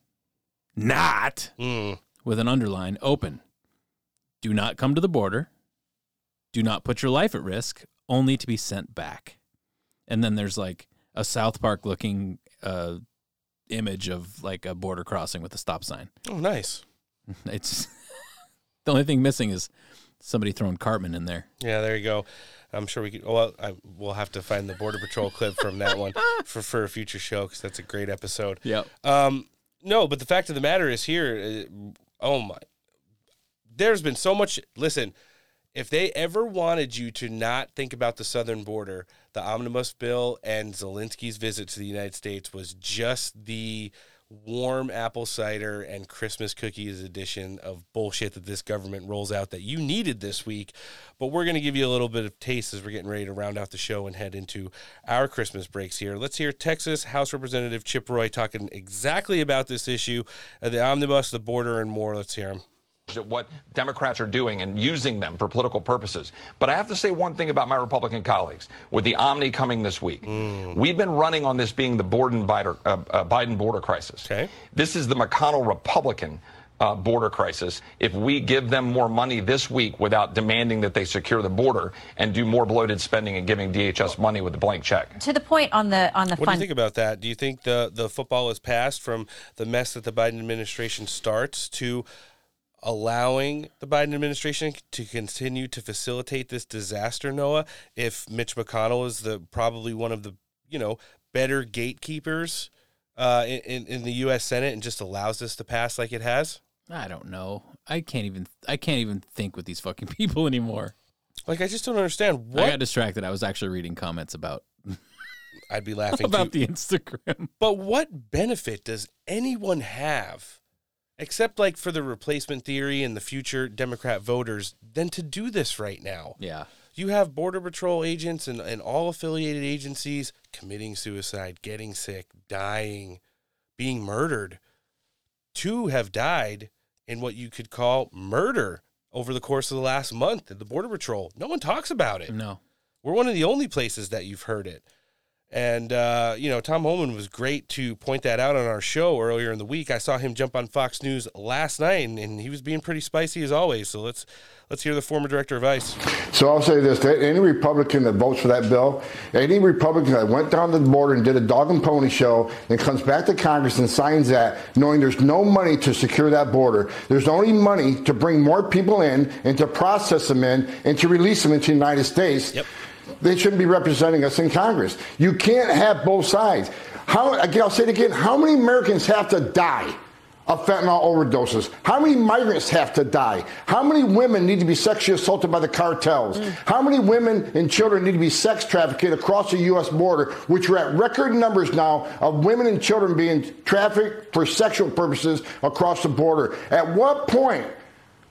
not with an underline open. Do not come to the border. Do not put your life at risk. only to be sent back. And then there's like a South Park looking uh, image of like a border crossing with a stop sign. Oh, nice. It's the only thing missing is somebody throwing Cartman in there. Yeah, there you go. I'm sure we could. Well, I, we'll have to find the Border Patrol clip from that one for for a future show because that's a great episode. Yep. Um, no, but the fact of the matter is here. uh, Oh my, there's been so much. Listen, if they ever wanted you to not think about the southern border, the omnibus bill and Zelensky's visit to the United States was just the warm apple cider and Christmas cookies edition of bullshit that this government rolls out that you needed this week. But we're going to give you a little bit of taste as we're getting ready to round out the show and head into our Christmas breaks here. Let's hear Texas House Representative Chip Roy talking exactly about this issue, uh, the omnibus, the border, and more. Let's hear him. At what Democrats are doing and using them for political purposes. But I have to say one thing about my Republican colleagues. With the Omni coming this week, we've been running on this being the Biden border, uh, uh, Biden border crisis. Okay. This is the McConnell Republican. Uh, border crisis. If we give them more money this week without demanding that they secure the border and do more bloated spending and giving DHS money with a blank check, To the point on the on the What do you think about that? Do you think the the football is passed from the mess that the Biden administration starts to allowing the Biden administration to continue to facilitate this disaster, Noah? If Mitch McConnell is the probably one of the you know better gatekeepers uh, in in the U.S. Senate and just allows this to pass like it has. I don't know. I can't even. I can't even think with these fucking people anymore. Like I just don't understand what. I got distracted. I was actually reading comments about. I'd be laughing about too. the Instagram. But what benefit does anyone have, except like for the replacement theory and the future Democrat voters, than to do this right now? Yeah. You have Border Patrol agents and, and all affiliated agencies committing suicide, getting sick, dying, being murdered. Two have died in what you could call murder over the course of the last month at the Border Patrol. No one talks about it. No. We're one of the only places that you've heard it. And, uh, you know, Tom Homan was great to point that out on our show earlier in the week. I saw him jump on Fox News last night, and, and he was being pretty spicy as always. So let's let's hear the former director of ICE. So I'll say this: any Republican that votes for that bill, any Republican that went down to the border and did a dog and pony show, and comes back to Congress and signs that, knowing there's no money to secure that border, there's only money to bring more people in and to process them in and to release them into the United States. They shouldn't be representing us in Congress. You can't have both sides. How again? I'll say it again. How many Americans have to die? of fentanyl overdoses? How many migrants have to die? How many women need to be sexually assaulted by the cartels? Mm. How many women and children need to be sex trafficked across the U.S. border, which are at record numbers now of women and children being trafficked for sexual purposes across the border? At what point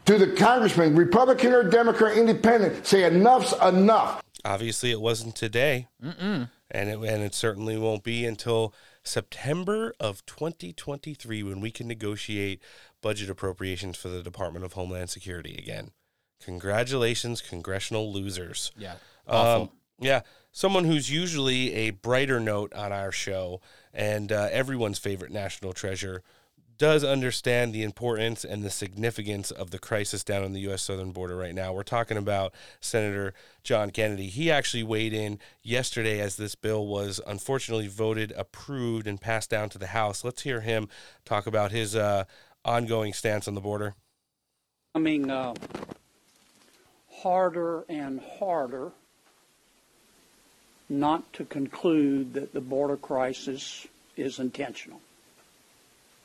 do the congressmen, Republican or Democrat, Independent, say enough's enough? Obviously, it wasn't today, Mm-mm. and it and it certainly won't be until September of 2023 when we can negotiate budget appropriations for the Department of Homeland Security again. Congratulations, congressional losers. Yeah, Um, yeah, someone who's usually a brighter note on our show and uh, everyone's favorite national treasure does understand the importance and the significance of the crisis down on the U.S. southern border right now. We're talking about Senator John Kennedy. He actually weighed in yesterday as this bill was unfortunately voted, approved, and passed down to the House. Let's hear him talk about his uh, ongoing stance on the border. becoming uh, harder and harder not to conclude that the border crisis is intentional.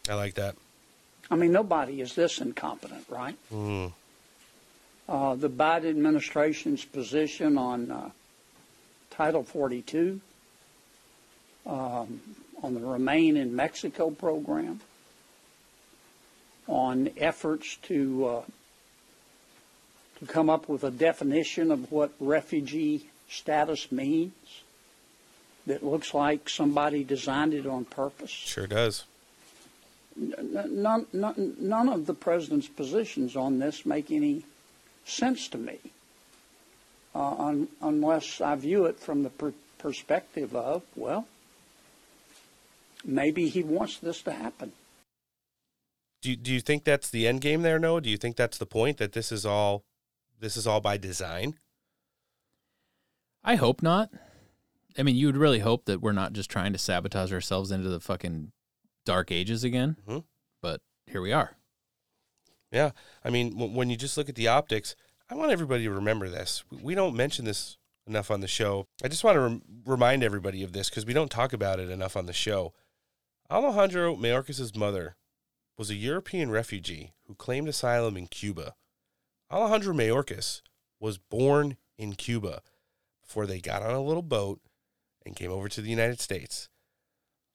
I like that. I mean, nobody is this incompetent, right? Mm. Uh, the Biden administration's position on uh, Title 42, um, on the Remain in Mexico program, on efforts to uh, to come up with a definition of what refugee status means that looks like somebody designed it on purpose. Sure does. N- None, none, none of the president's positions on this make any sense to me, uh, un, unless I view it from the per- perspective of, well, maybe he wants this to happen. Do you, do you think that's the end game there, Noah? Do you think that's the point that this is all this is all by design? I hope not. I mean, you would really hope that we're not just trying to sabotage ourselves into the fucking dark ages again. Mm-hmm. But here we are. Yeah, I mean, w- when you just look at the optics, I want everybody to remember this. We- don't mention this enough on the show. I just want to rem- remind everybody of this because we don't talk about it enough on the show. Alejandro Mayorkas' mother was a European refugee who claimed asylum in Cuba. Alejandro Mayorkas was born in Cuba before they got on a little boat and came over to the United States.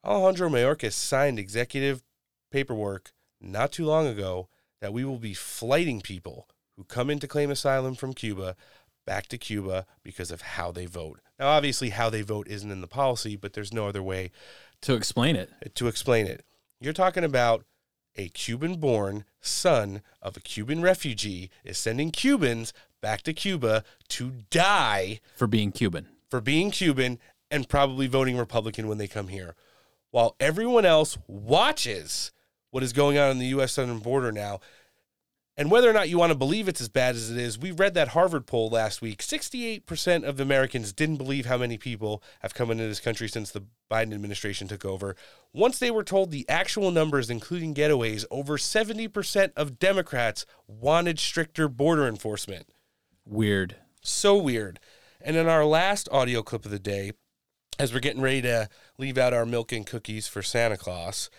Alejandro Mayorkas signed executive paperwork not too long ago that we will be flighting people who come in to claim asylum from Cuba back to Cuba because of how they vote. Now, obviously, how they vote isn't in the policy, but there's no other way to explain it. To explain it, you're talking about a Cuban-born son of a Cuban refugee is sending Cubans back to Cuba to die for being Cuban. For being Cuban and probably voting Republican when they come here. While everyone else watches what is going on in the U.S. southern border now. And whether or not you want to believe it's as bad as it is, we read that Harvard poll last week. 68% of Americans didn't believe how many people have come into this country since the Biden administration took over. Once they were told the actual numbers, including getaways, over 70% of Democrats wanted stricter border enforcement. Weird. So weird. And in our last audio clip of the day, as we're getting ready to leave out our milk and cookies for Santa Claus,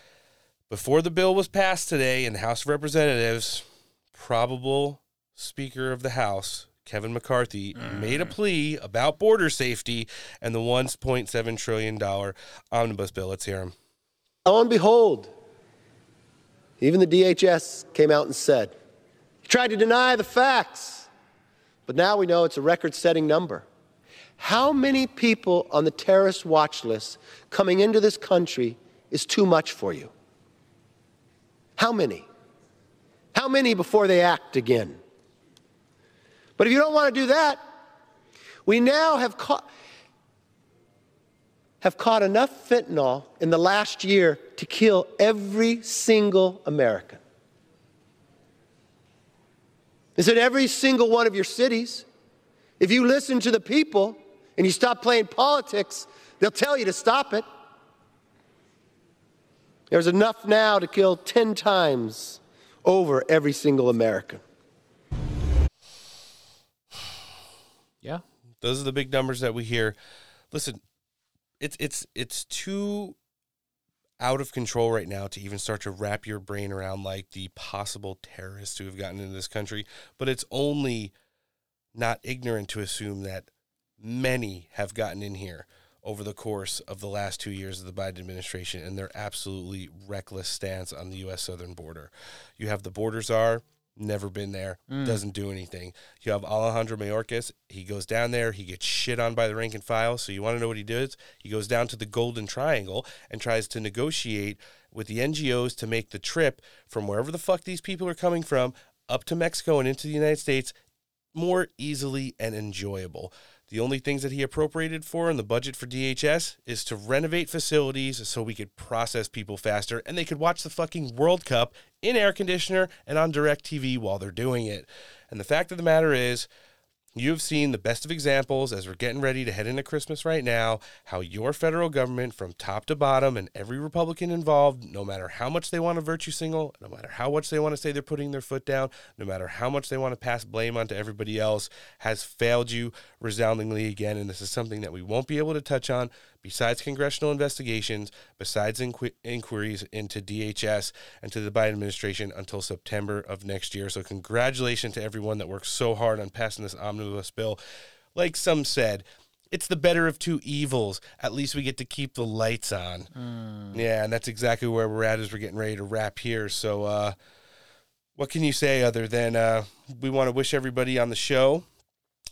before the bill was passed today in the House of Representatives, probable Speaker of the House, Kevin McCarthy, mm. made a plea about border safety and the $1.7 trillion omnibus bill. Let's hear him. Lo and behold, even the DHS came out and said, he tried to deny the facts, but now we know it's a record setting number. How many people on the terrorist watch list coming into this country is too much for you? How many? How many before they act again? But if you don't want to do that, we now have caught, have caught enough fentanyl in the last year to kill every single American. It's in every single one of your cities. If you listen to the people and you stop playing politics, they'll tell you to stop it. There's enough now to kill 10 times over every single American. Yeah. Those are the big numbers that we hear. Listen, it's it's it's too out of control right now to even start to wrap your brain around like the possible terrorists who have gotten into this country, but it's only not ignorant to assume that many have gotten in here over the course of the last two years of the Biden administration and their absolutely reckless stance on the U.S. southern border. You have the border czar, never been there, Mm. doesn't do anything. You have Alejandro Mayorkas, he goes down there, he gets shit on by the rank and file. So you want to know what he does? He goes down to the Golden Triangle and tries to negotiate with the NGOs to make the trip from wherever the fuck these people are coming from up to Mexico and into the United States more easily and enjoyable. The only things that he appropriated for in the budget for DHS is to renovate facilities so we could process people faster and they could watch the fucking World Cup in air conditioner and on DirecTV while they're doing it. And the fact of the matter is, you have seen the best of examples as we're getting ready to head into Christmas right now, how your federal government, from top to bottom, and every Republican involved, no matter how much they want a virtue single, no matter how much they want to say they're putting their foot down, no matter how much they want to pass blame onto everybody else, has failed you resoundingly again. And this is something that we won't be able to touch on besides congressional investigations, besides inqu- inquiries into DHS and to the Biden administration until September of next year. So, congratulations to everyone that worked so hard on passing this omnibus bill. Like some said, it's the better of two evils. At least we get to keep the lights on. Yeah, and that's exactly where we're at as we're getting ready to wrap here. So, uh, what can you say other than uh, we want to wish everybody on the show,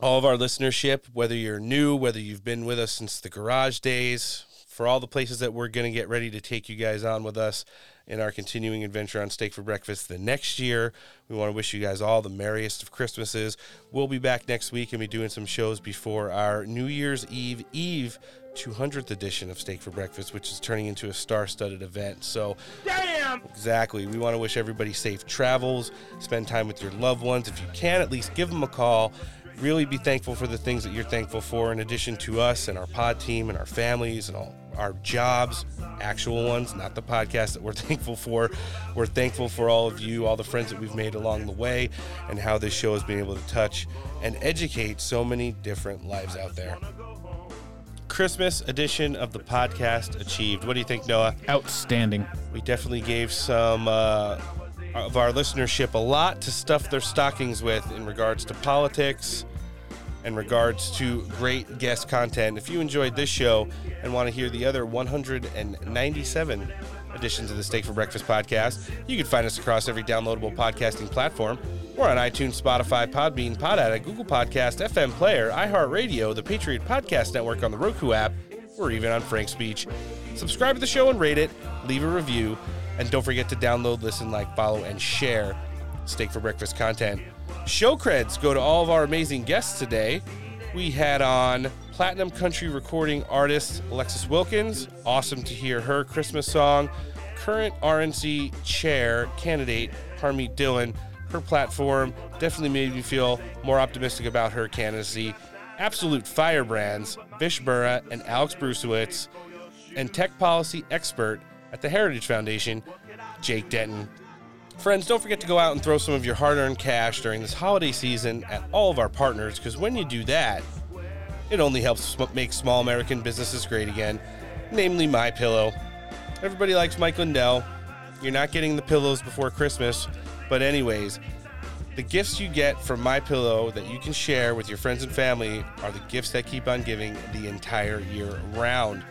all of our listenership, whether you're new, whether you've been with us since the garage days, for all the places that we're going to get ready to take you guys on with us in our continuing adventure on Steak for Breakfast the next year. We want to wish you guys all the merriest of Christmases. We'll be back next week and be doing some shows before our New Year's Eve Eve 200th edition of Steak for Breakfast, which is turning into a star-studded event. So, Damn! Exactly. We want to wish everybody safe travels. Spend time with your loved ones. If you can, at least give them a call. Really be thankful for the things that you're thankful for, in addition to us and our pod team and our families and all our jobs, actual ones, not the podcast that we're thankful for. We're thankful for all of you, all the friends that we've made along the way, and how this show has been able to touch and educate so many different lives out there. Christmas edition of the podcast achieved. What do you think, Noah? Outstanding. We definitely gave some uh, of our listenership a lot to stuff their stockings with in regards to politics, in regards to great guest content. If you enjoyed this show and want to hear the other 197 editions of the Steak for Breakfast podcast, you can find us across every downloadable podcasting platform. We're on iTunes, Spotify, Podbean, Pod Addict, Google Podcast, FM Player, iHeartRadio, the Patriot Podcast Network on the Roku app, or even on FrankSpeech. Subscribe to the show and rate it, leave a review, and don't forget to download, listen, like, follow, and share Steak for Breakfast content. Show creds go to all of our amazing guests today. We had on platinum country recording artist Alexis Wilkins. Awesome to hear her Christmas song. Current RNC chair candidate Harmeet Dhillon. Her platform definitely made me feel more optimistic about her candidacy. Absolute firebrands Vish Burra and Alex Bruesewitz, and tech policy expert at the Heritage Foundation, Jake Denton. Friends, don't forget to go out and throw some of your hard earned cash during this holiday season at all of our partners because when you do that, it only helps make small American businesses great again, namely My Pillow. Everybody likes Mike Lindell. You're not getting the pillows before Christmas, but anyways, the gifts you get from My Pillow that you can share with your friends and family are the gifts that keep on giving the entire year round.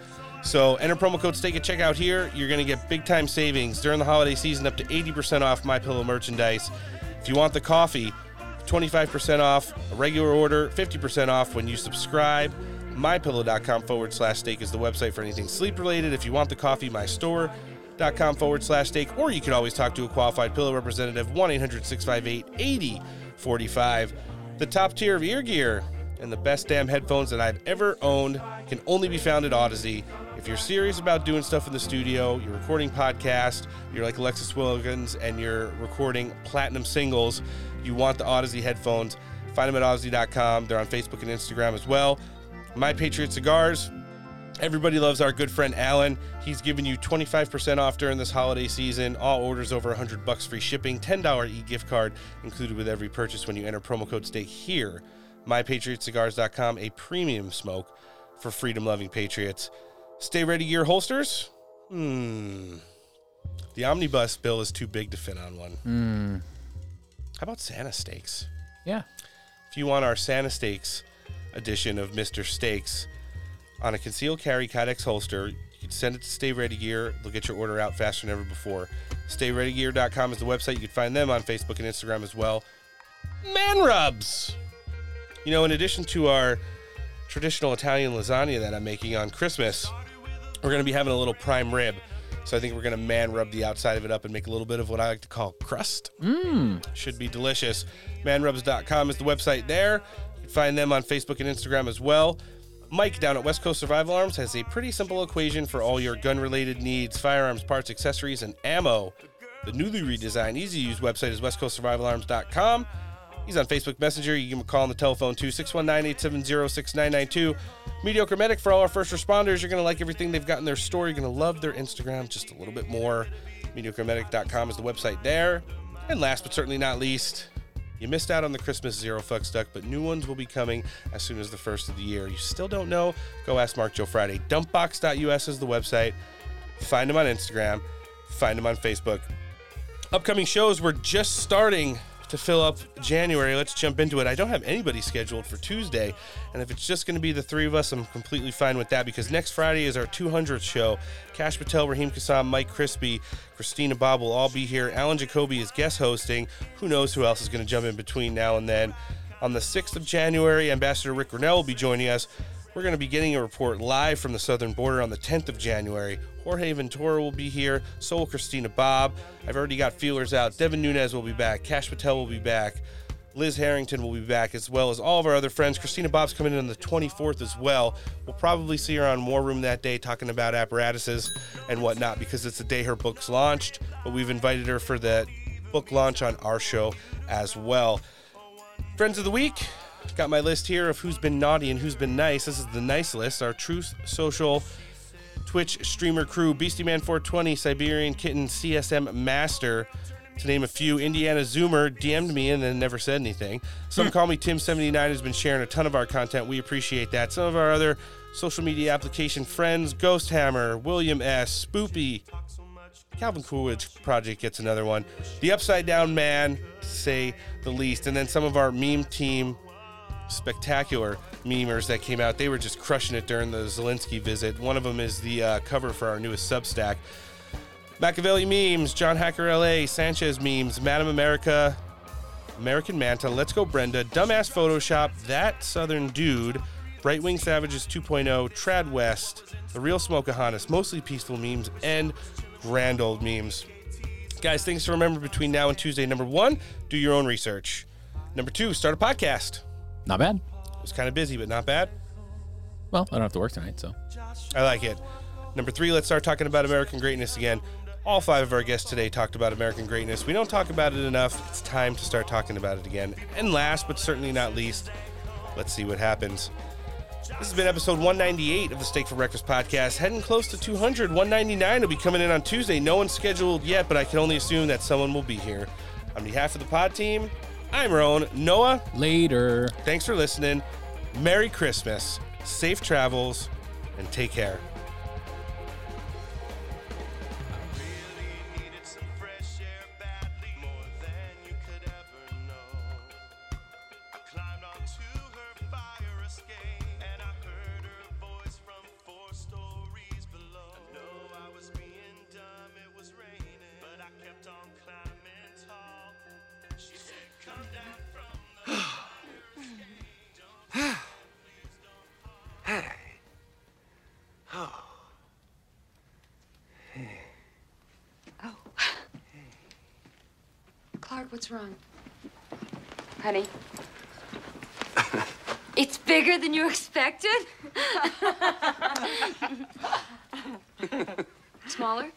So enter promo code STEAK at checkout here. You're going to get big time savings during the holiday season, up to 80% off My Pillow merchandise. If you want the coffee, 25% off a regular order, 50% off when you subscribe. MyPillow.com forward slash steak is the website for anything sleep related. If you want the coffee, my store. Forward slash steak, or you can always talk to a qualified pillow representative, 1 800 658 8045. The top tier of ear gear and the best damn headphones that I've ever owned can only be found at Audeze. If you're serious about doing stuff in the studio, you're recording podcast, you're like Alexis Wilkins and you're recording platinum singles, you want the Audeze headphones, find them at audeze.com. They're on Facebook and Instagram as well. My Patriot Cigars. Everybody loves our good friend Alan. He's giving you 25% off during this holiday season. All orders over 100 bucks free shipping, $10 e-gift card included with every purchase when you enter promo code STEAK here. MyPatriotCigars.com, a premium smoke for freedom-loving patriots. Stay ready gear holsters? Hmm. The omnibus bill is too big to fit on one. Hmm. How about Santa Steaks? Yeah. If you want our Santa Steaks edition of Mr. Steaks on a concealed carry Kydex holster, you can send it to Stay Ready Gear. They'll get your order out faster than ever before. StayReadyGear.com is the website. You can find them on Facebook and Instagram as well. Man rubs! You know, in addition to our traditional Italian lasagna that I'm making on Christmas, we're going to be having a little prime rib. So I think we're going to man rub the outside of it up and make a little bit of what I like to call crust. Mmm. Should be delicious. Manrubs.com is the website there. You can find them on Facebook and Instagram as well. Mike down at West Coast Survival Arms has a pretty simple equation for all your gun related needs firearms, parts, accessories, and ammo. The newly redesigned, easy to use website is westcoastsurvivalarms.com. He's on Facebook Messenger. You can call on the telephone too, 619 870 6992. Mediocre Medic for all our first responders. You're going to like everything they've got in their store. You're going to love their Instagram just a little bit more. MediocreMedic.com is the website there. And last but certainly not least, you missed out on the Christmas Zero Fucks Duck, but new ones will be coming as soon as the first of the year. You still don't know? Go ask Mark Joe Friday. Dumpbox.us is the website. Find him on Instagram. Find him on Facebook. Upcoming shows, we're just starting to fill up January. Let's jump into it. I don't have anybody scheduled for Tuesday, and if it's just going to be the three of us, I'm completely fine with that because next Friday is our 200th show. Kash Patel, Raheem Kassam, Mike Crispi, Christina Bobb will all be here. Alan Jacoby is guest hosting. Who knows who else is going to jump in between now and then. On the 6th of January, Ambassador Rick Grinnell will be joining us. We're going to be getting a report live from the southern border on the 10th of January. Jorge Ventura will be here. So will Christina Bobb. I've already got feelers out. Devin Nunes will be back. Kash Patel will be back. Liz Harrington will be back, as well as all of our other friends. Christina Bobb's coming in on the 24th as well. We'll probably see her on War Room that day talking about apparatuses and whatnot because it's the day her book's launched. But we've invited her for the book launch on our show as well. Friends of the week, Got my list here of who's been naughty and who's been nice. This is the nice list. Our Truth Social Twitch streamer crew Beastie Man 420, Siberian Kitten, CSM Master, to name a few. Indiana Zoomer DM'd me and then never said anything. Some hmm. call me Tim79 has been sharing a ton of our content. We appreciate that. Some of our other social media application friends Ghost Hammer, William S., Spoopy, Calvin Coolidge Project gets another one. The Upside Down Man, to say the least. And then some of our meme team spectacular memers that came out. They were just crushing it during the Zelensky visit. One of them is the uh, cover for our newest Substack. Machiavelli memes, John Hacker LA, Sanchez memes, Madam America, American Manta, Let's Go Brenda, Dumbass Photoshop, That Southern Dude, Right Wing Savages 2.0, Trad West, The Real Smokeahonis, mostly peaceful memes, and grand old memes. Guys, things to remember between now and Tuesday. Number one, do your own research. Number two, start a podcast. Not bad. It was kind of busy, but not bad. Well, I don't have to work tonight, so. I like it. Number three, let's start talking about American greatness again. All five of our guests today talked about American greatness. We don't talk about it enough. It's time to start talking about it again. And last, but certainly not least, let's see what happens. This has been episode 198 of the Steak for Breakfast podcast. Heading close to 200. 199 will be coming in on Tuesday. No one's scheduled yet, but I can only assume that someone will be here. On behalf of the pod team, I'm Roan. Noah. Later. Thanks for listening. Merry Christmas. Safe travels. And take care. What's wrong? Honey? it's bigger than you expected? Smaller?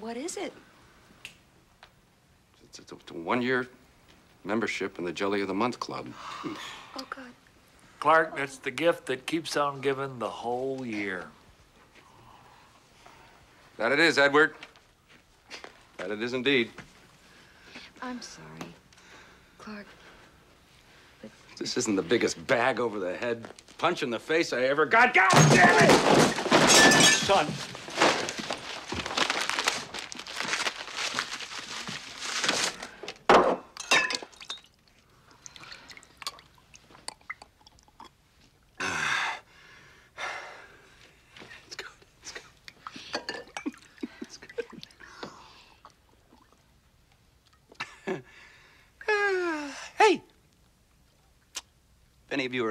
What is it? It's, it's a one-year membership in the Jelly of the Month Club. Oh, God. Clark, that's the gift that keeps on giving the whole year. That it is, Edward. That it is indeed. I'm sorry. Clark, But... This isn't the biggest bag over the head punch in the face I ever got. God damn it! Son.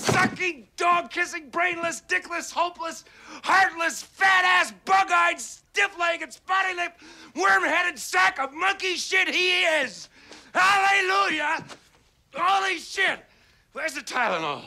sucking, dog kissing, brainless, dickless, hopeless, heartless, fat ass, bug eyed, stiff legged, spotty lipped, worm headed sack of monkey shit he is. Hallelujah! Holy shit! Where's the Tylenol?